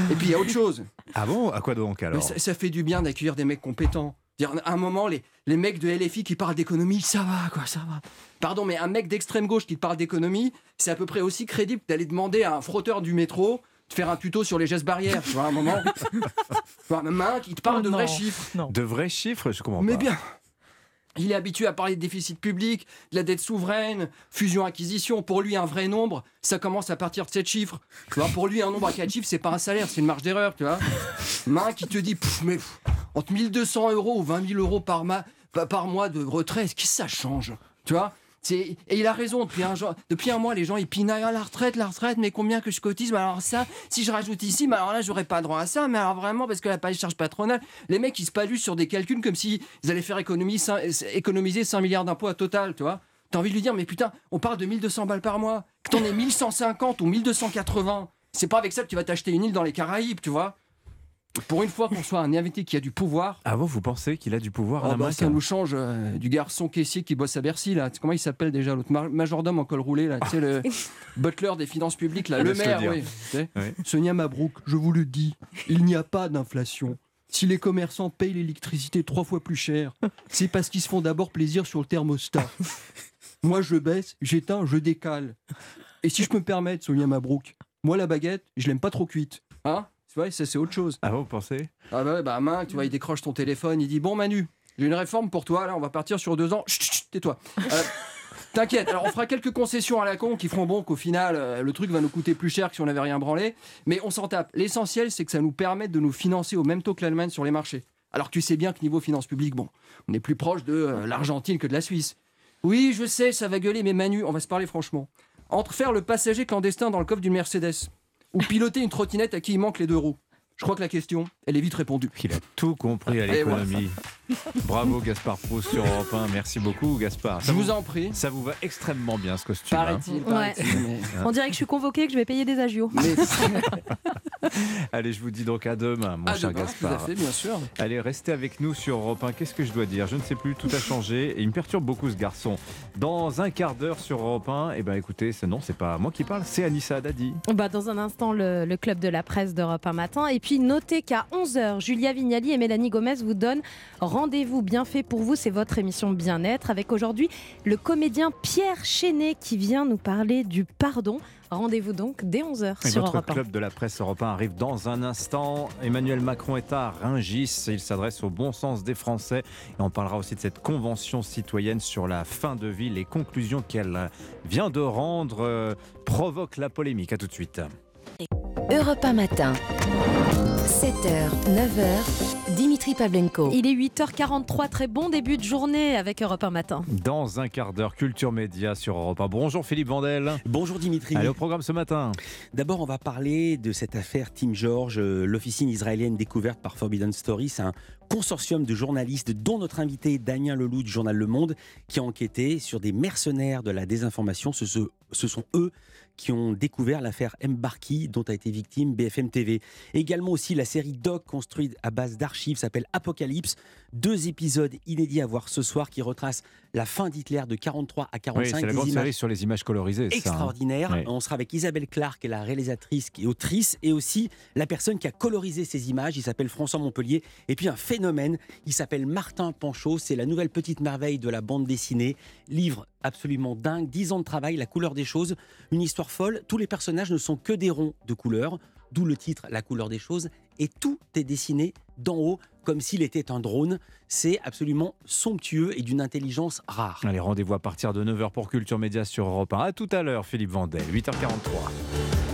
Et puis il y a autre chose.
Ah bon? À quoi donc alors?
ça, ça fait du bien d'accueillir des mecs compétents. Dire, à un moment, les, les mecs de LFI qui parlent d'économie, ça va, quoi, ça va. Pardon, mais un mec d'extrême gauche qui te parle d'économie, c'est à peu près aussi crédible que d'aller demander à un frotteur du métro de faire un tuto sur les gestes barrières, tu vois, à un moment. Tu vois, même un qui te parle
Oh
de
non,
vrais chiffres.
De vrais chiffres Je comprends
Mais
pas.
bien. Il est habitué à parler de déficit public, de la dette souveraine, fusion-acquisition. Pour lui, un vrai nombre, ça commence à partir de 7 chiffres. Tu vois, pour lui, un nombre à 4 chiffres, c'est pas un salaire, c'est une marge d'erreur, tu vois. Main qui te dit, Pff, mais pff, entre 1200 euros ou 20 000 euros par, ma- pa- par mois de retraite, qu'est-ce que ça change Tu vois. Et il a raison, depuis un, depuis un mois, les gens ils pinaillent Ah, la retraite, la retraite, mais combien que je cotise? Mais Alors ça, si je rajoute ici, mais alors là, j'aurais pas droit à ça, mais alors vraiment, parce que la charge patronale, les mecs ils se paluent sur des calculs comme s'ils allaient faire économie, économiser 5 milliards d'impôts à total, tu vois. T'as envie de lui dire, mais putain, on parle de 1200 balles par mois, que t'en aies 1150 ou 1280, c'est pas avec ça que tu vas t'acheter une île dans les Caraïbes, tu vois Pour une fois qu'on soit un invité qui a du pouvoir,
Ah bon, vous pensez qu'il a du pouvoir
ah
Alain
bah, ça nous change euh, du garçon caissier qui bosse à Bercy là. Tu sais Comment il s'appelle déjà l'autre Ma- majordome en col roulé là? Tu sais le butler des finances publiques là, le
Laisse-le
maire. Oui. Sonia Mabrouk, je vous le dis, il n'y a pas d'inflation. Si les commerçants payent l'électricité trois fois plus cher, c'est parce qu'ils se font d'abord plaisir sur le thermostat. Moi, je baisse, j'éteins, je décale. Et si je peux me permettre, Sonia Mabrouk, moi la baguette, je l'aime pas trop cuite. Hein? Tu vois, ça c'est autre chose.
Ah bon, vous pensez?
Ah bah, ouais, bah main, tu vois, il décroche ton téléphone, il dit Bon Manu, j'ai une réforme pour toi, là, on va partir sur deux ans. Chut, chut, chut, tais-toi. Euh, T'inquiète, alors on fera quelques concessions à la con qui feront bon qu'au final, euh, le truc va nous coûter plus cher que si on n'avait rien branlé. Mais on s'en tape. L'essentiel, c'est que ça nous permette de nous financer au même taux que l'Allemagne sur les marchés. Alors que tu sais bien que niveau finances publiques, bon, on est plus proche de euh, l'Argentine que de la Suisse. Oui, je sais, ça va gueuler, mais Manu, on va se parler franchement. Entre faire le passager clandestin dans le coffre d'une Mercedes ou piloter une trottinette à qui il manque les deux roues, je crois que la question, elle est vite répondue.
Il a tout compris à
Et
l'économie. Bravo Gaspard Proust sur Europe 1. Merci beaucoup Gaspard.
Je vous en prie.
Ça vous va extrêmement bien ce costume. hein.
Mais-
On dirait que je suis convoquée, que je vais payer des agios.
Allez, je vous dis donc à demain, mon
À
cher
demain,
Gaspard.
tout à fait, bien sûr.
Allez, restez avec nous sur Europe 1. Qu'est-ce que je dois dire? Je ne sais plus, tout a changé et il me perturbe beaucoup ce garçon. Dans un quart d'heure sur Europe 1, eh ben écoutez, c'est non, c'est pas moi qui parle, c'est Anissa Dadi.
Bah, dans un instant, le, le club de la presse d'Europe un matin. Et puis, notez qu'à 11h, Julia Vignali et Mélanie Gomez vous donnent rendez-vous bien fait pour vous. C'est votre émission Bien-être avec aujourd'hui le comédien Pierre Chenet qui vient nous parler du pardon. Rendez-vous donc dès 11h
Et
sur Europe 1.
club de la presse européen arrive dans un instant. Emmanuel Macron est à Rungis. Il s'adresse au bon sens des Français. Et on parlera aussi de cette convention citoyenne sur la fin de vie. Les conclusions qu'elle vient de rendre euh, provoquent la polémique. À tout de suite.
Europe 1 matin. 7h, 9h, Dimitri Pavlenko.
Il est 8h43, très bon début de journée avec Europe 1 matin.
Dans un quart d'heure, Culture Média sur Europe 1. Bonjour Philippe Vandel.
Bonjour Dimitri.
Allez au programme ce matin.
D'abord, on va parler de cette affaire Tim George, euh, l'officine israélienne découverte par Forbidden Stories. C'est un consortium de journalistes, dont notre invité Damien Leloup du journal Le Monde, qui a enquêté sur des mercenaires de la désinformation. Ce, ce- ce sont eux qui ont découvert l'affaire Mbarki, dont a été victime BFM TV. Également aussi la série Doc, construite à base d'archives, s'appelle Apocalypse. Deux épisodes inédits à voir ce soir qui retracent la fin d'Hitler de 43 à 45.
Oui, c'est la grande série sur les images colorisées. ça, hein.
extraordinaire. On sera avec Isabelle Clark, qui est la réalisatrice et autrice, et aussi la personne qui a colorisé ces images. Il s'appelle François Montpellier. Et puis un phénomène, il s'appelle Martin Panchaud. C'est la nouvelle petite merveille de la bande dessinée. Livre absolument dingue. 10 ans de travail, la couleur des choses. Une histoire folle. Tous les personnages ne sont que des ronds de couleur. D'où le titre La couleur des choses. Et tout est dessiné d'en haut, comme s'il était un drone. C'est absolument somptueux et d'une intelligence rare.
Allez, rendez-vous à partir de 9h pour Culture Média sur Europe 1. À tout à l'heure, Philippe Vandel, 8h43.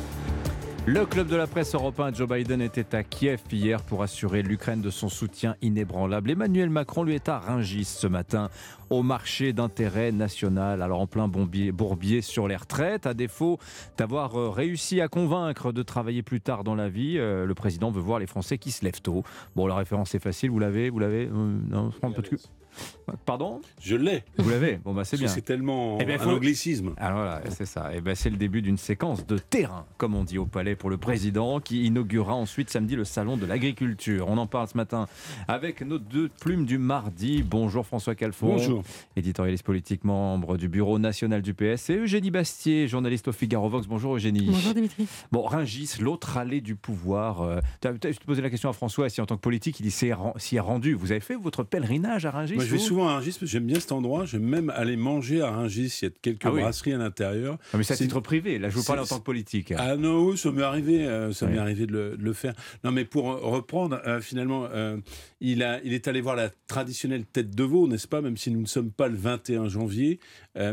Le club de la presse européen, Joe Biden, était à Kiev hier pour assurer l'Ukraine de son soutien inébranlable. Emmanuel Macron lui est à Rungis ce matin au marché d'intérêt national. Alors en plein bombier- bourbier sur les retraites, à défaut d'avoir euh, réussi à convaincre de travailler plus tard dans la vie, euh, le président veut voir les Français qui se lèvent tôt. Bon, la référence est facile, vous l'avez, vous l'avez Euh, Non, je prends un peu de cul. Pardon?
Je l'ai.
Vous l'avez? Bon, bah c'est bien.
C'est tellement
Eh ben,
un
faut-
anglicisme.
alors voilà, c'est ça. Et ben, c'est le début d'une séquence de terrain, comme on dit au palais pour le président, qui inaugurera ensuite samedi le salon de l'agriculture. On en parle ce matin avec nos deux plumes du mardi. Bonjour François Calfon.
Bonjour.
Éditorialiste politique, membre du bureau national du PS. Et Eugénie Bastier, journaliste au Figaro Vox. Bonjour Eugénie.
Bonjour Dimitri.
Bon, Ringis, l'autre allée du pouvoir. Euh, t'as- je te posais la question à François, si en tant que politique, il s'y est ren- s'y est rendu. Vous avez fait votre pèlerinage à Ringis?
Moi, je vais souvent à Rungis parce que j'aime bien cet endroit. J'aime même aller manger à Rungis. Il y a quelques
Ah oui.
brasseries à l'intérieur.
Non, mais c'est à titre privé. Là, je vous parle en tant que politique.
Ah non, ça m'est arrivé, euh, ça
Oui.
m'est arrivé de le, de le faire. Non, mais pour reprendre, euh, finalement, euh, il, a, il est allé voir la traditionnelle tête de veau, n'est-ce pas Même si nous ne sommes pas le 21 janvier,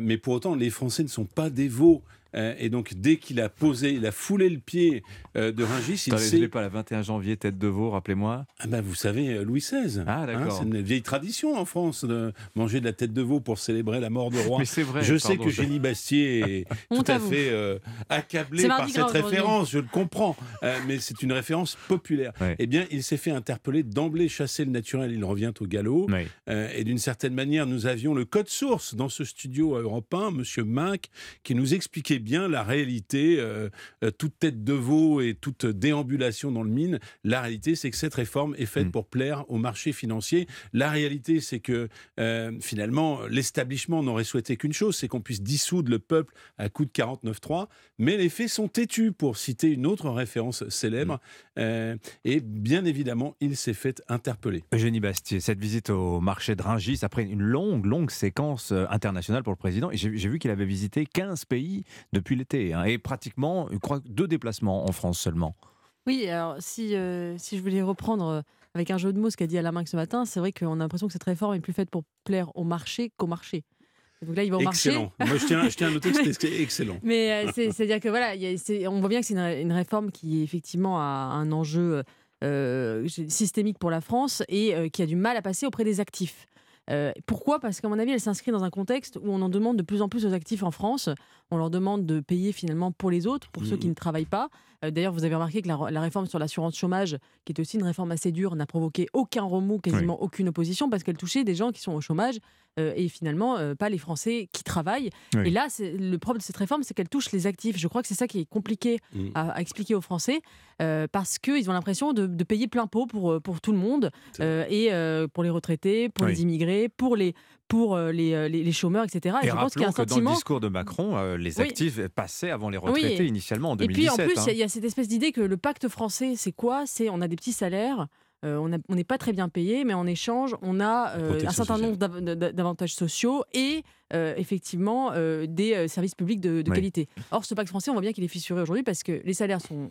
mais pour autant, les Français ne sont pas des veaux. Euh, et donc, dès qu'il a posé, il a foulé le pied euh, de Rungis, il
l'ai pas, la 21 janvier, tête de veau, rappelez-moi.
Ah ben, vous savez, euh, Louis XVI.
Ah,
Hein,
d'accord.
c'est une vieille tradition en France de manger de la tête de veau pour célébrer la mort de roi.
Mais c'est vrai,
Je sais que Génie Bastier est tout à fait euh, accablé par cette référence, je le comprends. Euh, mais c'est une référence populaire.
Ouais.
Eh bien, il s'est fait interpeller d'emblée, chasser le naturel, il revient au galop. Euh, et d'une certaine manière, nous avions le code source dans ce studio européen, Monsieur Minck, qui nous expliquait bien la réalité. euh, euh, toute tête de veau et toute déambulation dans le mine, la réalité, c'est que cette réforme est faite
Mm.
pour plaire au marché financier. La réalité, c'est que euh, finalement, l'établissement n'aurait souhaité qu'une chose, c'est qu'on puisse dissoudre le peuple à coup de 49.3. Mais les faits sont têtus, pour citer une autre référence célèbre.
Mm.
Euh, et bien évidemment, il s'est fait interpeller.
Eugénie Bastier, cette visite au marché de Rungis, après une longue, longue séquence internationale pour le président, j'ai vu qu'il avait visité 15 pays depuis l'été, hein, et pratiquement, je crois, deux déplacements en France seulement.
Oui, alors si, euh, si je voulais reprendre euh, avec un jeu de mots ce qu'a dit Alain Minck ce matin, c'est vrai qu'on a l'impression que cette réforme est plus faite pour plaire au marché qu'au marché. Donc là, il va au marché.
Excellent. Moi, je tiens, je tiens à noter que c'était excellent.
Mais euh, c'est- c'est-à-dire que voilà, y a- on voit bien que c'est une, ré- une réforme qui effectivement a un enjeu euh, systémique pour la France et euh, qui a du mal à passer auprès des actifs. Euh, pourquoi? Parce qu'à mon avis, elle s'inscrit dans un contexte où on en demande de plus en plus aux actifs en France. On leur demande de payer finalement pour les autres, pour ceux qui ne travaillent pas. Euh, D'ailleurs, vous avez remarqué que la, la réforme sur l'assurance chômage, qui est aussi une réforme assez dure, n'a provoqué aucun remous, quasiment aucune opposition, parce qu'elle touchait des gens qui sont au chômage euh, et finalement euh, pas les Français qui travaillent.
Oui.
Et là, le problème de cette réforme, c'est qu'elle touche les actifs. Je crois que c'est ça qui est compliqué
Mm.
à, à expliquer aux Français, euh, parce qu'ils ont l'impression de, de payer plein pot pour, pour tout le monde, et pour les retraités, pour
Oui.
les immigrés, pour les, pour euh, les, euh, les, les chômeurs, etc.
Et
je pense qu'il y a un
que dans le
sentiment...
discours de Macron, euh, les
Oui.
actifs passaient avant les retraités
Oui.
initialement en
Et puis
2017.
en plus, il y a-
hein.
il y, a cette espèce d'idée que le pacte français, c'est quoi? C'est on a des petits salaires. on n'est pas très bien payé, mais en échange, on a un certain nombre d'avantages sociaux et effectivement des services publics de, qualité. Or, ce pacte français, on voit bien qu'il est fissuré aujourd'hui parce que les salaires sont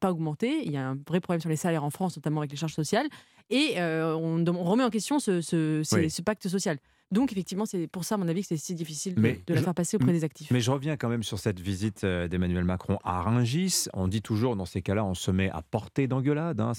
pas augmentés. Il y a un vrai problème sur les salaires en France, notamment avec les charges sociales. Et on, remet en question ce pacte social. Donc, effectivement, c'est pour ça, à mon avis, que c'est si difficile de, la faire passer auprès des actifs.
Mais je reviens quand même sur cette visite euh, d'Emmanuel Macron à Rungis. On dit toujours, dans ces cas-là, on se met à portée d'engueulade. Hein,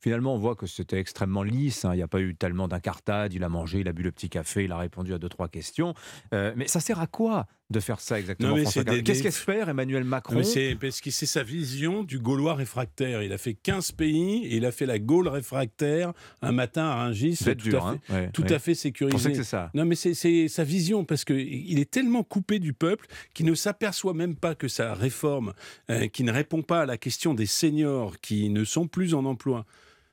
Finalement, on voit que c'était extrêmement lisse. Hein. Il n'y a pas eu tellement d'incartade. Il a mangé, il a bu le petit café, il a répondu à deux, trois questions. Euh, mais ça sert à quoi de faire ça exactement. Qu'est-ce qu'espère Emmanuel Macron
C'est parce que c'est sa vision du Gaulois réfractaire. Il a fait 15 pays et il a fait la Gaule réfractaire un matin à Rungis, tout, dur, à, fait, hein. tout à fait sécurisé.
c'est ça.
Non, mais c'est sa vision parce qu'il est tellement coupé du peuple qu'il ne s'aperçoit même pas que sa réforme, euh, qui ne répond pas à la question des seniors qui ne sont plus en emploi,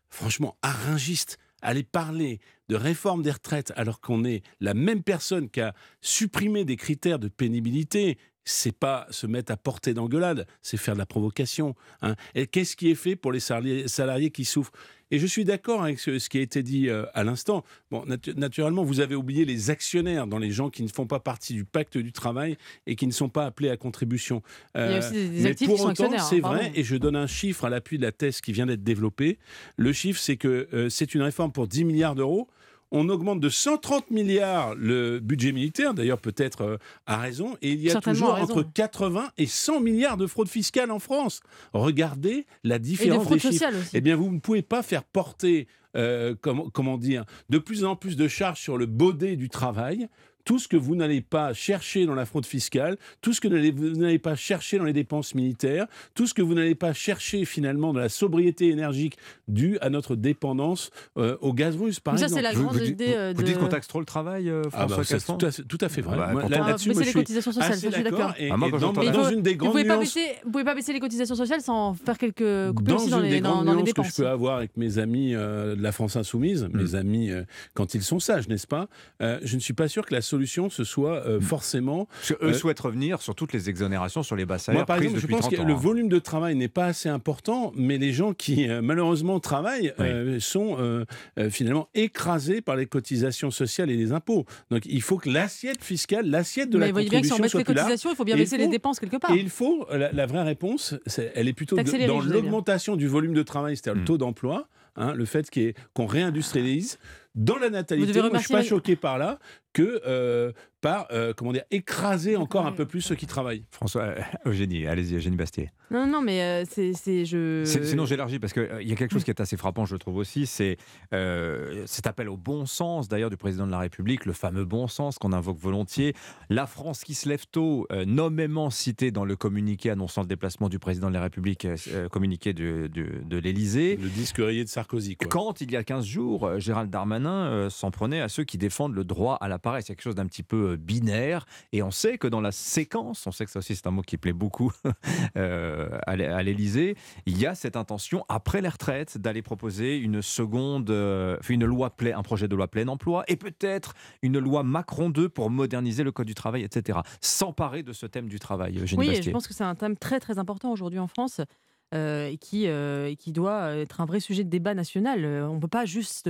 franchement, arringiste aller parler de réforme des retraites alors qu'on est la même personne qui a supprimé des critères de pénibilité, c'est pas se mettre à portée d'engueulade, c'est faire de la provocation. Hein. Et qu'est-ce qui est fait pour les salariés qui souffrent? Et je suis d'accord avec ce, qui a été dit euh, à l'instant. Bon, naturellement, vous avez oublié les actionnaires dans les gens qui ne font pas partie du pacte du travail et qui ne sont pas appelés à contribution.
Il y a aussi des euh, mais pour autant,
c'est hein, vrai, et je donne un chiffre à l'appui de la thèse qui vient d'être développée. Le chiffre, c'est que euh, c'est une réforme pour 10 milliards d'euros on augmente de 130 milliards le budget militaire, d'ailleurs peut-être euh, à raison, et il y a toujours entre 80 et 100 milliards de fraude fiscale en France. Regardez la différence des chiffres. Eh bien, vous ne pouvez pas faire porter, euh, comment dire, de plus en plus de charges sur le baudet du travail tout ce que vous n'allez pas chercher dans la fraude fiscale, tout ce que vous n'allez pas chercher dans les dépenses militaires, tout ce que vous n'allez pas chercher finalement dans la sobriété énergique due à notre dépendance euh, au gaz russe, par exemple.
Ça, c'est la grande
vous,
idée.
Euh, de... Vous dites qu'on taxe trop le travail, euh,
ah bah,
François
ah tout, tout, à fait vrai.
Bah,
Moi, là, baisser les cotisations sociales, ça, je suis d'accord.
Et, ah, moi, dans, dans, une des grandes
vous
pouvez,
baisser, vous pouvez pas baisser les cotisations sociales sans faire quelques coupures
dans
aussi dans,
les,
dans,
dans
les dépenses.
que je peux avoir avec mes amis de la France Insoumise, mes mm. amis quand ils sont sages, n'est-ce pas? Je ne suis pas sûr que la solution ce soit forcément.
eux souhaitent revenir sur toutes les exonérations sur les bas salaires.
Moi, par exemple, je pense que le volume de travail n'est pas assez important, mais les gens qui malheureusement travaillent sont finalement écrasés par les cotisations sociales et les impôts. Donc il faut que l'assiette fiscale, l'assiette de
mais
la contribution
bien que si on baisse les cotisations, il faut bien baisser les dépenses quelque part.
Et il faut, la, vraie réponse, elle est plutôt dans l'augmentation du volume de travail, c'est-à-dire le hmm. taux d'emploi, hein, le fait qu'on réindustrialise. Dans la natalité, moi, je ne suis pas choqué par là que euh, par, euh, comment dire, écraser encore un peu plus ceux qui travaillent.
François, euh, Eugénie, allez-y, Eugénie Bastier.
Non, non, mais euh, c'est, je.
Sinon, j'élargis parce qu'il il y a quelque chose qui est assez frappant, je trouve aussi, c'est cet appel au bon sens, d'ailleurs, du président de la République, le fameux bon sens qu'on invoque volontiers. La France qui se lève tôt, nommément citée dans le communiqué annonçant le déplacement du président de la République, communiqué de, de, de l'Élysée.
Le disque rayé de Sarkozy, quoi.
Quand, il y a 15 jours, Gérald Darmanin s'en prenait à ceux qui défendent le droit à la paresse. C'est quelque chose d'un petit peu binaire. Et on sait que dans la séquence, on sait que ça aussi c'est un mot qui plaît beaucoup euh, à l'Élysée, il y a cette intention, après les retraites, d'aller proposer une seconde, euh, une loi un projet de loi plein emploi et peut-être une loi Macron 2 pour moderniser le code du travail, etc. S'emparer de ce thème du travail.
oui, je pense que c'est un thème très très important aujourd'hui en France. Euh, et qui, qui doit être un vrai sujet de débat national. on ne peut pas juste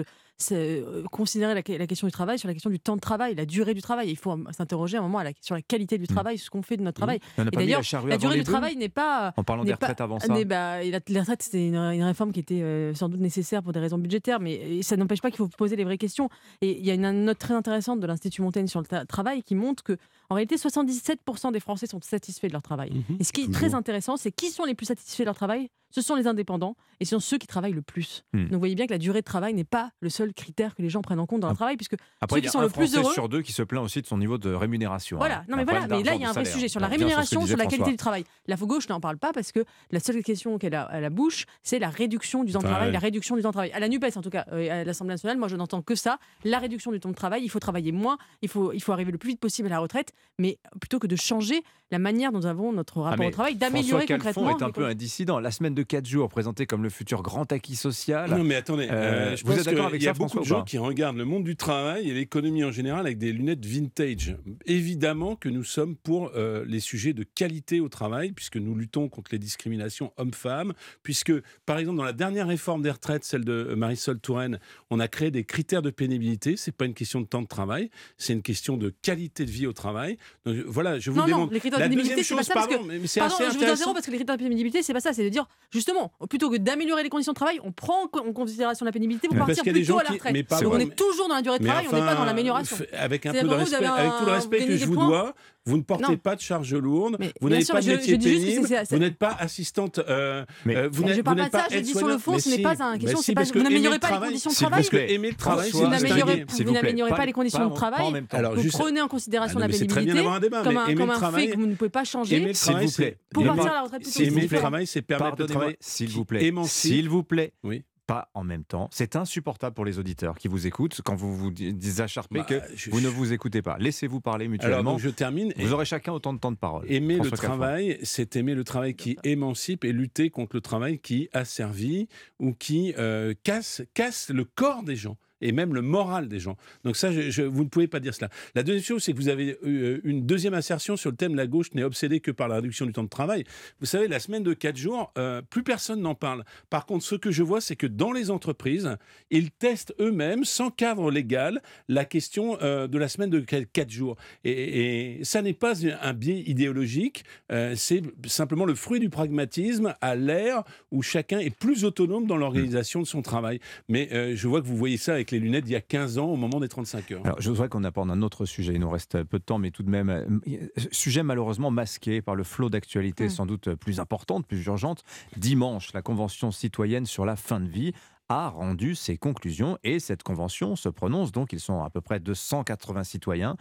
euh, considérer la, question du travail sur la question du temps de travail, la durée du travail. Il faut s'interroger un moment sur la qualité du mmh. travail, ce qu'on fait de notre travail.
Et d'ailleurs,
la, durée du travail n'est pas.
En parlant des retraites avant ça.
Bah, les retraites, c'est une, réforme qui était euh, sans doute nécessaire pour des raisons budgétaires, mais ça n'empêche pas qu'il faut poser les vraies questions. Et il y a une note très intéressante de l'Institut Montaigne sur le travail qui montre que, en réalité, 77% des Français sont satisfaits de leur travail. Mmh et ce qui est très intéressant, c'est qui sont les plus satisfaits de leur travail? Ce sont les indépendants et ce sont ceux qui travaillent le plus. Mmh. Donc vous voyez bien que la durée de travail n'est pas le seul critère que les gens prennent en compte dans le travail, puisque
Après, ceux qui sont le plus heureux. sur deux qui se plaint aussi de son niveau de rémunération.
Voilà, non mais voilà, mais là il y a un vrai sujet sur la rémunération, sur la qualité du travail. La gauche n'en parle pas parce que la seule question qu'elle a à la bouche, c'est la réduction du temps de travail, la réduction du temps de travail. À la Nupes en tout cas, euh, à l'Assemblée nationale, moi je n'entends que ça, la réduction du temps de travail. Il faut travailler moins, il faut il faut arriver le plus vite possible à la retraite, mais plutôt que de changer la manière dont nous avons notre rapport
ah,
au travail, d'améliorer concrètement.
est un peu un dissident. La semaine de 4 jours présentée comme le futur grand acquis social.
Non mais attendez, euh,
vous êtes d'accord avec ça,
beaucoup de gens qui regardent le monde du travail et l'économie en général avec des lunettes vintage. Évidemment que nous sommes pour euh, les sujets de qualité au travail, puisque nous luttons contre les discriminations hommes-femmes, puisque, par exemple, dans la dernière réforme des retraites, celle de Marisol Touraine, on a créé des critères de pénibilité. C'est pas une question de temps de travail, c'est une question de qualité de vie au travail. Donc voilà, je vous
non,
demande.
Non, les critères de pénibilité, c'est pas ça. Pardon, parce que, mais pardon, je vous zéro parce que les critères de pénibilité, c'est pas ça. C'est de dire, justement, plutôt que d'améliorer les conditions de travail, on prend en considération la pénibilité pour partir plus tôt à la retraite. Donc on est toujours dans la durée de travail, on n'est pas dans l'amélioration.
Avec un peu de respect, avec tout le respect que je vous dois, vous ne portez pas de charge lourde, vous n'avez pas de métier pénible, vous n'êtes pas assistante.
Euh, euh, vous n'êtes pas ça, je dis sur le fond, ce n'est pas une question, vous n'améliorez pas les conditions de travail.
Parce que aimer le travail,
vous n'améliorez pas les conditions de travail. Vous prenez en considération la pénibilité comme un fait que vous ne pouvez pas changer.
S'il vous plaît.
Pour partir à la retraite plus tôt.
Aimer le travail, c'est permettre de travailler.
S'il vous plaît. S'il vous plaît. Pas en même temps. C'est insupportable pour les auditeurs qui vous écoutent quand vous vous acharpez bah, que vous ne vous écoutez pas. Laissez-vous parler mutuellement.
Alors, donc je termine.
Vous aurez chacun autant de temps de parole.
Aimer le travail, c'est aimer le travail qui émancipe et lutter contre le travail qui asservit ou qui euh, casse, casse le corps des gens et même le moral des gens. Donc ça, vous ne pouvez pas dire cela. La deuxième chose, c'est que vous avez euh, une deuxième assertion sur le thème la gauche n'est obsédée que par la réduction du temps de travail. Vous savez, la semaine de 4 jours, euh, plus personne n'en parle. Par contre, ce que je vois, c'est que dans les entreprises, ils testent eux-mêmes, sans cadre légal, la question euh, de la semaine de 4 jours. Et ça n'est pas un biais idéologique, c'est simplement le fruit du pragmatisme à l'ère où chacun est plus autonome dans l'organisation de son travail. Mais je vois que vous voyez ça avec les lunettes d'il y a 15 ans au moment des 35 heures.
Alors, je voudrais qu'on apporte un autre sujet. Il nous reste peu de temps, mais tout de même, euh, sujet malheureusement masqué par le flot d'actualités mmh. sans doute plus importante, plus urgente. Dimanche, la Convention citoyenne sur la fin de vie a rendu ses conclusions et cette convention se prononce donc, ils sont à peu près 280 citoyens,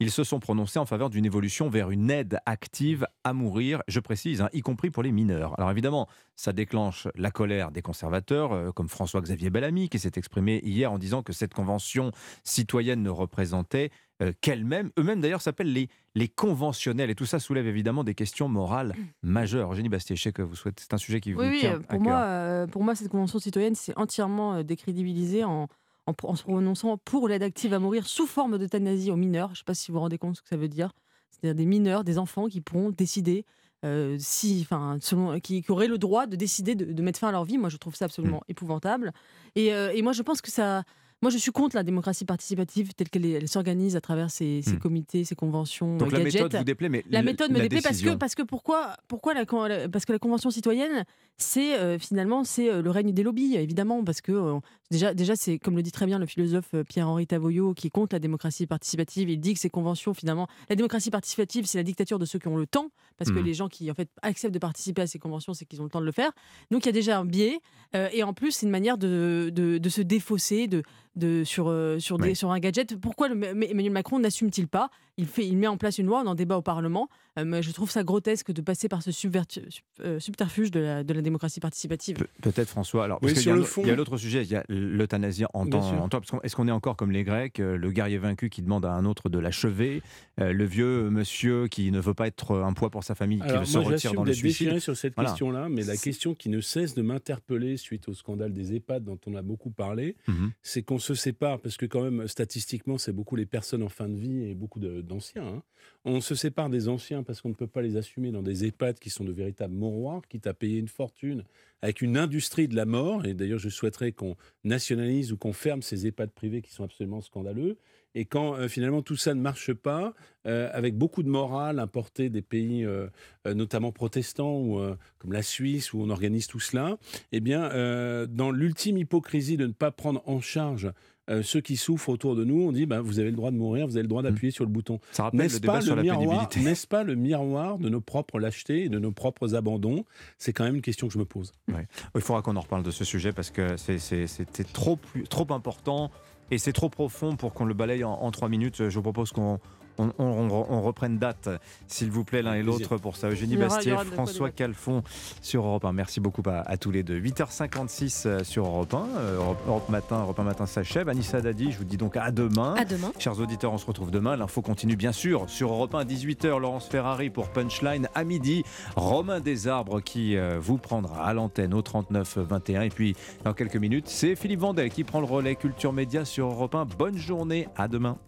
ils se sont prononcés en faveur d'une évolution vers une aide active à mourir, je précise, hein, y compris pour les mineurs. Alors évidemment, ça déclenche la colère des conservateurs, euh, comme François-Xavier Bellamy, qui s'est exprimé hier en disant que cette convention citoyenne ne représentait euh, qu'elles-mêmes, eux-mêmes d'ailleurs s'appellent les, les conventionnels. Et tout ça soulève évidemment des questions morales majeures. Eugénie Bastier, je sais que vous souhaitez, c'est un sujet qui vous
oui,
tient
oui, pour moi, euh, pour moi, cette convention citoyenne, c'est entièrement euh, décrédibilisé en, en, se prononçant pour l'aide active à mourir sous forme d'euthanasie aux mineurs. Je ne sais pas si vous vous rendez compte ce que ça veut dire. C'est-à-dire des mineurs, des enfants qui pourront décider si, enfin, selon, qui, auraient le droit de décider de, mettre fin à leur vie. Moi, je trouve ça absolument mmh. épouvantable. Et, et, moi, je pense que ça, moi, je suis contre la démocratie participative telle qu'elle s'organise à travers ces, hmm. comités, ces conventions.
Donc la méthode vous déplaît, mais
la méthode me déplaît parce que parce que pourquoi pourquoi la, parce que la convention citoyenne c'est euh, finalement c'est euh, le règne des lobbies évidemment parce que euh, déjà déjà c'est comme le dit très bien le philosophe Pierre-Henri Tavoyot qui est contre la démocratie participative. Il dit que ces conventions finalement la démocratie participative c'est la dictature de ceux qui ont le temps parce que hmm. les gens qui en fait acceptent de participer à ces conventions c'est qu'ils ont le temps de le faire. Donc il y a déjà un biais et en plus c'est une manière de, de, de se défausser de de, sur, euh, sur, des, sur un gadget. Pourquoi Emmanuel Macron n'assume-t-il pas il, fait, il met en place une loi, on en débat au Parlement. Euh, mais je trouve ça grotesque de passer par ce euh, subterfuge de la, de la démocratie participative.
Peut-être François. Alors, parce qu'il y, a l'autre sujet, il y a l'euthanasie en temps. Est-ce qu'on est encore comme les Grecs, le guerrier vaincu qui demande à un autre de l'achever, le vieux monsieur qui ne veut pas être un poids pour sa famille, qui se retire dans le suicide
sur cette question-là, mais la question qui ne cesse de m'interpeller suite au scandale des EHPAD dont on a beaucoup parlé, mmh c'est qu'on se sépare, parce que quand même, statistiquement, c'est beaucoup les personnes en fin de vie et beaucoup d'anciens. Hein. On se sépare des anciens parce qu'on ne peut pas les assumer dans des EHPAD qui sont de véritables mouroirs, qui t'a payé une fortune avec une industrie de la mort. Et d'ailleurs, je souhaiterais qu'on nationalise ou qu'on ferme ces EHPAD privés qui sont absolument scandaleux. Et quand euh, finalement tout ça ne marche pas, euh, avec beaucoup de morale importée des pays euh, notamment protestants ou comme la Suisse où on organise tout cela, eh bien, dans l'ultime hypocrisie de ne pas prendre en charge ceux qui souffrent autour de nous, on dit bah, vous avez le droit de mourir, vous avez le droit d'appuyer mmh. sur le bouton.
N'est-ce pas, le
miroir, n'est-ce pas le miroir de nos propres lâchetés et de nos propres abandons? C'est quand même une question que je me pose.
Il faudra qu'on en reparle de ce sujet parce que c'était trop, trop important et c'est trop profond pour qu'on le balaye en, trois minutes. Je vous propose qu'on on, on, reprenne date, s'il vous plaît, l'un et l'autre pour ça. Eugénie Bastier, François Calfon sur Europe 1. Merci beaucoup à, tous les deux. 8h56 euh, sur Europe 1. Euh, Europe, Matin, Europe 1 Matin s'achève. Anissa Dadi, je vous dis donc à demain.
À demain.
Chers auditeurs, on se retrouve demain. L'info continue bien sûr sur Europe 1 18h. Laurence Ferrari pour Punchline. À midi, Romain Desarbres qui euh, vous prendra à l'antenne au 39 21. Et puis, dans quelques minutes, c'est Philippe Vandel qui prend le relais Culture Média sur Europe 1. Bonne journée. À demain.